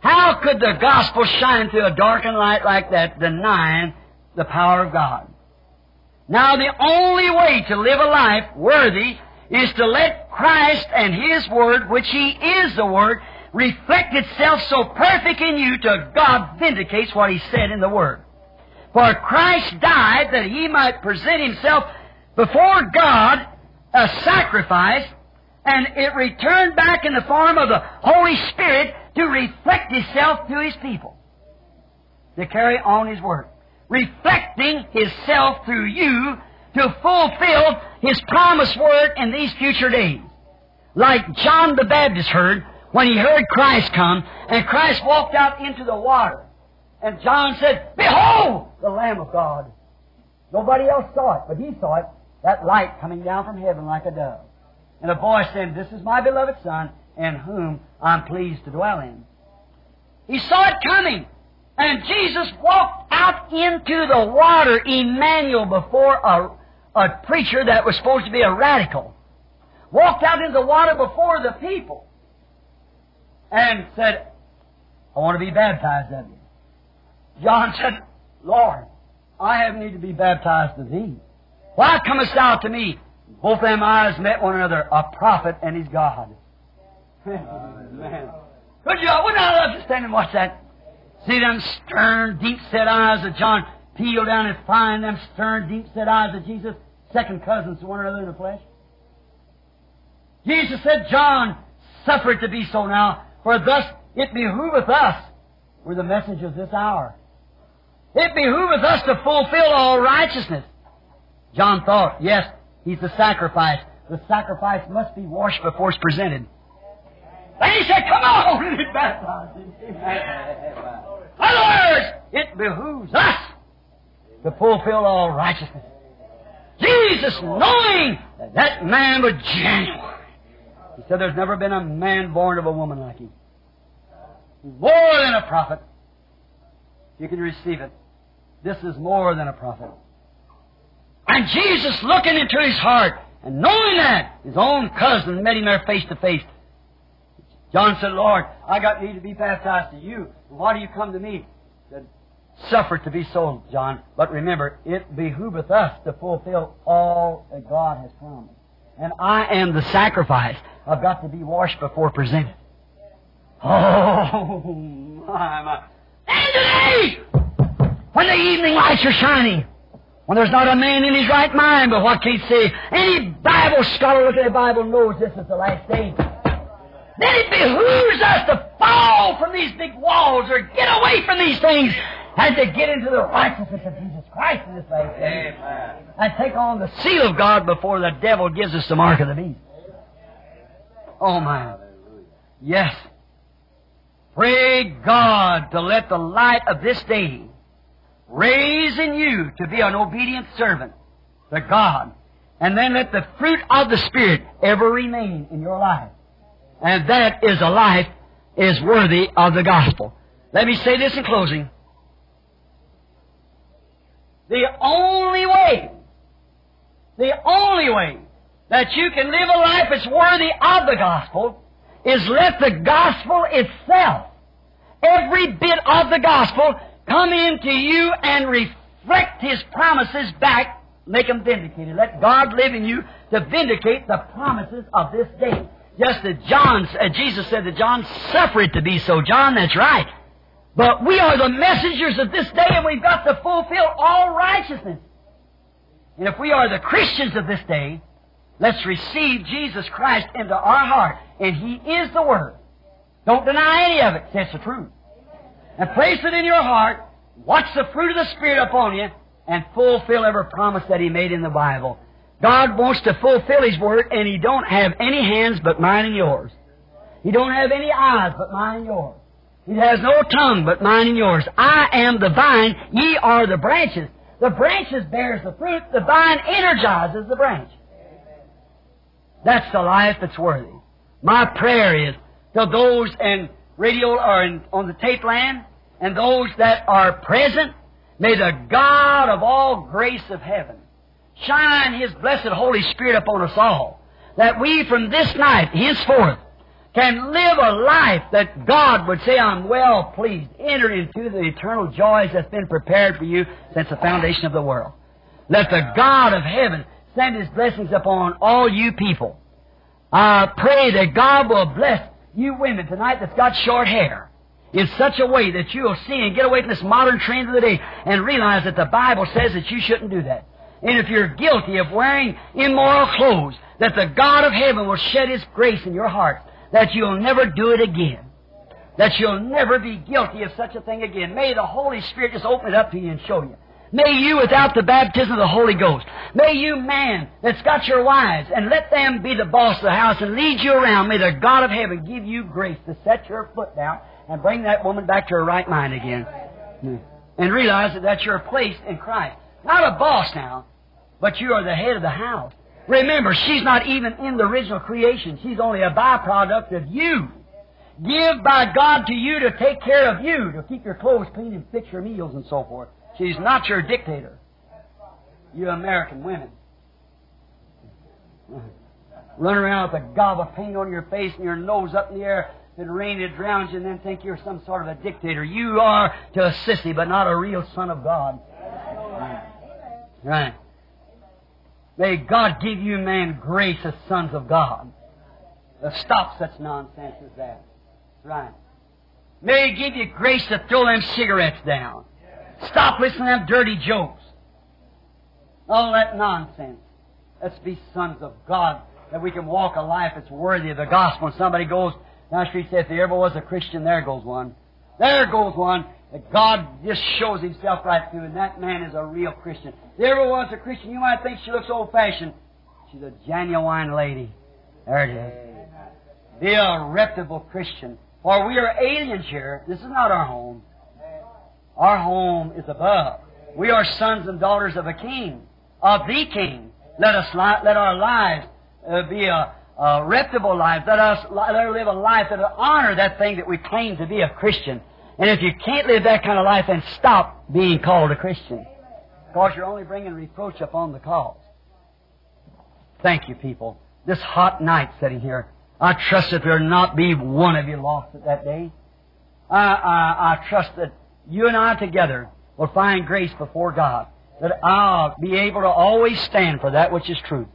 How could the gospel shine through a darkened light like that, denying the power of God? Now, the only way to live a life worthy is to let Christ and His Word, which He is the Word, reflect itself so perfect in you till God vindicates what He said in the Word. For Christ died that he might present himself before God a sacrifice, and it returned back in the form of the Holy Spirit to reflect Himself to His people, to carry on His work. Reflecting Himself through you to fulfill His promised word in these future days. Like John the Baptist heard when he heard Christ come, and Christ walked out into the water. And John said, Behold, the Lamb of God. Nobody else saw it, but he saw it, that light coming down from heaven like a dove. And a voice said, This is my beloved Son, in whom I'm pleased to dwell in. He saw it coming. And Jesus walked out into the water, Emmanuel, before a, a preacher that was supposed to be a radical. Walked out into the water before the people. And said, I want to be baptized of you. John said, Lord, I have need to be baptized of thee. Why comest thou to me? Both them eyes met one another, a prophet and his God. Man. Could you, wouldn't I love to stand and watch that? See them stern, deep-set eyes of John peel down and find them stern, deep-set eyes of Jesus, second cousins to one another in the flesh? Jesus said, John, suffer it to be so now, for thus it behooveth us. We're the message of this hour. It behooveth us to fulfill all righteousness. John thought, yes, he's the sacrifice. The sacrifice must be washed before it's presented. Then he said, come on and baptize him. In other words, it behooves us to fulfill all righteousness. Jesus, knowing that that man was genuine, he said, there's never been a man born of a woman like him. More than a prophet. You can receive it. This is more than a prophet. And Jesus looking into his heart and knowing that, his own cousin met him there face to face. John said, Lord, I got need to be baptized to you. Why do you come to me? He said, Suffer to be so, John. But remember, it behooveth us to fulfill all that God has promised. And I am the sacrifice. I've got to be washed before presented. Oh, my, my. And when the evening lights are shining, when there's not a man in his right mind, but what can say? Any Bible scholar looking at the Bible knows this is the last day. Then it behooves us to fall from these big walls or get away from these things and to get into the righteousness of Jesus Christ in this last day. And take on the seal of God before the devil gives us the mark of the beast. Oh my. Yes. Pray God to let the light of this day raise in you to be an obedient servant to God. And then let the fruit of the Spirit ever remain in your life. And that is a life is worthy of the gospel. Let me say this in closing. The only way, the only way that you can live a life that's worthy of the gospel is let the gospel itself, every bit of the gospel, come into you and reflect His promises back, make them vindicated. Let God live in you to vindicate the promises of this day. Just as John, uh, Jesus said to John, suffer it to be so. John, that's right. But we are the messengers of this day and we've got to fulfill all righteousness. And if we are the Christians of this day, let's receive Jesus Christ into our heart. And He is the Word. Don't deny any of it. That's the truth. And place it in your heart. Watch the fruit of the Spirit upon you and fulfill every promise that He made in the Bible. God wants to fulfill His Word, and He don't have any hands but mine and yours. He don't have any eyes but mine and yours. He has no tongue but mine and yours. I am the vine, ye are the branches. The branches bears the fruit, the vine energizes the branch. That's the life that's worthy. My prayer is to those in radio or in, on the tape land and those that are present, may the God of all grace of heaven shine His blessed Holy Spirit upon us all, that we from this night henceforth can live a life that God would say, I'm well pleased. Enter into the eternal joys that's been prepared for you since the foundation of the world. Let the God of heaven send His blessings upon all you people. I pray that God will bless you women tonight that's got short hair. in such a way that you'll see and get away from this modern trend of the day and realize that the Bible says that you shouldn't do that. And if you're guilty of wearing immoral clothes, that the God of heaven will shed His grace in your heart, that you'll never do it again. That you'll never be guilty of such a thing again. May the Holy Spirit just open it up to you and show you. May you, without the baptism of the Holy Ghost, may you, man, that's got your wives, and let them be the boss of the house and lead you around. May the God of heaven give you grace to set your foot down and bring that woman back to her right mind again. Hmm. And realize that that's your place in Christ. Not a boss now, but you are the head of the house. Remember, she's not even in the original creation. She's only a byproduct of you. Give by God to you to take care of you, to keep your clothes clean and fix your meals and so forth. She's not your dictator. You American women. Run around with a gob of paint on your face and your nose up in the air. If it rains, it drowns you, and then think you're some sort of a dictator. You are to a sissy, but not a real son of God. Right. May God give you, man, grace as sons of God. To stop such nonsense as that. Right. May He give you grace to throw them cigarettes down. Stop listening to them dirty jokes. All that nonsense. Let's be sons of God, that we can walk a life that's worthy of the gospel. And somebody goes street and says, if there ever was a Christian, there goes one. There goes one. That God just shows Himself right through, and that man is a real Christian. If there ever was a Christian, you might think she looks old fashioned. She's a genuine lady. There it is. Be a reputable Christian. For we are aliens here. This is not our home. Our home is above. We are sons and daughters of a king, of the king. Let us li- let our lives uh, be a, a reputable life. Let us li- let us live a life that honor that thing that we claim to be a Christian. And if you can't live that kind of life, then stop being called a Christian. Because you're only bringing reproach upon the cause. Thank you, people. This hot night sitting here, I trust that there will not be one of you lost at that day. I, I, I trust that you and I together will find grace before God. That I'll be able to always stand for that which is true.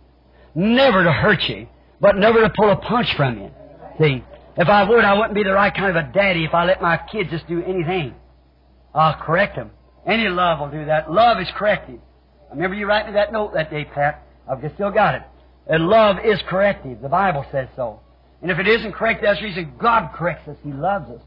Never to hurt you, but never to pull a punch from you. See, if I would, I wouldn't be the right kind of a daddy if I let my kids just do anything. I'll correct them. Any love will do that. Love is corrective. Remember you writing me that note that day, Pat. I've just still got it. And love is corrective. The Bible says so. And if it isn't correct, that's the reason God corrects us. He loves us.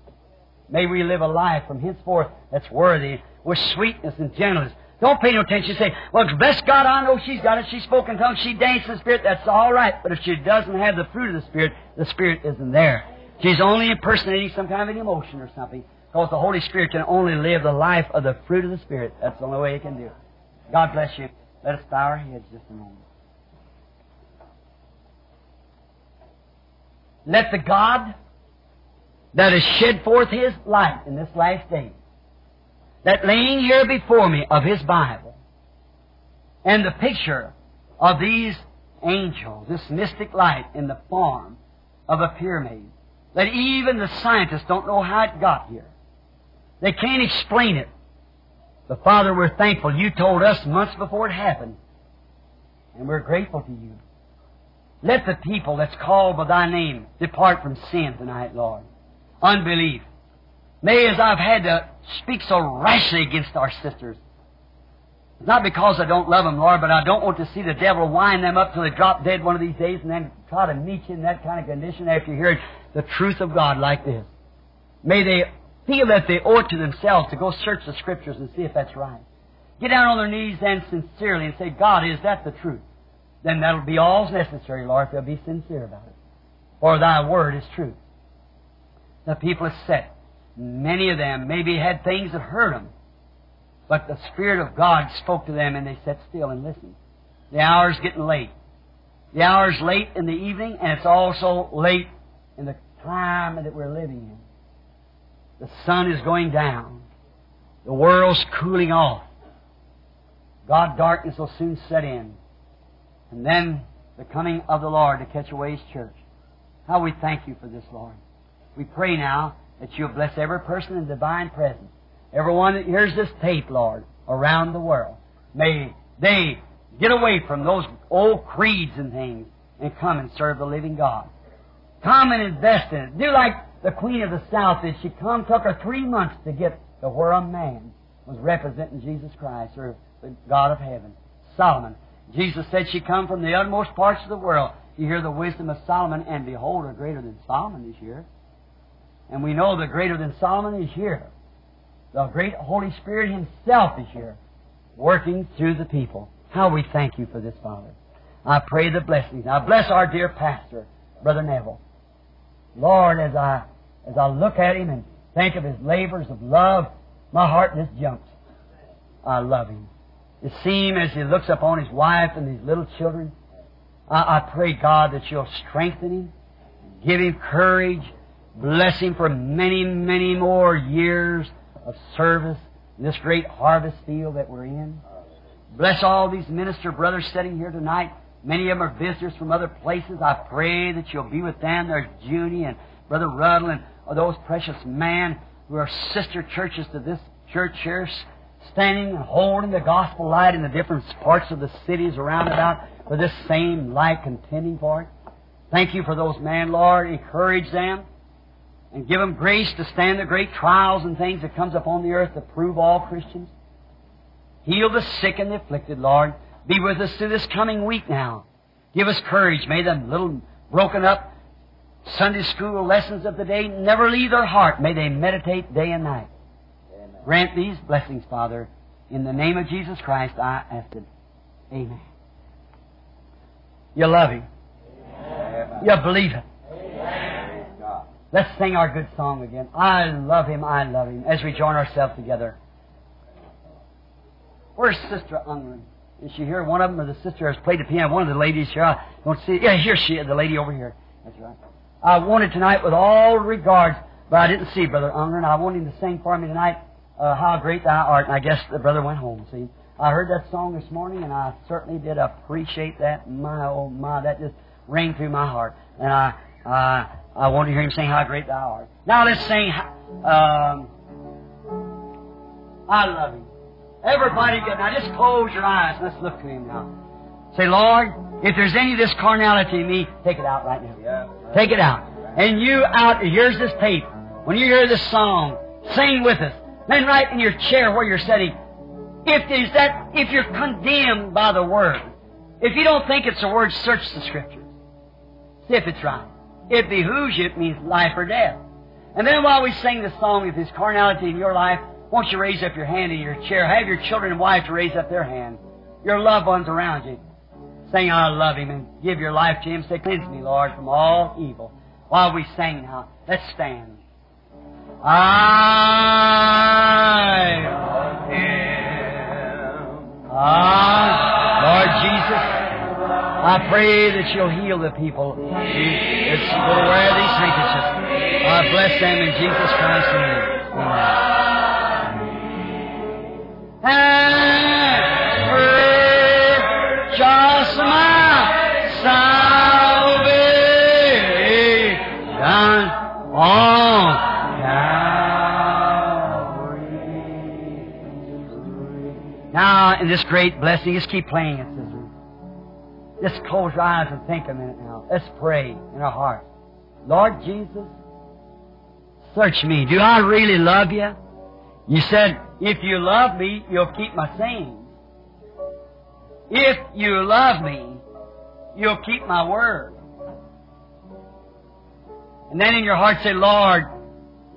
May we live a life from henceforth that's worthy with sweetness and gentleness. Don't pay no attention. Say, well, bless God, I know she's got it. She spoke in tongues. She danced in the Spirit. That's all right. But if she doesn't have the fruit of the Spirit, the Spirit isn't there. She's only impersonating some kind of an emotion or something. Because the Holy Spirit can only live the life of the fruit of the Spirit. That's the only way He can do it. God bless you. Let us bow our heads just a moment. Let the God that has shed forth His light in this last day, that laying here before me of His Bible, and the picture of these angels, this mystic light in the form of a pyramid, that even the scientists don't know how it got here. They can't explain it. But Father, we're thankful. You told us months before it happened. And we're grateful to you. Let the people that's called by thy name depart from sin tonight, Lord. Unbelief. May as I've had to speak so rashly against our sisters. It's not because I don't love them, Lord, but I don't want to see the devil wind them up till they drop dead one of these days and then try to meet you in that kind of condition after you hear the truth of God like this. May they feel that they owe it to themselves to go search the Scriptures and see if that's right. Get down on their knees then sincerely and say, God, is that the truth? Then that'll be all's necessary, Lord, if they'll be sincere about it. For thy word is truth. The people set. Many of them maybe had things that hurt them. But the Spirit of God spoke to them and they sat still and listened. The hour's getting late. The hour's late in the evening and it's also late in the time that we're living in. The sun is going down. The world's cooling off. God, darkness will soon set in. And then the coming of the Lord to catch away His church. How we thank you for this, Lord. We pray now that you'll bless every person in divine presence. Everyone that hears this tape, Lord, around the world. May they get away from those old creeds and things and come and serve the living God. Come and invest in it. Do like The Queen of the South, did she come? Took her three months to get to where a man was representing Jesus Christ, or the God of heaven. Solomon. Jesus said she come from the uttermost parts of the world. You hear the wisdom of Solomon, and behold, a greater than Solomon is here. And we know the greater than Solomon is here. The great Holy Spirit Himself is here, working through the people. How we thank you for this, Father. I pray the blessings. Now bless our dear pastor, Brother Neville. Lord, as I as I look at him and think of his labors of love, my heart just jumps. I love him. To see him as he looks upon his wife and his little children, I, I pray, God, that you'll strengthen him, give him courage, bless him for many, many more years of service in this great harvest field that we're in. Bless all these minister brothers sitting here tonight. Many of them are visitors from other places. I pray that you'll be with them. There's Junie and Brother Ruddell and those precious men who are sister churches to this church here, standing and holding the gospel light in the different parts of the cities around about for this same light, contending for it. Thank you for those men, Lord. Encourage them and give them grace to stand the great trials and things that comes upon the earth to prove all Christians. Heal the sick and the afflicted, Lord. Be with us through this coming week now. Give us courage. May the little broken up Sunday school lessons of the day never leave their heart. May they meditate day and night. Amen. Grant these blessings, Father. In the name of Jesus Christ, I ask it. Amen. You love Him. Amen. You believe it. Amen. Let's sing our good song again. I love Him, I love Him, as we join ourselves together. Where's Sister Ungren? Is she here? One of them, or the sister has played the piano. One of the ladies here. I don't see. Yeah, here she is, the lady over here. That's right. I wanted tonight with all regards, but I didn't see Brother Ungren. I wanted him to sing for me tonight, uh, How Great Thou Art. And I guess the brother went home, see. I heard that song this morning, and I certainly did appreciate that. My, oh my, that just rang through my heart. And I, uh, I wanted to hear him sing How Great Thou Art. Now let's sing, um, I love Him. Everybody get now. Just close your eyes. Let's look to Him now. Say, Lord, if there's any of this carnality in me, take it out right now. Yeah. Take it out. And you out. Here's this tape. When you hear this song, sing with us. Then right in your chair where you're sitting, if there's that, if you're condemned by the Word, if you don't think it's a Word, search the Scriptures. See if it's right. It behooves you. It means life or death. And then while we sing the song, if there's carnality in your life, won't you raise up your hand in your chair? Have your children and wife to raise up their hand. Your loved ones around you. Sing, I love Him, and give your life to Him. Say, cleanse me, Lord, from all evil. While we sing now, let's stand. I Him. Ah, Lord Jesus, I pray that you'll heal the people. It's will wear these handkerchiefs. I bless them in Jesus Christ's name. Amen. Purchase my salvation. Now, in this great blessing, just keep playing it, sister. Just close your eyes and think a minute now. Let's pray in our hearts. Lord Jesus, search me. Do I really love you? You said, if you love me, you'll keep my sayings. If you love me, you'll keep my word. And then in your heart say, Lord,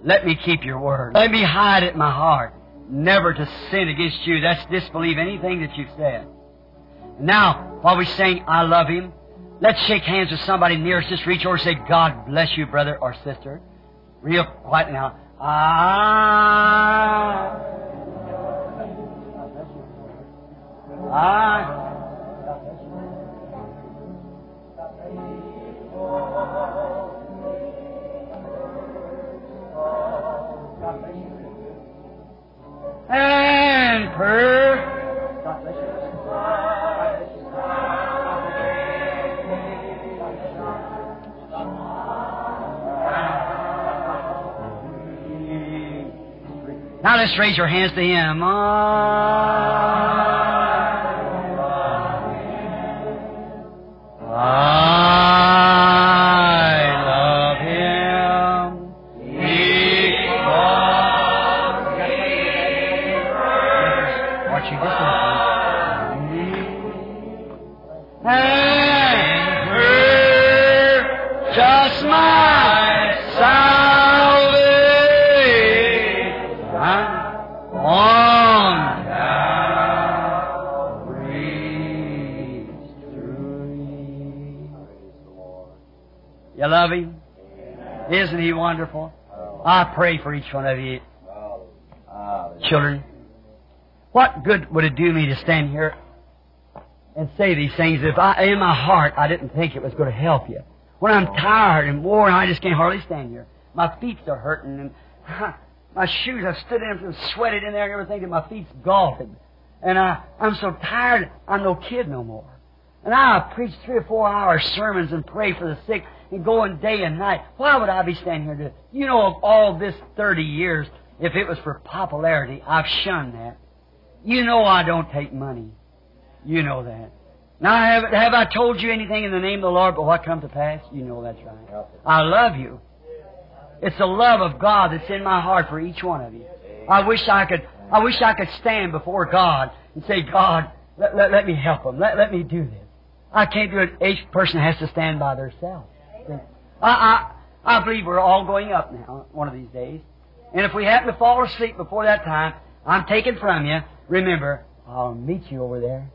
let me keep your word. Let me hide it in my heart. Never to sin against you. That's disbelieve anything that you've said. Now, while we sing, I love him, let's shake hands with somebody near us. Just reach over and say, God bless you, brother or sister. Real quiet now. I, And. Now let's raise your hands to Him. I wonderful? Oh. I pray for each one of you, children. What good would it do me to stand here and say these things if I, in my heart, I didn't think it was going to help you? When I'm tired and worn, I just can't hardly stand here. My feet are hurting and my shoes, I've stood in them and sweated in there and everything and my feet's golfing. And I, I'm so tired, I'm no kid no more. And I preach three or four hour sermons and pray for the sick and going day and night. Why would I be standing here you know, of all this 30 years, if it was for popularity, I've shunned that. You know I don't take money. You know that. Now, have, have I told you anything in the name of the Lord but what come to pass? You know that's right. I love you. It's the love of God that's in my heart for each one of you. I wish I could, I wish I could stand before God and say, God, let, let, let me help them. Let, let me do this. I can't do it. Each person has to stand by themselves. I, I, I believe we're all going up now, one of these days. And if we happen to fall asleep before that time, I'm taken from you. Remember, I'll meet you over there.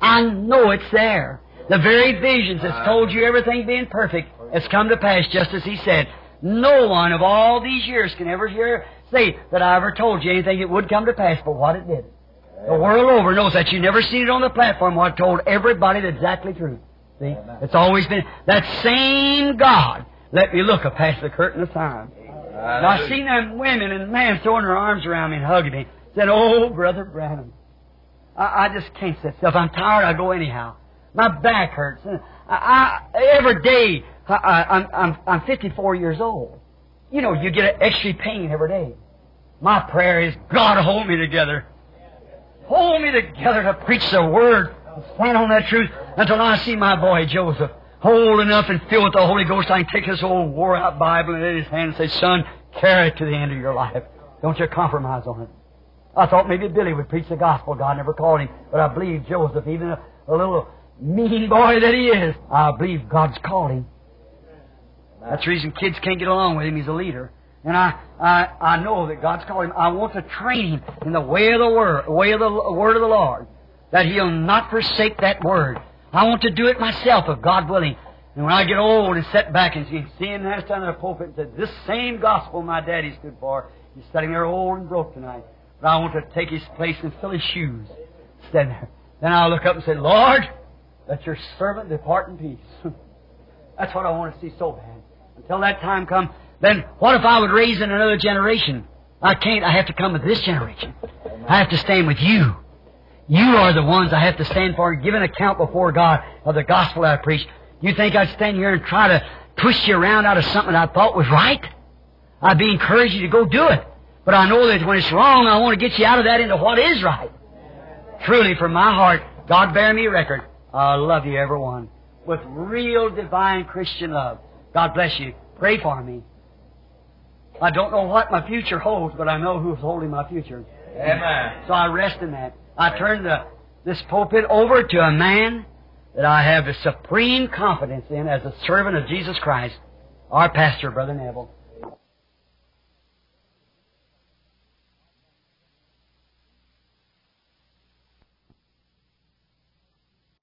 I know it's there. The very visions that's uh. told you everything being perfect has come to pass just as He said. No one of all these years can ever hear say that I ever told you anything that would come to pass, but what it did. The world over knows that you never seen it on the platform. What told everybody the exactly true. See, it's always been that same God. Let me look up past the curtain of time. Now, I seen them women and men throwing their arms around me and hugging me. Said, "Oh, brother Branham, I, I just can't sit still. If I'm tired, I go anyhow. My back hurts. I, I, every day, I, I, I'm, I'm, I'm 54 years old. You know, you get an extra pain every day. My prayer is, God, hold me together. Hold me together to preach the Word. Stand on that truth until I see my boy Joseph old enough and filled with the Holy Ghost. I can take this old wore out Bible in his hand and say, Son, carry it to the end of your life. Don't you compromise on it. I thought maybe Billy would preach the gospel. God never called him. But I believe Joseph, even a, a little mean boy that he is, I believe God's called him. That's the reason kids can't get along with him. He's a leader. And I, I, I know that God's called him. I want to train him in the way of the word, way of the word of the Lord, that he'll not forsake that word. I want to do it myself, if God willing. And when I get old and sit back and see, him there standing in the pulpit and said, "This same gospel my daddy stood for, he's sitting there old and broke tonight, but I want to take his place and fill his shoes." Stand there. Then I'll look up and say, "Lord, let your servant depart in peace." That's what I want to see so bad. Until that time comes, then what if I would raise in another generation? I can't. I have to come with this generation. I have to stand with you. You are the ones I have to stand for and give an account before God of the gospel I preach. You think I'd stand here and try to twist you around out of something I thought was right? I'd be encouraging you to go do it. But I know that when it's wrong, I want to get you out of that into what is right. Truly, from my heart, God bear me record. I love you, everyone, with real divine Christian love. God bless you. Pray for me. I don't know what my future holds, but I know who's holding my future. Amen. So I rest in that. I turn the, this pulpit over to a man that I have a supreme confidence in as a servant of Jesus Christ, our pastor, Brother Neville.